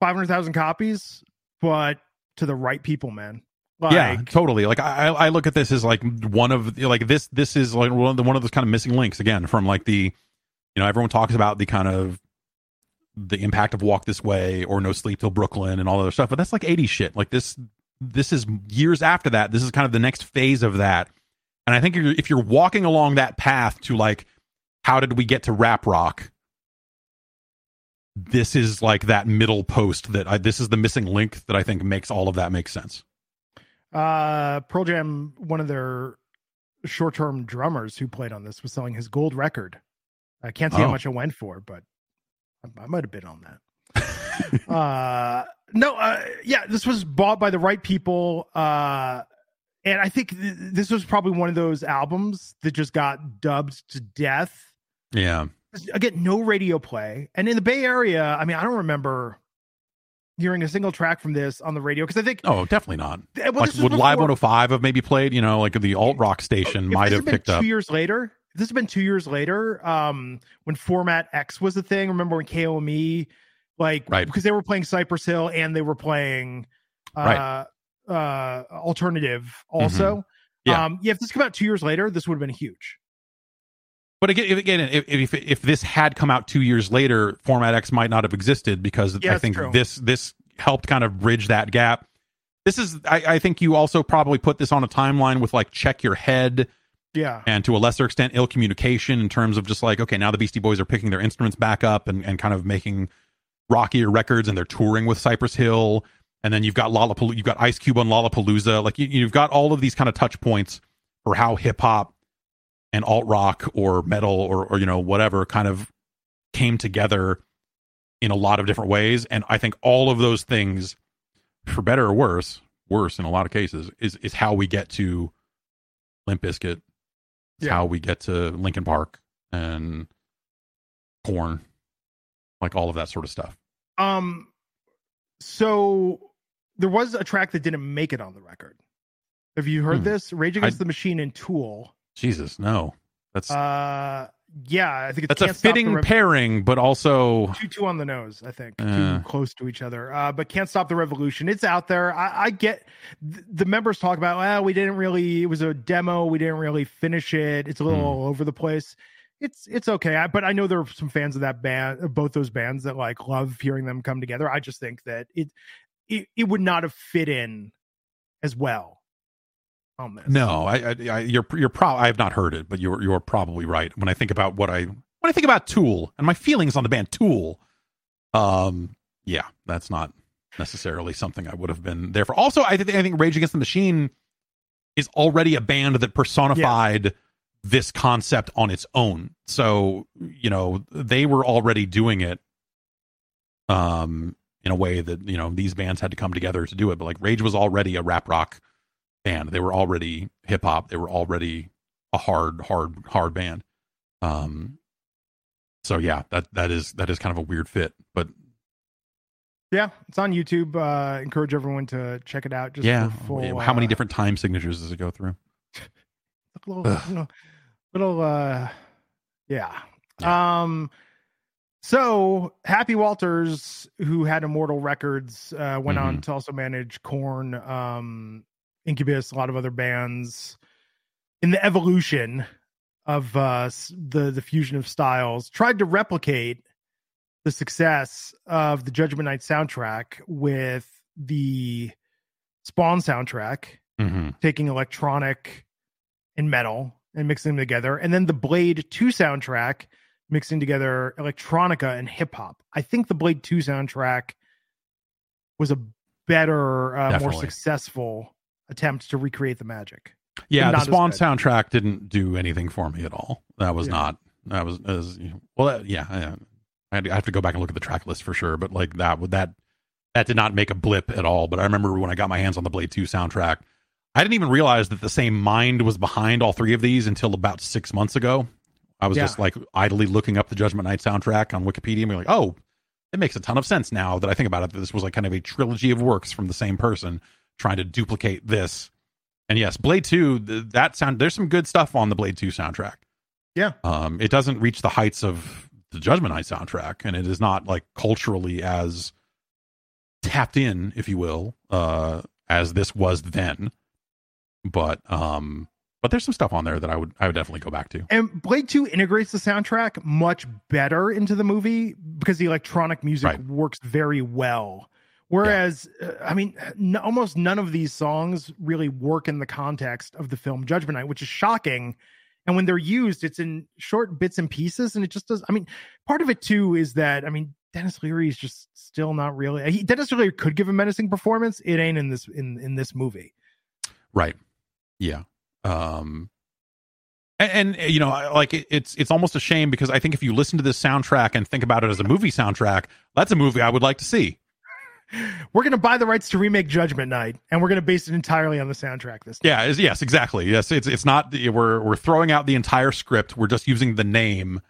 five hundred thousand copies, but to the right people, man. Like, yeah totally like I, I I look at this as like one of like this this is like one of the one of those kind of missing links again from like the you know everyone talks about the kind of the impact of walk this way or no sleep till brooklyn and all that other stuff but that's like 80s shit like this this is years after that this is kind of the next phase of that and i think if you're, if you're walking along that path to like how did we get to rap rock this is like that middle post that I, this is the missing link that i think makes all of that make sense uh, Pearl Jam, one of their short-term drummers who played on this, was selling his gold record. I can't see how Oh. much it went for, but I, I might have been on that. *laughs* uh no uh yeah this was bought by the right people uh and I think th- this was probably one of those albums that just got dubbed to death. Yeah. Again, no radio play, and in the Bay Area, I mean, I don't remember hearing a single track from this on the radio because I think Oh, definitely not. well, like, would Live 105 have maybe played? You know, like the alt rock station might have picked two up. years later. This had been two years later, um, when Format X was a thing. Remember when KOME, like, Right. because they were playing Cypress Hill and they were playing, uh, Right. uh, alternative also. Yeah. Um, yeah. If this came out two years later, this would have been huge. But again, if, again, if, if if this had come out two years later, Format X might not have existed because Yeah, I think true. this this helped kind of bridge that gap. This is, I, I think, you also probably put this on a timeline with like check your head Yeah. and to a lesser extent ill communication in terms of just like okay now the beastie boys are picking their instruments back up and, and kind of making rockier records and they're touring with cypress hill and then you've got lollapalooza you've got ice cube on lollapalooza like you, you've got all of these kind of touch points for how hip-hop and alt rock or metal or, or you know whatever kind of came together in a lot of different ways and i think all of those things for better or worse worse in a lot of cases is is how we get to limp Bizkit. It's Yeah. how we get to Linkin Park and Korn, like all of that sort of stuff. Um, so there was a track that didn't make it on the record. Have you heard Hmm. this? Rage Against I- the Machine and Tool. Jesus, no, that's Uh, yeah, I think it's that's a Can't Stop the fitting Rev- pairing, but also too too on the nose i think Uh. too close to each other uh but can't stop the revolution it's out there i, I get th- the members talk about well we didn't really it was a demo we didn't really finish it it's a little Hmm. all over the place it's it's okay I, but i know there are some fans of that band of both those bands that like love hearing them come together i just think that it it, it would not have fit in as well on this no. I, I, I you're you're pro. I have not heard it, but you're you're probably right. When I think about what I when I think about Tool and my feelings on the band Tool, um, yeah, that's not necessarily something I would have been there for. Also, I, th- I think Rage Against the Machine is already a band that personified this concept on its own. So, you know, they were already doing it um in a way that, you know, these bands had to come together to do it. But like Rage was already a rap rock band. They were already hip hop. They were already a hard, hard, hard band. Um so yeah, that that is that is kind of a weird fit. But yeah it's on youtube uh encourage everyone to check it out just yeah, for full, how many uh, different time signatures does it go through? *laughs* little. Little, uh yeah. um so happy walters who had immortal records uh went on Mhm. to also manage Korn um incubus a lot of other bands in the evolution of uh the the fusion of styles tried to replicate the success of the judgment night soundtrack with the spawn soundtrack Mm-hmm. taking electronic and metal and mixing them together, and then the Blade 2 soundtrack mixing together electronica and hip hop. I think the Blade 2 soundtrack was a better, uh, more successful attempt to recreate the magic. Yeah, the Spawn soundtrack didn't do anything for me at all. That was Yeah. not. That was as well. Yeah, I, I had to- I have to go back and look at the track list for sure. But like that, would that that did not make a blip at all. But I remember when I got my hands on the Blade Two soundtrack, I didn't even realize that the same mind was behind all three of these until about six months ago. I was Yeah. just like idly looking up the Judgment Night soundtrack on Wikipedia and being like, oh, it makes a ton of sense now that I think about it. That this was like kind of a trilogy of works from the same person trying to duplicate this. And yes, Blade 2, th- that sound there's some good stuff on the Blade 2 soundtrack. Yeah. Um it doesn't reach the heights of the Judgment Night soundtrack and it is not like culturally as tapped in, if you will, uh as this was then. But um but there's some stuff on there that I would I would definitely go back to. And Blade 2 integrates the soundtrack much better into the movie because the electronic music Right. works very well. Whereas, uh, I mean, n- almost none of these songs really work in the context of the film Judgment Night, which is shocking. And when they're used, it's in short bits and pieces, and it just does. I mean, part of it too is that I mean, Denis Leary is just still not really. He, Denis Leary could give a menacing performance. It ain't in this in in this movie. Right. Yeah. Um and, and you know, like it, it's it's almost a shame because I think if you listen to this soundtrack and think about it as a movie soundtrack, that's a movie I would like to see. *laughs* we're going to buy the rights to remake Judgment Night, and we're going to base it entirely on the soundtrack this time. Yeah, yes, exactly. Yes, it's it's not we're we're throwing out the entire script. We're just using the name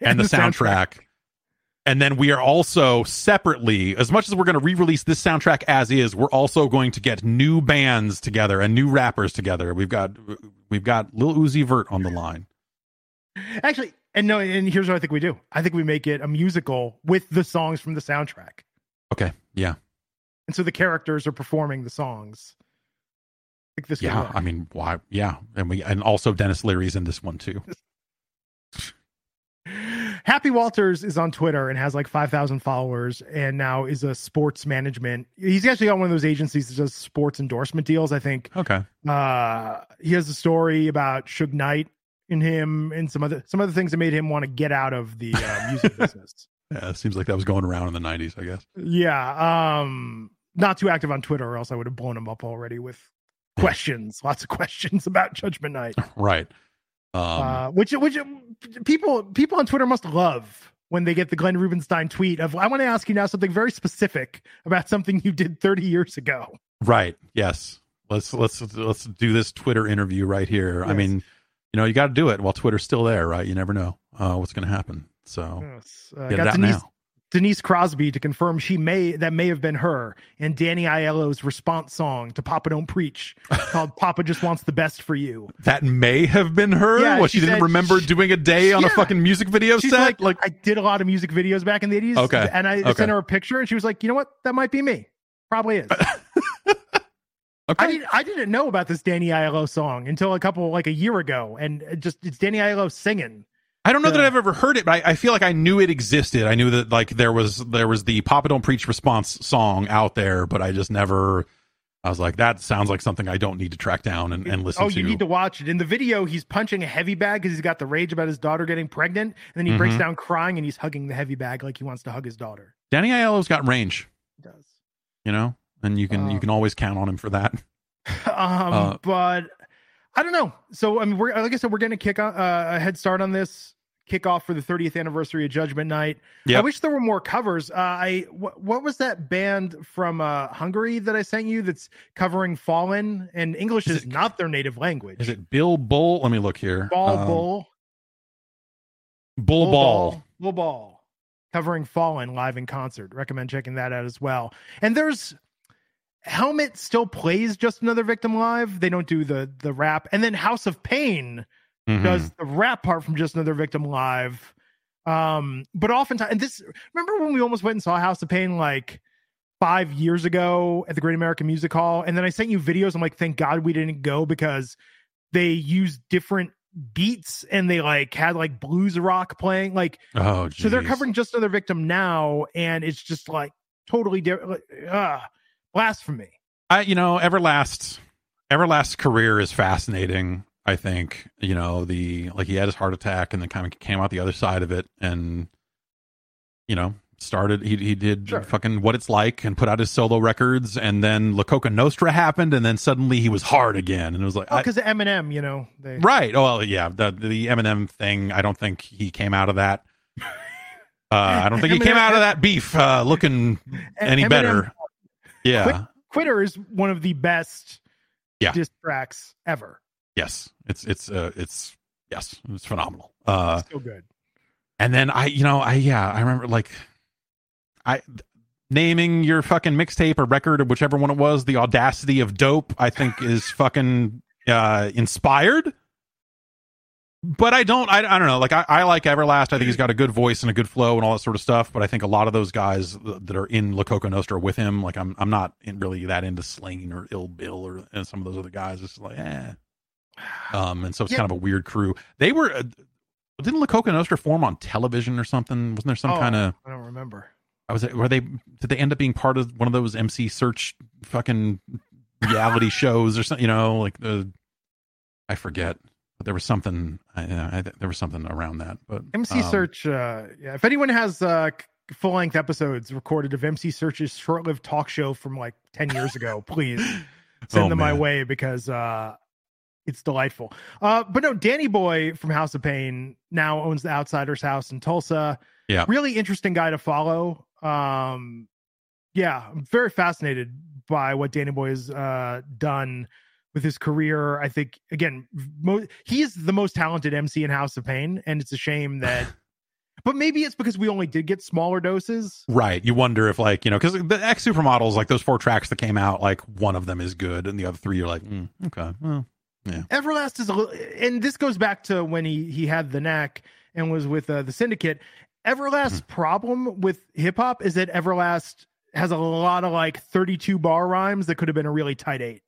and, *laughs* and the, the soundtrack. soundtrack. And then we are also separately, as much as we're going to re-release this soundtrack as is, we're also going to get new bands together and new rappers together. We've got we've got Lil Uzi Vert on the line. Actually, and no, and here's what I think we do. I think we make it a musical with the songs from the soundtrack. Okay. Yeah. And so the characters are performing the songs. I think this. Yeah. I mean, why? Yeah, and we and also Denis Leary's in this one too. *laughs* Happy Walters is on Twitter and has like 5,000 followers and now is a sports management. He's actually got one of those agencies that does sports endorsement deals, I think. Okay. Uh, he has a story about Suge Knight in him and some other some other things that made him want to get out of the uh, music *laughs* business. Yeah, it seems like that was going around in the 90s, I guess. Yeah. Um, not too active on Twitter, or else I would have blown him up already with questions, lots of *laughs* questions about Judgment Night. Right. Um, uh, which which people people on Twitter must love when they get the Glenn Rubenstein tweet of I want to ask you now something very specific about something you did 30 years ago. Right. Yes. Let's let's let's do this Twitter interview right here. Yes. I mean, you know, you got to do it while Twitter's still there, right? You never know uh, what's going to happen. So yes. uh, get got Denise, now. Denise Crosby to confirm she may that may have been her and Danny Aiello's response song to Papa Don't Preach called Papa Just Wants the Best for You. That may have been her. Yeah, what she, she didn't remember she, doing a day on yeah. a fucking music video She's set. Like, like, I did a lot of music videos back in the eighties. Okay, and I okay. sent her a picture, and she was like, "You know what? That might be me. Probably is." *laughs* Okay. I didn't I didn't know about this Danny Aiello song until a couple like a year ago, and just it's Danny Aiello singing. I don't know that I've ever heard it, but I, I, feel like I knew it existed. I knew that like there was there was the Papa Don't Preach response song out there, but I just never. I was like, that sounds like something I don't need to track down and, and listen oh, to. you need to watch it. In the video, he's punching a heavy bag because he's got the rage about his daughter getting pregnant, and then he mm-hmm. breaks down crying and he's hugging the heavy bag like he wants to hug his daughter. Danny Aiello's got range. He does. You know, and you can uh, you can always count on him for that. *laughs* Um, uh, but I don't know. So I mean, we're like I said, we're going to kick uh, a head start on this kickoff for the 30th anniversary of Judgment Night. Yep. I wish there were more covers. Uh, I what was that band from uh, Hungary that I sent you that's covering Fallen? And English is, is it, not their native language. Is it Bill Bull? Let me look here. Ball um, Bull. Bull, Bull Ball. Ball. Bull Ball. Covering Fallen live in concert. Recommend checking that out as well. And there's Helmet still plays just another victim live. They don't do the the rap. And then House of Pain mm-hmm. does the rap part from Just Another Victim live. Um, but oftentimes, and this remember when we almost went and saw House of Pain like five years ago at the Great American Music Hall, and then I sent you videos. I'm like, thank God we didn't go because they used different beats and they like had like blues rock playing. Like, oh, geez. so they're covering Just Another Victim now, and it's just like totally different. Uh, blasphemy. I, you know, Everlast, Everlast's career is fascinating. I think you know the like he had his heart attack and then kind of came out the other side of it and you know started he he did sure. fucking what it's like and put out his solo records and then La Coka Nostra happened and then suddenly he was hard again. And it was like oh, because of Eminem you know they... right. Oh well, yeah. The the Eminem thing I don't think he came out of that. *laughs* Uh, I don't think Eminem, he came out of that beef uh, looking any Eminem, better. yeah. Quitter is one of the best yeah. diss tracks ever Yes, it's it's uh, it's yes, it's phenomenal. Uh, so good. And then I, you know, I yeah, I remember like I naming your fucking mixtape or record or whichever one it was, the audacity of dope. I think *laughs* is fucking uh, inspired. But I don't. I, I don't know. Like I, I like Everlast. I think he's got a good voice and a good flow and all that sort of stuff. But I think a lot of those guys that are in La Coka Nostra with him, like I'm, I'm not in really that into Slaine or Ill Bill or and some of those other guys. It's like, eh, um, and so it's yeah. kind of a weird crew. They were uh, didn't La Coka Nostra form on television or something? Wasn't there some oh, kind of? I don't remember. I was were they did they end up being part of one of those MC Serch fucking reality *laughs* shows or something? You know, like the I forget. But there was something. I, I, there was something around that. But MC um, Serch. Uh, yeah, if anyone has uh, full length episodes recorded of MC Serch's short lived talk show from like ten years ago, please *laughs* send oh, them man. my way because uh, it's delightful. Uh, but no, Danny Boy from House of Pain now owns the Outsiders House in Tulsa. Yeah, really interesting guy to follow. Um, yeah, I'm very fascinated by what Danny Boy has uh, done with his career. I think again, mo- he's the most talented MC in House of Pain, and it's a shame *laughs* that. but maybe it's because we only did get smaller doses. Right. You wonder if like you know because the X Supermodels like those four tracks that came out like one of them is good and the other three you're like mm, okay well yeah. Everlast is a little, and this goes back to when he he had the neck and was with uh, the Syndicate. Everlast's mm-hmm. problem with hip hop is that Everlast has a lot of like 32 bar rhymes that could have been a really tight eight.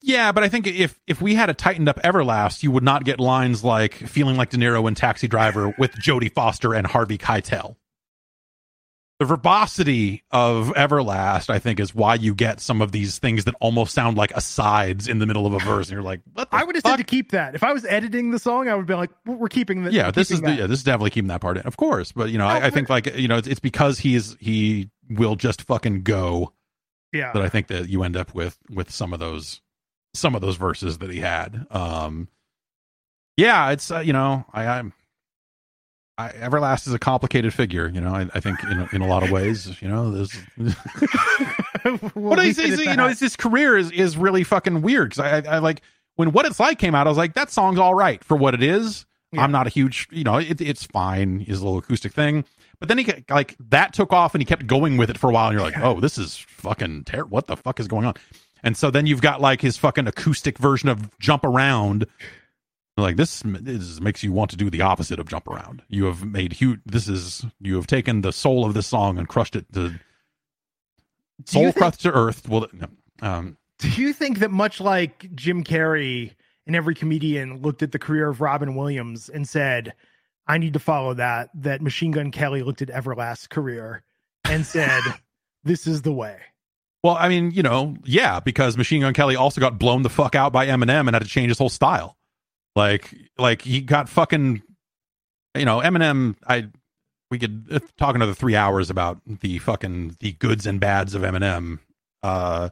Yeah, but I think if if we had a tightened up Everlast, you would not get lines like "feeling like De Niro in Taxi Driver" with Jodie Foster and Harvey Keitel the verbosity of Everlast, I think, is why you get some of these things that almost sound like asides in the middle of a verse, and you're like, "What?" I would have said to keep that. If I was editing the song, I would be like, "We're keeping the." Yeah, this is the, yeah, this is definitely keeping that part in, of course. But you know, I, I, think like you know, it's, it's because he's he will just fucking go. Yeah, that I think that you end up with with some of those some of those verses that he had. Um, yeah, it's uh, you know, I, I'm I, Everlast is a complicated figure, you know. I, I think in in a lot of ways, you know, there's. *laughs* well, he's, he's you know, his, his career is is really fucking weird because I, I, I like when what it's like came out. I was like, that song's all right for what it is. Yeah. I'm not a huge, you know, it, it's fine. His little acoustic thing, but then he like that took off and he kept going with it for a while. And you're like, oh, this is fucking terrible. What the fuck is going on? And so then you've got like his fucking acoustic version of Jump Around like this is, makes you want to do the opposite of jump around. You have made huge. This is you have taken the soul of this song and crushed it to soul crushed to earth. Well, um, do you think that much like Jim Carrey and every comedian looked at the career of Robin Williams and said, "I need to follow that." That Machine Gun Kelly looked at Everlast's career and said, *laughs* "This is the way." Well, I mean, you know, yeah, because Machine Gun Kelly also got blown the fuck out by Eminem and had to change his whole style. Like, like he got fucking, you know, Eminem. I we could uh, talk another three hours about the fucking the goods and bads of Eminem. Uh,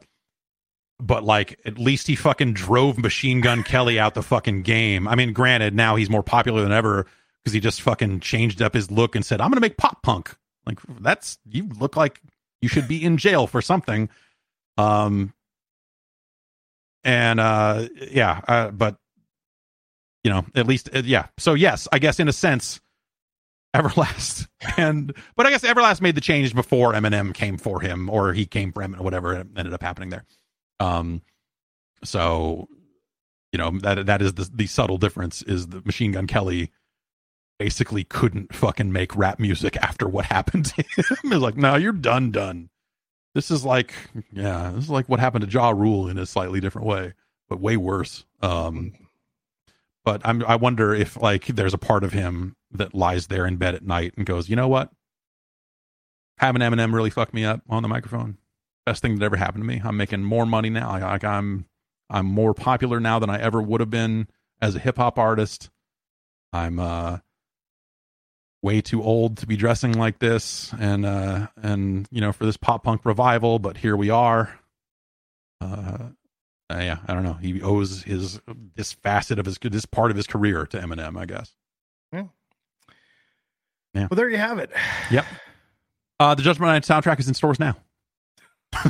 but like at least he fucking drove Machine Gun Kelly out the fucking game. I mean, granted, now he's more popular than ever because he just fucking changed up his look and said, "I'm gonna make pop punk." Like that's you look like you should be in jail for something. Um, and uh, yeah, uh, but you know, at least uh, yeah. So yes, I guess in a sense, Everlast *laughs* and but I guess Everlast made the change before Eminem came for him or he came for him or whatever ended up happening there. Um, so you know that that is the the subtle difference is the Machine Gun Kelly basically couldn't fucking make rap music after what happened to him. *laughs* It's like, no, you're done, done. This is like, yeah, this is like what happened to Ja Rule in a slightly different way, but way worse. Um, but I'm I wonder if like there's a part of him that lies there in bed at night and goes, you know what? Having Eminem really fucked me up on the microphone. Best thing that ever happened to me. I'm making more money now. Like, I'm I'm more popular now than I ever would have been as a hip hop artist. I'm uh way too old to be dressing like this and uh and you know for this pop punk revival, but here we are. Uh uh, yeah, I don't know. He owes his this facet of his this part of his career to Eminem, I guess. Yeah. Yeah. Well, there you have it. Yep. Uh, the Judgment Night soundtrack is in stores now. *laughs*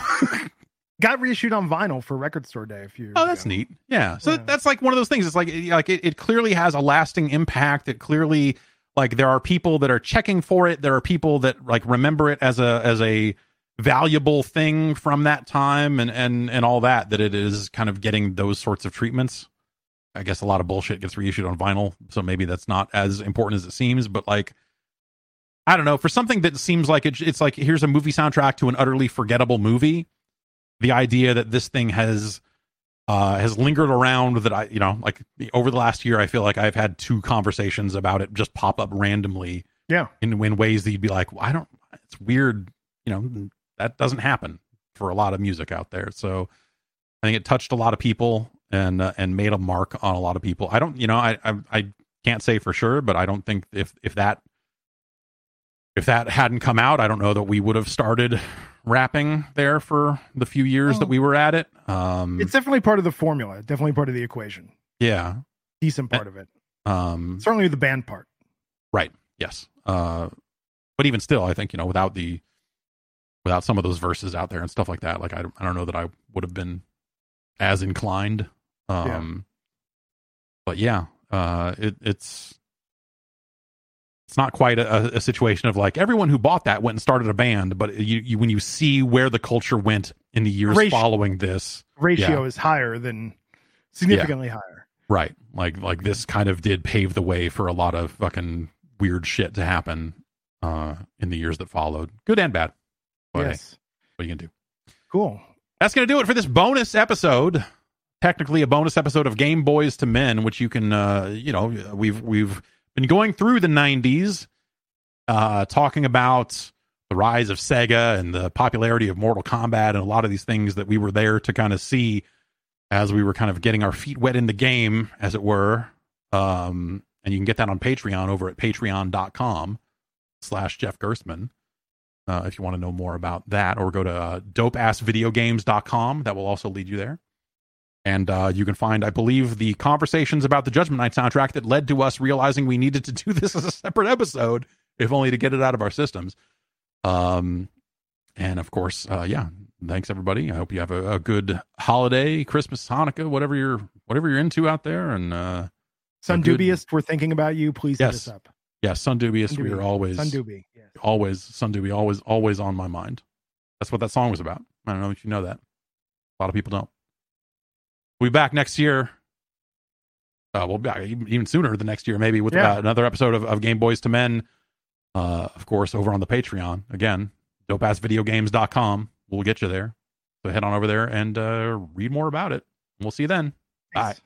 Got reissued on vinyl for Record Store Day a few. Oh, that's ago. neat. Yeah. So yeah. that's like one of those things. It's like like it, it clearly has a lasting impact. It clearly like there are people that are checking for it. There are people that like remember it as a as a valuable thing from that time and and and all that that it is kind of getting those sorts of treatments. I guess a lot of bullshit gets reissued on vinyl so maybe that's not as important as it seems but like i don't know. For something that seems like it, it's like here's a movie soundtrack to an utterly forgettable movie. The idea that this thing has uh has lingered around that i you know like over the last year i feel like i've had two conversations about it just pop up randomly yeah. in, in ways that you'd be like well, i don't it's weird you know that doesn't happen for a lot of music out there. So I think it touched a lot of people and uh, and made a mark on a lot of people. I don't, you know, I, I I can't say for sure, but I don't think if if that if that hadn't come out, I don't know that we would have started rapping there for the few years oh. that we were at it. Um, it's definitely part of the formula, definitely part of the equation. Yeah, decent part of it. Um, certainly the band part. Right. Yes. Uh, but even still, I think you know without the without some of those verses out there and stuff like that. Like I, I don't know that I would have been as inclined. Um, but yeah, uh, it, it's it's not quite a, a, situation of like everyone who bought that went and started a band, but you, you when you see where the culture went in the years ratio, following this, ratio yeah. is higher than significantly yeah. higher. Right, like like this kind of did pave the way for a lot of fucking weird shit to happen uh, in the years that followed, good and bad. But yes, hey, what are you gonna do? Cool. That's gonna do it for this bonus episode technically a bonus episode of Game Boyz II Men, which you can, uh, you know, we've we've been going through the '90s, uh, talking about the rise of Sega and the popularity of Mortal Kombat and a lot of these things that we were there to kind of see as we were kind of getting our feet wet in the game, as it were. Um, and you can get that on Patreon over at patreon.com slash Jeff Gerstmann. Uh, if you want to know more about that, or go to uh, dopeassvideogames.com. That will also lead you there. And uh, you can find, I believe, the conversations about the Judgment Night soundtrack that led to us realizing we needed to do *laughs* this as a separate episode, if only to get it out of our systems. Um, and of course, uh, yeah, thanks everybody. I hope you have a, a, good holiday, Christmas, Hanukkah, whatever you're whatever you're into out there. And uh, Sun Dubious, we're thinking about you. Please yes. hit us up. Yeah, Sun Dubious, we are always Sun yes. always Son Doobie, always always on my mind. That's what that song was about. I don't know if you know that. A lot of people don't. We'll be back next year. Uh, we'll be back even sooner the next year, maybe with yeah. uh, another episode of, of Game Boyz II Men. Uh, of course, over on the Patreon. Again, dopeassvideogames.com. We'll get you there. So head on over there and uh, read more about it. We'll see you then. Thanks. Bye.